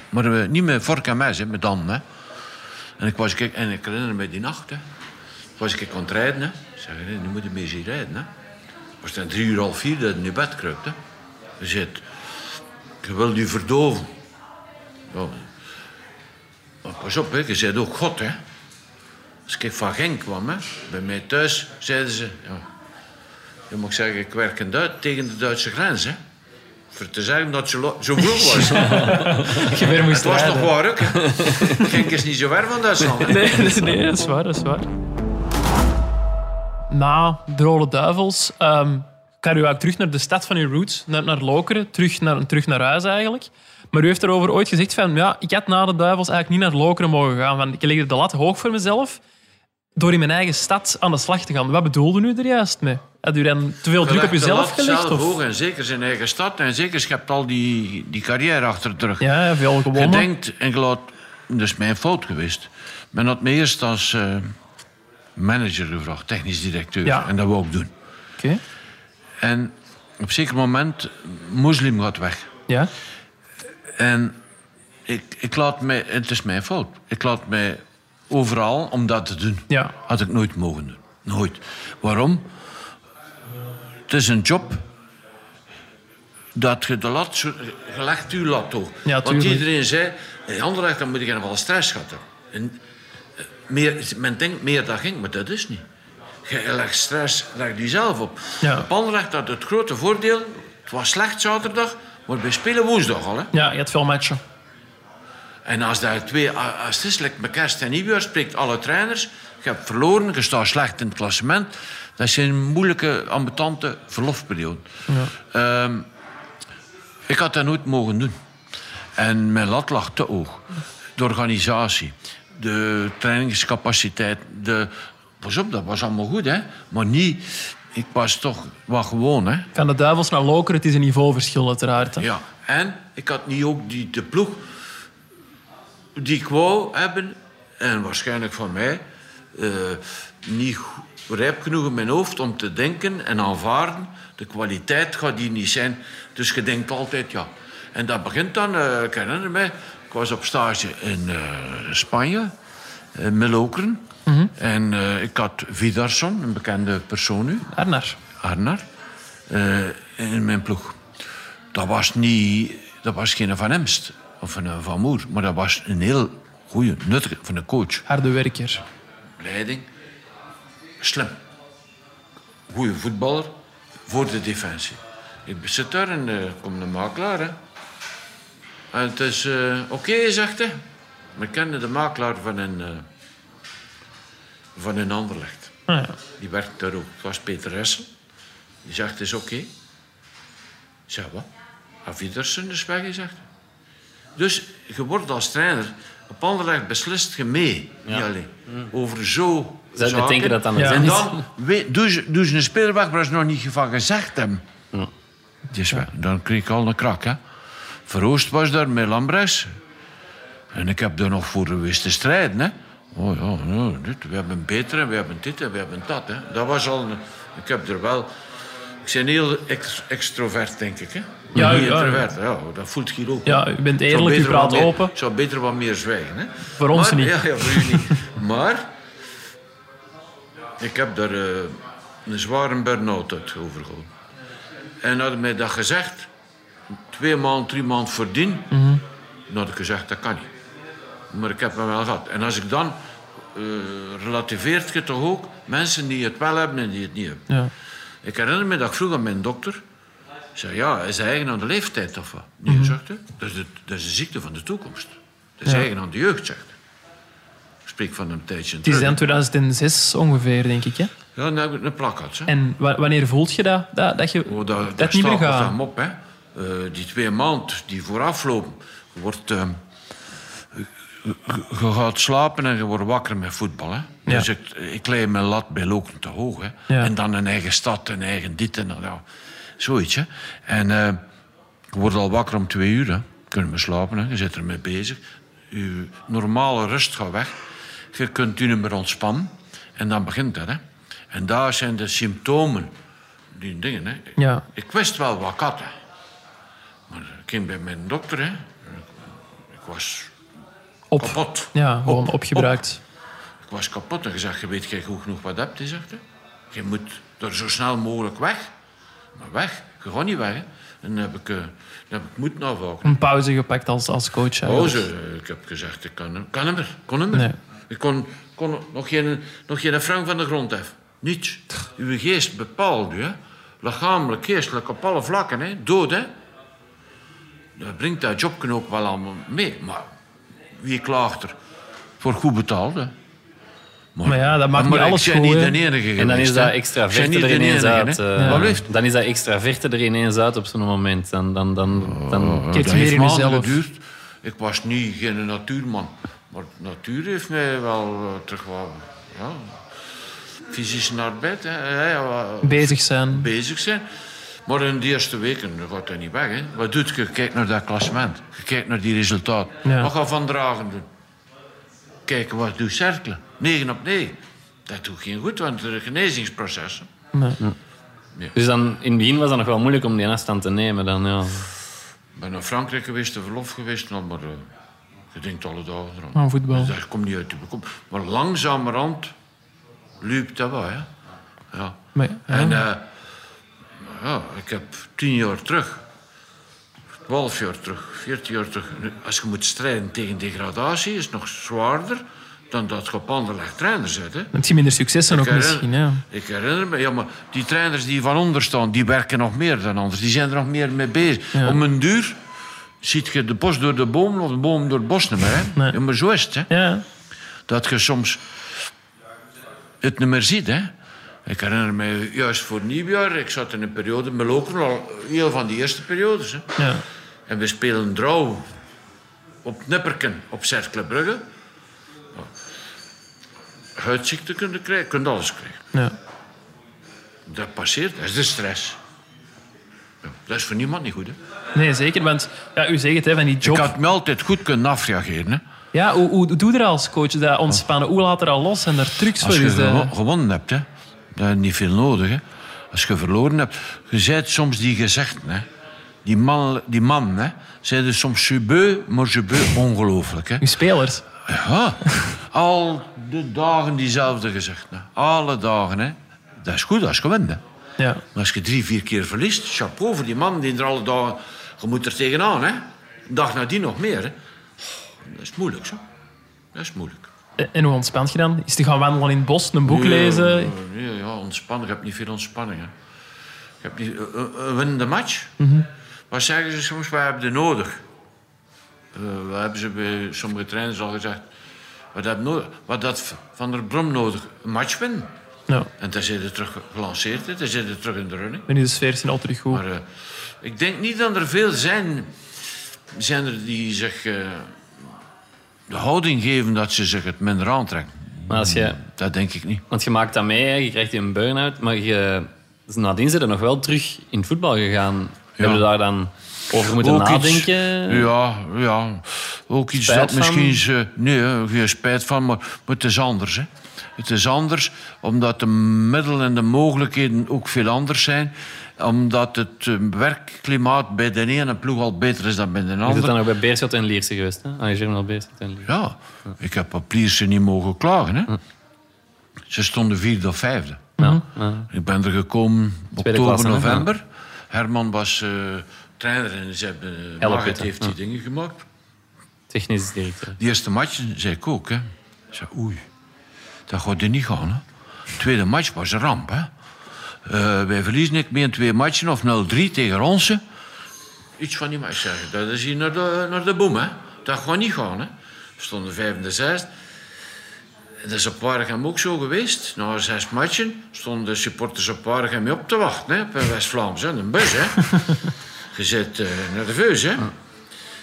Maar eh, niet met vork en mes, hè, met dan, hè. En ik was, kijk, en ik herinner me die nacht, hè. Was ik aan het rijden, hè. Ik zeg, nee, nu moet je mee zien rijden, hè. Was het drie uur, half vier dat je in bed kruipt, hè. Je zegt, je wil je verdoven. Ja. Pas op, hè. je zegt ook God, hè. Als ik van Genk kwam, hè, bij mij thuis, zeiden ze... Ja, je mag zeggen, ik werk in tegen de Duitse grens. Hè. Voor te zeggen dat het zo, vroeg was.
Je weer moest
het was nog waar ook. Hè. Genk is niet zo ver van Duitsland. Hè.
Nee, dat is, nee, dat is waar, dat is waar. Na de Rode Duivels ehm kan u eigenlijk terug naar de stad van uw roots, naar, naar Lokeren, terug naar, terug naar huis eigenlijk. Maar u heeft erover ooit gezegd van, ja, ik had na de Duivels eigenlijk niet naar Lokeren mogen gaan, want ik legde de lat hoog voor mezelf door in mijn eigen stad aan de slag te gaan. Wat bedoelde u er juist mee? Had u dan te veel druk op uzelf gelegd?
zelf
Of?
hoog en zeker zijn eigen stad. En zeker, je hebt al die, die carrière achter de rug.
Ja, veel
Je
gewonnen.
denkt, en je laat, dat is mijn fout geweest. Men had me eerst als, eh, manager gevraagd, technisch directeur.
Ja.
En dat wou ik doen.
Oké.
En op een zeker moment, moslim gaat weg.
Ja.
En ik, ik laat mij, het is mijn fout. Ik laat mij overal om dat te doen.
Ja.
Had ik nooit mogen doen. Nooit. Waarom? Het is een job dat je de lat, zo- je legt je lat hoog.
Ja,
Want iedereen zei, in Anderlecht dan moet je in ieder geval stress hebben. En, eh, meer, men denkt meer dat ging, maar dat is niet. Je legt stress, leg je zelf op.
Ja.
Op Anderlecht had het grote voordeel, het was slecht zaterdag, maar we spelen woensdag al. Hè?
Ja, je had veel matchen.
En als, daar twee, als het is like met kerst en nieuwjaar, spreekt alle trainers. Je hebt verloren, je staat slecht in het klassement. Dat is een moeilijke, ambetante verlofperiode. Ehm, ik had dat nooit mogen doen. En mijn lat lag te hoog. De organisatie, de trainingscapaciteit. De... Pas op, dat was allemaal goed, hè. Maar niet... Ik was toch wat gewoon, hè.
Van de duivels naar Lokeren, het is een niveauverschil uiteraard. hè.
Ja, en ik had niet ook die, de ploeg die ik wou hebben, en waarschijnlijk van mij, eh, niet rijp genoeg in mijn hoofd om te denken en aanvaarden. De kwaliteit gaat die niet zijn. Dus je denkt altijd, ja. En dat begint dan, eh, ik herinner me, ik was op stage in eh, Spanje, in Melokeren. En eh, ik had Vidarsson, een bekende persoon nu.
Arnar.
Arnar, in mijn ploeg. Dat was, niet, dat was geen Van Emst of een Van Moer, maar dat was een heel goede, nuttige van een coach.
Harde werker.
Leiding, slim. Goede voetballer voor de defensie. Ik zit daar en er komt een makelaar. Hè. En het is eh, oké, zegt hij. Maar ik kende de makelaar van een, eh van een Anderlecht.
Ah, ja.
Die werkt daar ook. Het was Peter Ressel. Die zegt, het is oké. Ik zeg, wat? Avidersen is weg, zegt. Dus je wordt als trainer... Op Anderlecht beslist je mee. Niet alleen. Over zo
Zou je denken dat dat een
Ja.
zin
En
is?
dan doe, ze, doe ze een speler weg waar ze nog niet van gezegd hebben. Dus we- dan kreeg ik al een krak. Hè. Veroost was daar met Lambres. En ik heb daar nog voor geweest te strijden. Hè. Oh ja, ja dit, we hebben beter en we hebben dit en we hebben dat. Hè. Dat was al een, ik heb er wel... Ik ben heel ex- extrovert, denk ik. Hè.
Ja,
Niet
ja,
introvert. Ja, dat voelt hier ook.
Ja, u bent eerlijk, u praat
meer-
open.
Ik zou beter wat meer zwijgen. Hè.
Voor ons
Maar-
niet.
Ja, ja, voor u niet. maar ik heb daar eh, een zware burn-out uit overgehouden. En had mij dat gezegd, twee maanden, drie maanden voordien,
Mhm.
dan had ik gezegd, dat kan niet. Maar ik heb hem wel gehad. En als ik dan eh, relativeert je toch ook mensen die het wel hebben en die het niet hebben.
Ja.
Ik herinner me dat ik vroeg aan mijn dokter. Ik zei, ja, is hij eigen aan de leeftijd of wat? Nee, zegt hij. Dat is, de, dat is de ziekte van de toekomst. Dat is
Ja.
eigen aan de jeugd, zegt hij. Ik spreek van een tijdje
Het is dan 2006 ongeveer, denk ik. Hè?
Ja, dan heb ik een plak gehad. Hè.
En wa- wanneer voelt je dat? Dat, dat je
Oh, dat,
dat
dat
niet meer gaat?
hem op, hè. Eh, die twee maanden die vooraf lopen, wordt... ehm, je- gaat slapen en je wordt wakker met voetbal. Hè.
Ja.
Dus ik, ik leid mijn lat bij Lokeren te hoog. Hè.
Ja.
En dan een eigen stad, een eigen dit en dat. Ja. Zoiets. Hè. En eh, je wordt al wakker om twee uur. Hè. Kunnen we slapen, hè. je zit ermee bezig. Je normale rust gaat weg. Je kunt je niet meer ontspannen. En dan begint dat. Hè. En daar zijn de symptomen. Die dingen. Hè.
Ja.
Ik wist wel wat ik had. Hè. Maar ik ging bij mijn dokter. Hè. Ik was
Op.
kapot.
Ja, gewoon
Op,
opgebruikt.
Ik was kapot en gezegd, je weet jij goed genoeg wat je hebt, hij zegt. Hè. Je moet er zo snel mogelijk weg. Maar weg, je gaat niet weg. Hè. En dan heb ik, eh, dan heb ik afwaken.
Een pauze gepakt als, als coach.
Pauze. Ik heb gezegd, ik kan, kan hem er. Kon hem er.
Nee.
Ik kon, kon nog, geen, nog geen frank van de grond heffen. Niets. Uw geest bepaalt u. Hè. Lichamelijk, geestelijk, op alle vlakken. Hè. Dood, hè. Dat brengt dat jobje ook wel allemaal mee. Maar wie klaagt er? Voor goed betaald, hè.
Maar ja, dat maakt
maar
niet alles goed,
niet de enige geweest.
En dan is dat extra
niet
er ineens
enige,
uit. eh, dan is dat extra vechten er ineens uit op zo'n moment. Dan, dan, dan, dan,
dat heeft
in
maanden
jezelf.
geduurd. Ik was niet geen natuurman. Maar de natuur heeft mij wel eh, terug. Ja, fysische arbeid, hè, hè,
Bezig zijn.
bezig zijn. Maar in de eerste weken gaat dat niet weg. Hè. Wat doet je? Je kijkt naar dat klassement. Je kijkt naar die resultaten.
Ja.
Wat gaat Van Dragen doen? Kijken wat doet Cerkelen. 9 op 9. Dat doet geen goed, want het genezingsproces.
Nee.
Dus dan, in het begin was het nog wel moeilijk om die afstand te nemen. Dan, ja.
Ik ben naar Frankrijk geweest, de verlof geweest, nou, maar uh, je denkt alle dagen eraan.
Aan voetbal.
Dus daar komt niet uit de bekom. Maar langzamerhand liep dat wel, hè. Ja.
Maar, ja.
En eh, ja, ik heb tien jaar terug, twaalf jaar terug, veertien jaar terug... nu, Als je moet strijden tegen degradatie, is het nog zwaarder dan dat je op anderleg trainer zit, hè.
Misschien minder successen ook
herinner-
misschien. Ja.
Ik herinner me, ja, maar die trainers die van onder staan, die werken nog meer dan anders. Die zijn er nog meer mee bezig.
Ja.
Om een duur ziet je de bos door de boom of de boom door het bos niet meer. Hè?
Nee.
Ja, maar zo is het. Hè?
Ja.
Dat je soms het niet meer ziet. Hè? Ik herinner me juist voor nieuwjaar, ik zat in een periode, met Lokeren al heel van die eerste periodes. Hè?
Ja.
En we spelen Drouw op Nipperken op Cercle Brugge. Huidziekte kunnen krijgen, je kunt alles krijgen.
Ja.
Dat passeert, dat is de stress. Dat is voor niemand niet goed. Hè?
Nee, zeker. Want ja, u zegt het, hè, van die job.
Ik had me altijd goed kunnen afreageren. Hè?
Ja, hoe, hoe doe je dat als coach? Dat ontspannen. Hoe laat er al los? En er trucs voor?
Als je
dat-
gewo- gewonnen hebt, hè, dat is niet veel nodig. Hè? Als je verloren hebt, je zijt soms die gezegden. Hè? Die man, die man hè, zeiden soms je beu, maar je beu ongelooflijk. Hè?
Uw spelers.
Ja, al de dagen diezelfde gezegd. Hè? Alle dagen. Hè? Dat is goed als je wint. Hè?
Ja.
Maar als je drie, vier keer verliest, chapeau voor die man die er alle dagen... Je moet er tegenaan, hè. Een dag nadien nog meer, hè. Dat is moeilijk, zo. Dat is moeilijk.
En hoe ontspant je dan? Is te gaan wandelen in het bos, een boek lezen?
Nee, ja, ontspannen. Ik heb niet veel ontspanning, hè. Ik heb niet... Een een winnende match. Wat zeggen ze soms? Wat hebben ze nodig? Eh, wat hebben ze bij sommige trainers al gezegd? Wat heb je nodig? Wat dat Van der Brom nodig? Een match winnen.
Ja.
En dan zijn ze terug gelanceerd, hè. zijn ze terug in de running.
En nu de sfeer is al terug goed.
Maar eh, ik denk niet dat er veel zijn, zijn er die zich eh, de houding geven dat ze zich het minder aantrekken.
Maar als je,
Dat denk ik niet.
want je maakt dat mee, hè, je krijgt een burn-out, maar je, nadien zijn er nog wel terug in het voetbal gegaan. Hebben we daar dan over moeten
Ook iets-
nadenken?
ja, ja. Ook iets
Spijt
dat
van?
misschien... is, eh, nee, geen spijt van, maar, maar het is anders. Hè. Het is anders omdat de middelen en de mogelijkheden ook veel anders zijn. Omdat het eh, werkklimaat bij de ene ploeg al beter is dan bij de
Je zit
andere.
dan nog bij Beerschot en Lierse geweest, hè? Je Germinal Beerschot en Lierse.
Ja, ik heb op Lierse niet mogen klagen. Hè. Ze stonden vierde of vijfde.
Ja, ja.
Ik ben er gekomen
Tweede
oktober,
klasse,
november. Herman was eh, trainer en ze hebben, uh,
Help
Maget
het,
heeft die dingen gemaakt.
Technisch directeur.
De eerste match zei ik ook. Hè. Ik zei, oei, dat gaat er niet gaan. Hè. Tweede match was een ramp. Hè. Eh, wij verliezen ik meer in twee matchen of 0-3 tegen Ronse. Iets van die match zeggen. Dat is hier naar de, naar de boom. Hè. Dat gaat niet gaan. Hè. We stonden vijfde, zesde. Dat is op Waregem ook zo geweest. Na zes matchen stonden de supporters op Waregem mee op te wachten. Hè, bij West-Vlaams, hè, een bus. Hè. Je zit eh, nerveus, hè.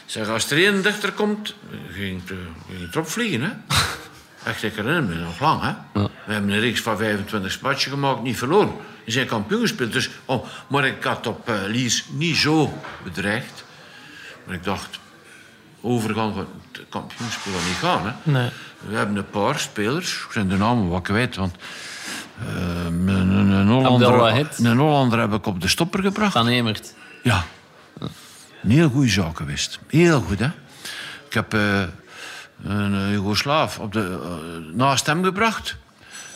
Zeg, als er één dichter komt, ging het, ging het erop vliegen, hè. Echt, ik herinner me nog lang, hè. We hebben een reeks van 25 matchen gemaakt, niet verloren. We zijn kampioen gespeeld, dus... Oh, maar ik had op eh, Lies niet zo bedreigd. Maar ik dacht, overgang van het kampioenspel niet gaan, hè.
Nee.
We hebben een paar spelers, ik zijn de namen wat kwijt, want... eh, een, een, een, Hollander, een Hollander heb ik op de stopper gebracht.
Van Emert.
Ja. Een heel goede zaak geweest. Heel goed, hè. Ik heb eh, een Joegoslaaf op de, eh, naast hem gebracht.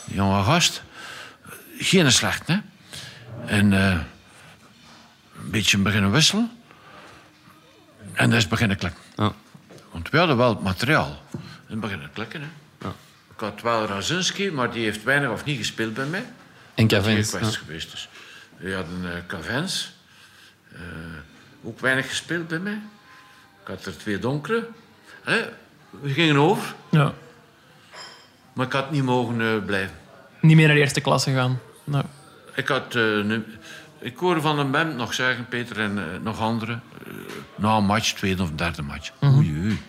Een jonge gast. Geen slecht, hè. En eh, een beetje beginnen wisselen. En dat is beginnen klikken.
Ja.
Want we hadden wel het materiaal. En beginnen klikken, hè. Ik had wel Razinski, maar die heeft weinig of niet gespeeld bij mij.
En Cavens.
kwestie geweest. Dus. We hadden uh, Cavens. eh, ook weinig gespeeld bij mij. Ik had er twee donkere. Hè, we gingen over,
Ja.
Maar ik had niet mogen eh, blijven.
Niet meer naar de eerste klasse gaan. Nou.
Ik had... eh, een- ik hoorde van een band nog zeggen, Peter en eh, nog anderen... na een match, tweede of derde match. Oei, oei.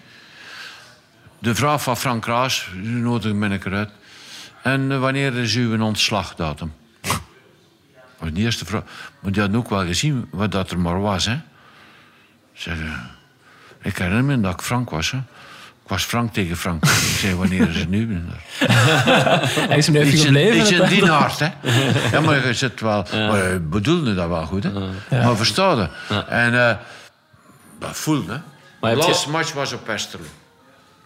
De vraag van Frank Raas, u nodigde me een keer uit. En wanneer is uw ontslagdatum? Dat was de eerste vraag. Maar die hadden ook wel gezien wat dat er maar was. Hè. Zeg, ik herinner me dat ik Frank was. Hè. Was Frank tegen Frank. Ik zei, wanneer is het nu?
Hij is nu even gebleven.
iets in
het-
die hè. Ja, maar je zit wel... Maar je bedoelde dat wel goed, hè. Maar versta je? En eh, dat voelde, hè.
Maar je-
laatste match was op Westerlo.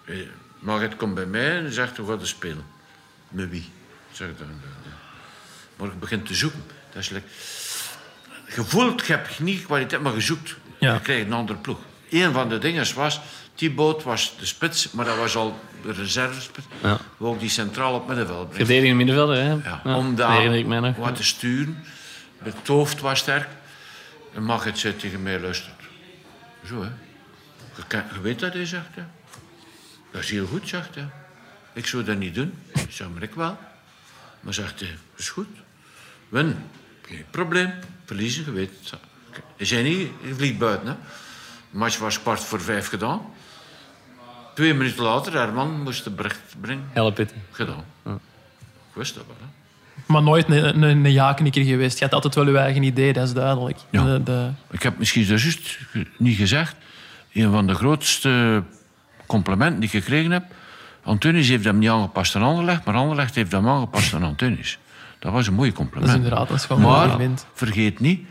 Eh, Margit komt bij mij en zegt, we gaan spelen. Met wie? Zeg dan. eh, Maar ik begin te zoeken. Dat is like... Je voelt, je hebt niet kwaliteit, maar je zoekt.
Ja.
Je krijgt een andere ploeg. Een van de dingen was, Thibaut was de spits, maar dat was al de reservespits.
Ja.
We ook die centraal op middenveld brengen.
Verdediging middenvelder, hè?
Ja,
Ja,
om daar
ik nog.
wat te sturen. Het hoofd was sterk. En mag het zei tegen mij luistert. Zo, hè. Je, kan- je weet dat, hij zegt. Hè. Dat is heel goed, zegt hij. Ik zou dat niet doen. Ik zeg, maar ik wel. Maar zegt hij, is goed. Win, geen probleem. Verliezen, je weet het. Hij zei niet, je vliegt buiten. Hè. De match was kwart voor vijf gedaan. Twee minuten later, Herman moest de bericht brengen.
Help het.
Gedaan. Ik wist dat wel, hè.
Maar nooit een, een, een ja-knikker geweest. Je had altijd wel je eigen idee, dat is duidelijk.
Ja.
De, de,
Ik heb misschien juist niet gezegd. Een van de grootste complimenten die ik gekregen heb. Antonis heeft hem niet aangepast aan Anderlecht, maar Anderlecht heeft hem aangepast aan Antonis. Dat was een mooi
dat is
compliment.
inderdaad dat is gewoon een
maar
compliment.
vergeet niet,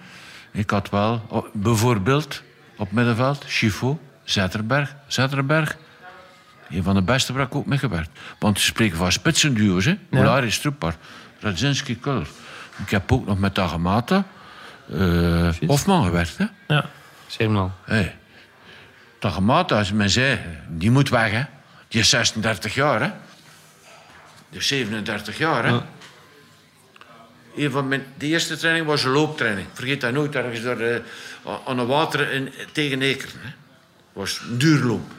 ik had wel oh, bijvoorbeeld op middenveld Chifo, Zetterberg. Zetterberg, een van de beste waar ik ook mee gewerkt. Want we spreken van spitsenduo's, hè? Polaris Stroepar, Radzinski Kuller. Ik heb ook nog met Tagemata, eh Hofman gewerkt, hè?
Ja.
Schermnal.
Hey. Tagemata, als men zei, die moet weg, hè. Die is 36 jaar, hè. Die is 37 jaar, hè. Een van mijn, de eerste training was een looptraining. Vergeet dat nooit, ergens door de, aan een water in, tegen Ekeren. hè. was een duurloop.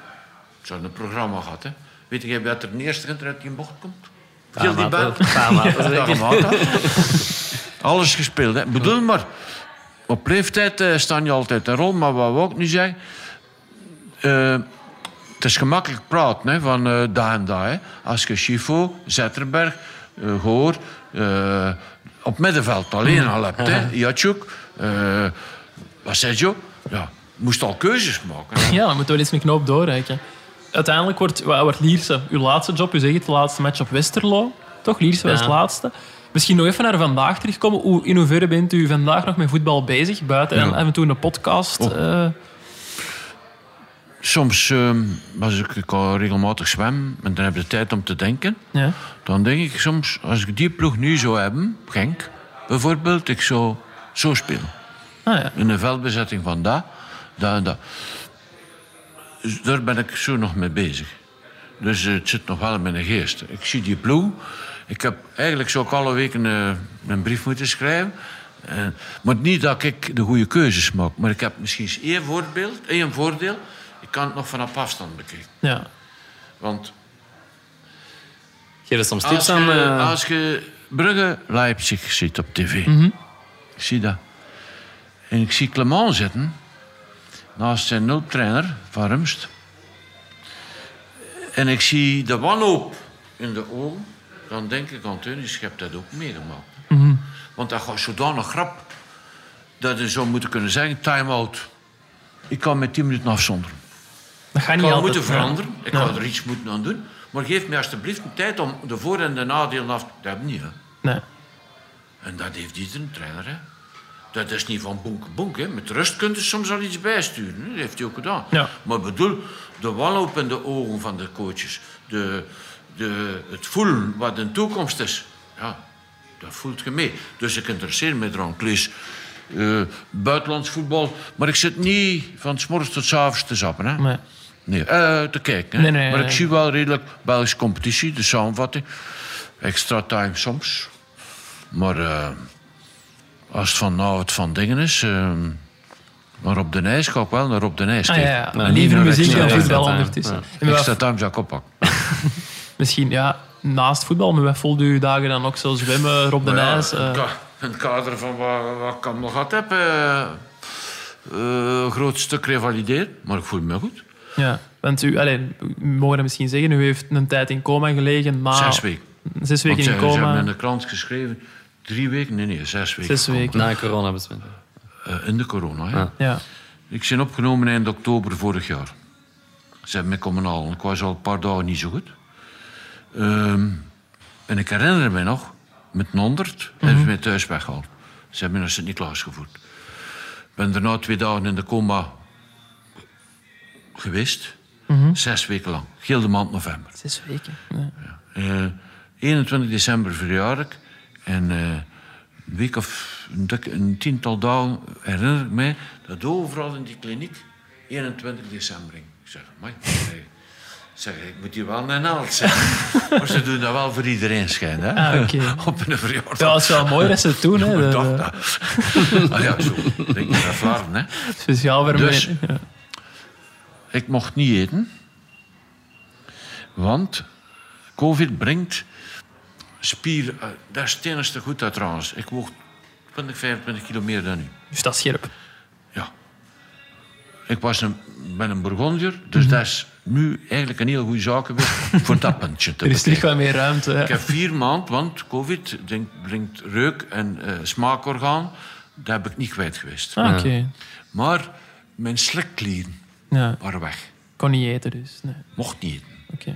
Ze hadden een programma gehad, hè. Weet je wat er eerste uit die bocht komt? Heel die. Tagemata. Alles gespeeld, hè. Ik bedoel maar, op leeftijd eh, staan je altijd een rol, maar wat we ook nu zeggen... eh, het is gemakkelijk praten hè, van eh daar en daar. Hè. Als je Chifo, Zetterberg, Goor, op middenveld alleen al hebt. Hè. Jatjoek, eh Basseggio, ja, moest al keuzes maken. Hè.
Ja, dan moeten we eens een knoop doorreiken. Uiteindelijk wordt, wat wordt Lierse uw laatste job. U zegt het, de laatste match op Westerlo. Toch? Lierse was
Ja.
het laatste. Misschien nog even naar vandaag terugkomen. Hoe, in hoeverre bent u vandaag nog met voetbal bezig? Buiten en af en toe een podcast.
Oh.
eh,
Soms ehm, als ik, ik al regelmatig zwem en dan heb je tijd om te denken.
ja.
Dan denk ik soms, als ik die ploeg nu zou hebben, Genk bijvoorbeeld, ik zou zo spelen.
Ah, ja.
In een veldbezetting van dat, dat en dat. Dus daar ben ik zo nog mee bezig. Dus eh, het zit nog wel in mijn geest. Ik zie die ploeg. Ik heb, eigenlijk zou ik alle weken eh, een brief moeten schrijven. Eh, maar niet dat ik de goede keuzes maak. Maar ik heb misschien eens één voorbeeld, één voordeel. Ik kan het nog vanaf afstand bekijken.
ja.
Want
Geef er soms
als
tips aan.
je,
eh,
als je Brugge Leipzig ziet op tv, ik zie dat. En ik zie Clement zitten, naast zijn hulptrainer van Rumst. En ik zie de wanhoop in de ogen, dan denk ik, Antonis, je hebt dat ook meegemaakt. Want dat gaat zodanig grap, dat je zou moeten kunnen zeggen, time-out. Ik kan met 10 minuten afzonderen.
Dat
Ik
niet
ga
altijd.
moeten veranderen. Ik
Ja.
ga er iets moeten aan doen. Maar geef me alsjeblieft een tijd om de voor- en de nadelen af te... Dat heb ik niet, hè.
Nee.
En dat heeft iedere trainer, hè. Dat is niet van bonk bonk, hè. Met rust kunt je soms al iets bijsturen. Hè. Dat heeft hij ook gedaan.
Ja.
Maar ik bedoel, de wanhoop in de ogen van de coaches. De, de, het voelen wat de toekomst is. Ja, dat voelt je mee. Dus ik interesseer me eraan. Ik lees eh, buitenlands voetbal. Maar ik zit niet van 's morgens tot 's avonds te zappen, hè.
Nee.
Nee, eh, te kijken. Hè.
Nee, nee,
maar ik zie wel redelijk Belgische competitie, de samenvatting. Extra time soms. Maar eh, als het van nou het van dingen is... eh, maar op de ijs ga ik wel naar op de ijs
Ah, ja, ja.
Nou,
Liever muziek dan voetbal ondertussen.
Ja.
Extra time zou ik oppakken.
misschien, ja, naast voetbal, maar wat voelde u dagen dan ook zo zwemmen, op de
Maar ja,
ijs?
in
eh,
het in het kader van wat, wat ik allemaal gehad heb... eh, eh, een groot stuk revalideren. Maar ik voel me goed.
ja. Want u, alleen, we mogen dat misschien zeggen, u heeft een tijd in coma gelegen. Na,
Zes weken.
Zes weken
ze,
in
ze hebben
coma.
in de krant geschreven... Drie weken? Nee, nee, zes weken.
Zes weken.
Na corona besmet.
Eh, in de corona, hè.
Ja.
Ja.
Ik ben opgenomen eind oktober vorig jaar. Ze hebben me komen halen. Ik was al een paar dagen niet zo goed. Ehm, en ik herinner me nog, met een 100 hebben ze mij thuis weggehaald. Ze hebben me naar Sint-Niklaas gevoerd. Ik ben daarna twee dagen in de coma geweest. Zes weken lang. Heel de maand november.
Zes weken. Ja.
Eh, 21 december verjaar ik. En eh, een week of een, dik- een tiental dagen herinner ik mij dat overal in die kliniek 21 december ging. Ik zeg, maar ik zeg, ik moet hier wel een naald zijn. maar ze doen dat wel voor iedereen schijn, hè?
Ah.
Op een verjaardag.
Ja, het is wel mooi dat ze het doen. Hè.
Dacht
de-
dat. ah ja, zo. Denk dat hè?
speciaal voor
Dus-
mij. Ja.
Ik mocht niet eten. Want COVID brengt spier... eh, Dat is enige goed uit trouwens. Ik woog 20, 25 kilo meer dan nu.
Dus dat is scherp.
Ja. Ik was een, ben een Bourgondier, dus
Mhm.
dat is nu eigenlijk een heel goede zaak geweest voor dat puntje te
Er is
bekijken.
wat meer ruimte. hè.
Ik heb vier maanden, want COVID brengt, brengt reuk en eh, smaakorgaan. Dat heb ik niet kwijt geweest.
Ah, Oké.
Maar mijn slikklieren
Ja,
waren weg.
kon niet eten dus. Nee.
Mocht niet eten.
Oké.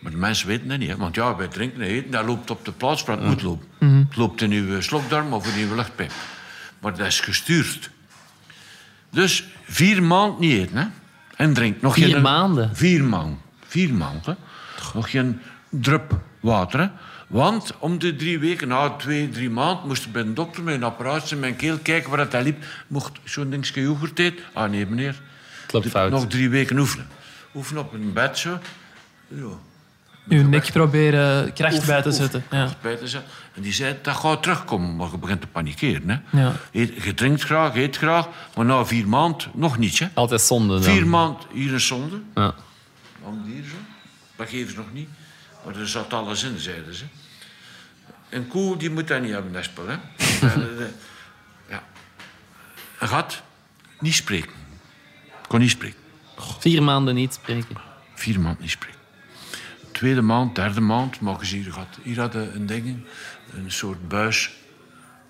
Maar de mensen weten dat niet. Hè? Want ja, wij drinken en eten, dat loopt op de plaats waar het moet lopen.
Mhm.
Het loopt in uw slokdarm of in uw luchtpijp. Maar dat is gestuurd. Dus vier maanden niet eten. Hè? En drink nog
Vier
geen...
maanden?
Vier maanden. Vier maanden. Nog geen drup water. Hè? Want om de drie weken, na twee, drie maanden, moest ik bij de dokter met een apparaat in mijn keel kijken waar dat liep. Mocht zo'n dingetje yoghurt eten? Ah nee, meneer.
Het loopt fout.
Nog drie weken oefenen. Oefenen op een bed zo. Ja.
Uw nek proberen kracht
Oef,
bij te
oef,
zetten. Ja.
kracht bij te zetten. En die zei, dat gaat terugkomen. Maar je begint te panikeren. Hè.
Ja.
Eet- je drinkt graag, eet graag. Maar na vier maanden nog niets. Hè.
Altijd zonde dan.
Vier maanden hier een zonde.
Ja.
Om hier zo. Dat geven ze nog niet. Maar er zat alles in, zeiden ze. Een koe die moet dat niet hebben, dat spel. Hè. Ja. Een gat, niet spreken. Kon niet spreken.
Vier maanden niet spreken.
Vier maanden niet spreken. Tweede maand, derde maand, mogen ze hier gehad. Hier hadden een ding, een soort buis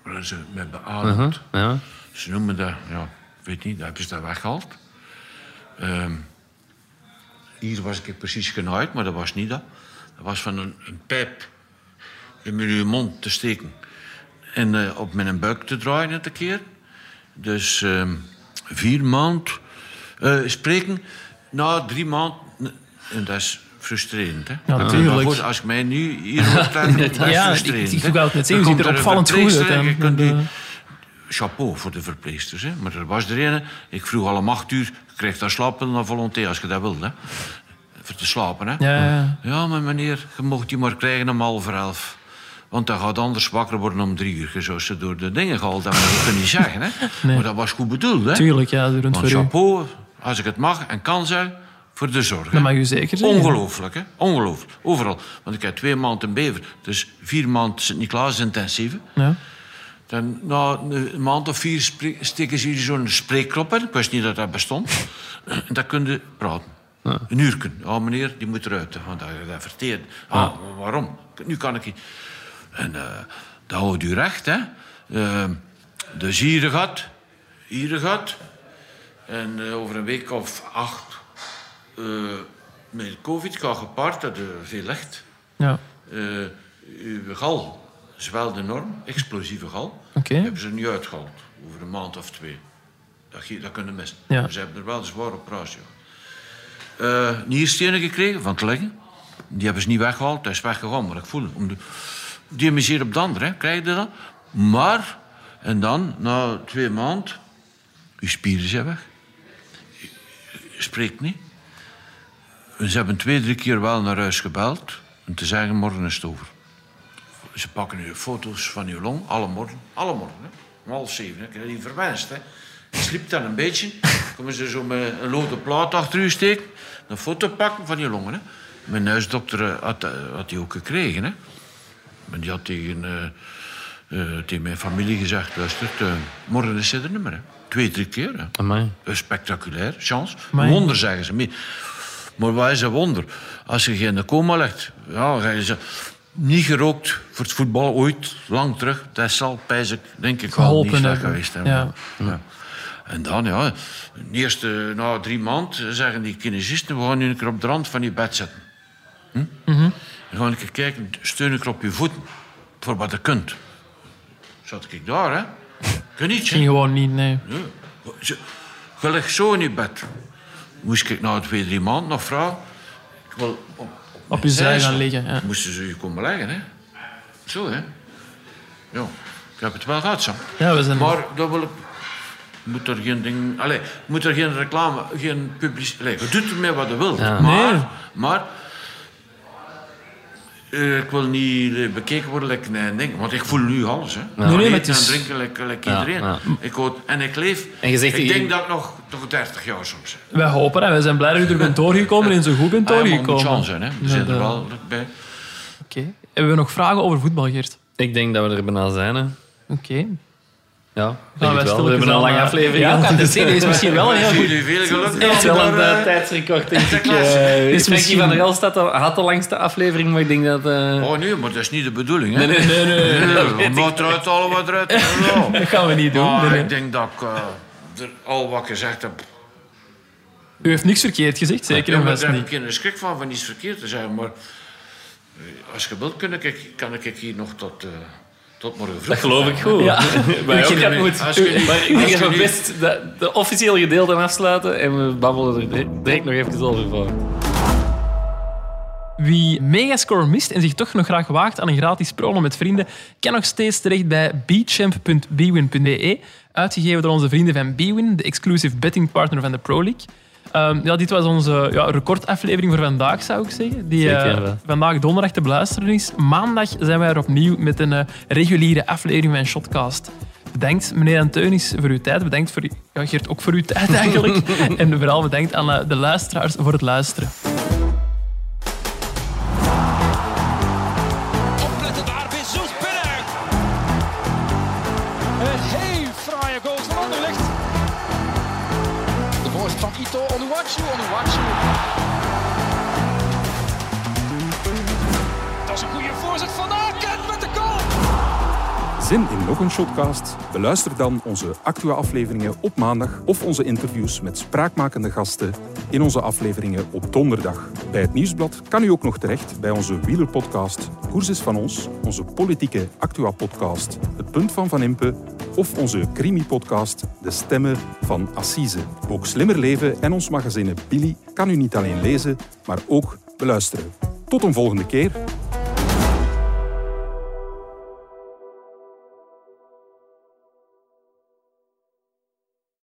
waar ze met beademd.
Ja.
Ze noemen dat, ja, ik weet niet, dat hebben ze dat weggehaald. Ehm, hier was ik precies genaaid, maar dat was niet dat. Dat was van een, een pijp in mijn mond te steken en eh, op mijn buik te draaien en te keren. Dus ehm, vier maanden eh, spreken, na drie maanden, en dat is frustrerend. Hè?
Ja, natuurlijk.
Als ik mij nu hier hoort, dan dat is
Ja, ik-
frustrerend.
ik wou het net
Dan
u ziet er opvallend goed uit,
en je die-
eh,
chapeau voor de verpleegsters. Hè. Maar er was er een, ik vroeg al om acht uur, je krijgt daar slaappillen naar volonté als je dat wil. Hè. Voor te slapen. Hè.
Ja, ja,
maar meneer, je mocht die maar krijgen om half elf. Want dan gaat anders wakker worden om drie uur. Je zou ze door de dingen gehaald hebben, dat kun je niet zeggen. Hè. Maar dat was goed bedoeld. Hè.
Tuurlijk, ja,
Want chapeau, als ik het mag en kan zeggen, voor de zorg.
Dat mag u zeker.
Ongelooflijk, hè? Ongelooflijk. Overal. Want ik heb twee maanden Bever, dus vier maanden Sint-Niklaas intensieve.
Ja.
Dan, na een maand of vier steken ze hier zo'n spreekklop in. Ik wist niet dat dat bestond. En dan kun je praten. Een uur. Ja, meneer, die moet eruit. Want dat, dat verteert. Ah, waarom? Nu kan ik niet. En eh dat houdt u recht, hè. Eh, dus hier gaat, hier gaat. En eh, over een week of acht... eh, met covid gaat gepaard dat er veel licht.
Ja.
Eh, uw gal zwelt enorm, explosieve gal. Hebben ze nu uitgehaald, over een maand of twee. Dat, dat kunnen missen.
Ja.
Ze hebben er wel een zware operatie. Eh nierstenen gekregen van het liggen. Die hebben ze niet weggehaald, dat is weggegaan, maar ik voel het. Om de, die hebben ze hier op de andere, hè. krijg je dat? Maar, en dan, na twee maanden, uw spieren zijn weg. Je spreekt niet. Ze hebben twee, drie keer wel naar huis gebeld om te zeggen, morgen is het over. Ze pakken nu foto's van uw long, alle morgen. Alle morgen, hè. Om half zeven, hè. Ik heb die verwenst, hè. Je sliept dan een beetje. komen ze zo met een lode plaat achter u steken. Een foto pakken van je longen, hè. Mijn huisdokter eh, had, eh, had die ook gekregen, hè. Maar die had tegen, eh, tegen mijn familie gezegd, luister, morgen is ze er niet meer, hè. Twee, drie keer, hè.
Amai.
Spectaculair, chance.
Amai.
Wonder, zeggen ze. Maar wat is een wonder? Als je de coma ligt, ja, ga je ze niet gerookt voor het voetbal ooit, lang terug. Dat zal, pijs ik, denk ik, wel niet slecht geweest hebben.
Ja.
Ja. En dan, ja, de eerste, na drie maanden zeggen die kinesisten, we gaan nu een keer op de rand van je bed zitten. Hm? Dan gaan we een keer kijken, steun ik op je voeten, voor wat je kunt. Zat ik daar, hè? Kun niet?
Ging gewoon niet, nee.
Zo- Je ligt zo in je bed. Moest ik na twee, drie maanden nog vragen... Ik wil op,
Op je zij gaan liggen. Ja.
Moesten ze je komen leggen, hè? Zo, hè? Ja, ik heb het wel gehad, Sam.
Ja, we zijn...
Maar dat wil ik... Moet er geen ding... Allee, moet er geen reclame, geen publiciteit... Je doet ermee wat je wilt.
Ja.
Maar...
Nee.
maar eh, ik wil niet eh, bekeken worden like een ding. Want ik voel nu alles, hè.
Nee, nee, maar
Eten
het is-
en drinken like, like
Ja,
iedereen.
ja.
Ik hoor, en ik leef...
En je zegt
ik
die-
denk dat ik nog, nog 30 jaar soms.
Wij hopen en wij zijn blij dat u er bent doorgekomen en zo goed bent
Ah, ja,
doorgekomen.
moet chance zijn, hè. We zijn
Ja,
er wel bij.
Oké. Hebben we nog vragen over voetbal, Geert?
Ik denk dat we er bijna zijn. Hè.
Oké.
Ja, wel.
stilletjes
We hebben een
aan,
lange
eh,
aflevering
Ja,
gehad.
dat is, is misschien wel een heel goed...
Jullie veel geluk.
Het is wel een eh,
eh,
tijdsrecord, denk ik.
Is
Frankie
misschien-
van der Elst had de, had de langste aflevering, maar ik denk dat... eh,
Oh nee, maar dat is niet de bedoeling, hè.
nee, nee, nee. nee.
Nee, Wat eruit halen, wat eruit halen.
Dat gaan we niet doen.
Maar
Nee, nee.
ik denk dat ik eh, er al wat gezegd heb.
U heeft niks verkeerd gezegd, zeker en
maar
vast
daar heb ik schrik van, van iets verkeerd te zeggen. Maar als je wilt, kan ik, kan ik hier nog tot, eh, tot morgen vroeg.
Dat geloof ik goed.
Ja.
Wij ook,
je
dat
niet-
moet.
als je niet-
Maar ik denk dat we best de, de officiële gedeelte afsluiten en we babbelen er direct- direct nog even over voor.
Wie Megascore mist en zich toch nog graag waagt aan een gratis promo met vrienden, kan nog steeds terecht bij bchamp.bwin.be, uitgegeven door onze vrienden van Bwin, de exclusive betting partner van de Pro League. Ehm, ja, dit was onze ja, recordaflevering voor vandaag, zou ik zeggen. Die eh,
Zeker
vandaag donderdag te beluisteren is. Maandag zijn wij er opnieuw met een eh, reguliere aflevering van Shotcast. Bedankt, meneer Anteunis, voor uw tijd. Bedankt voor, ja, Geert, ook voor uw tijd eigenlijk. en vooral bedankt aan eh, de luisteraars voor het luisteren.
Zin in nog een shotcast? Beluister dan onze Actua-afleveringen op maandag of onze interviews met spraakmakende gasten in onze afleveringen op donderdag. Bij het Nieuwsblad kan u ook nog terecht bij onze wielerpodcast Koers is van ons, onze politieke Actua-podcast Het Punt van Van Impe of onze crimi-podcast De Stemmen van Assise. Ook Slimmer Leven en ons magazine Billy kan u niet alleen lezen, maar ook beluisteren. Tot een volgende keer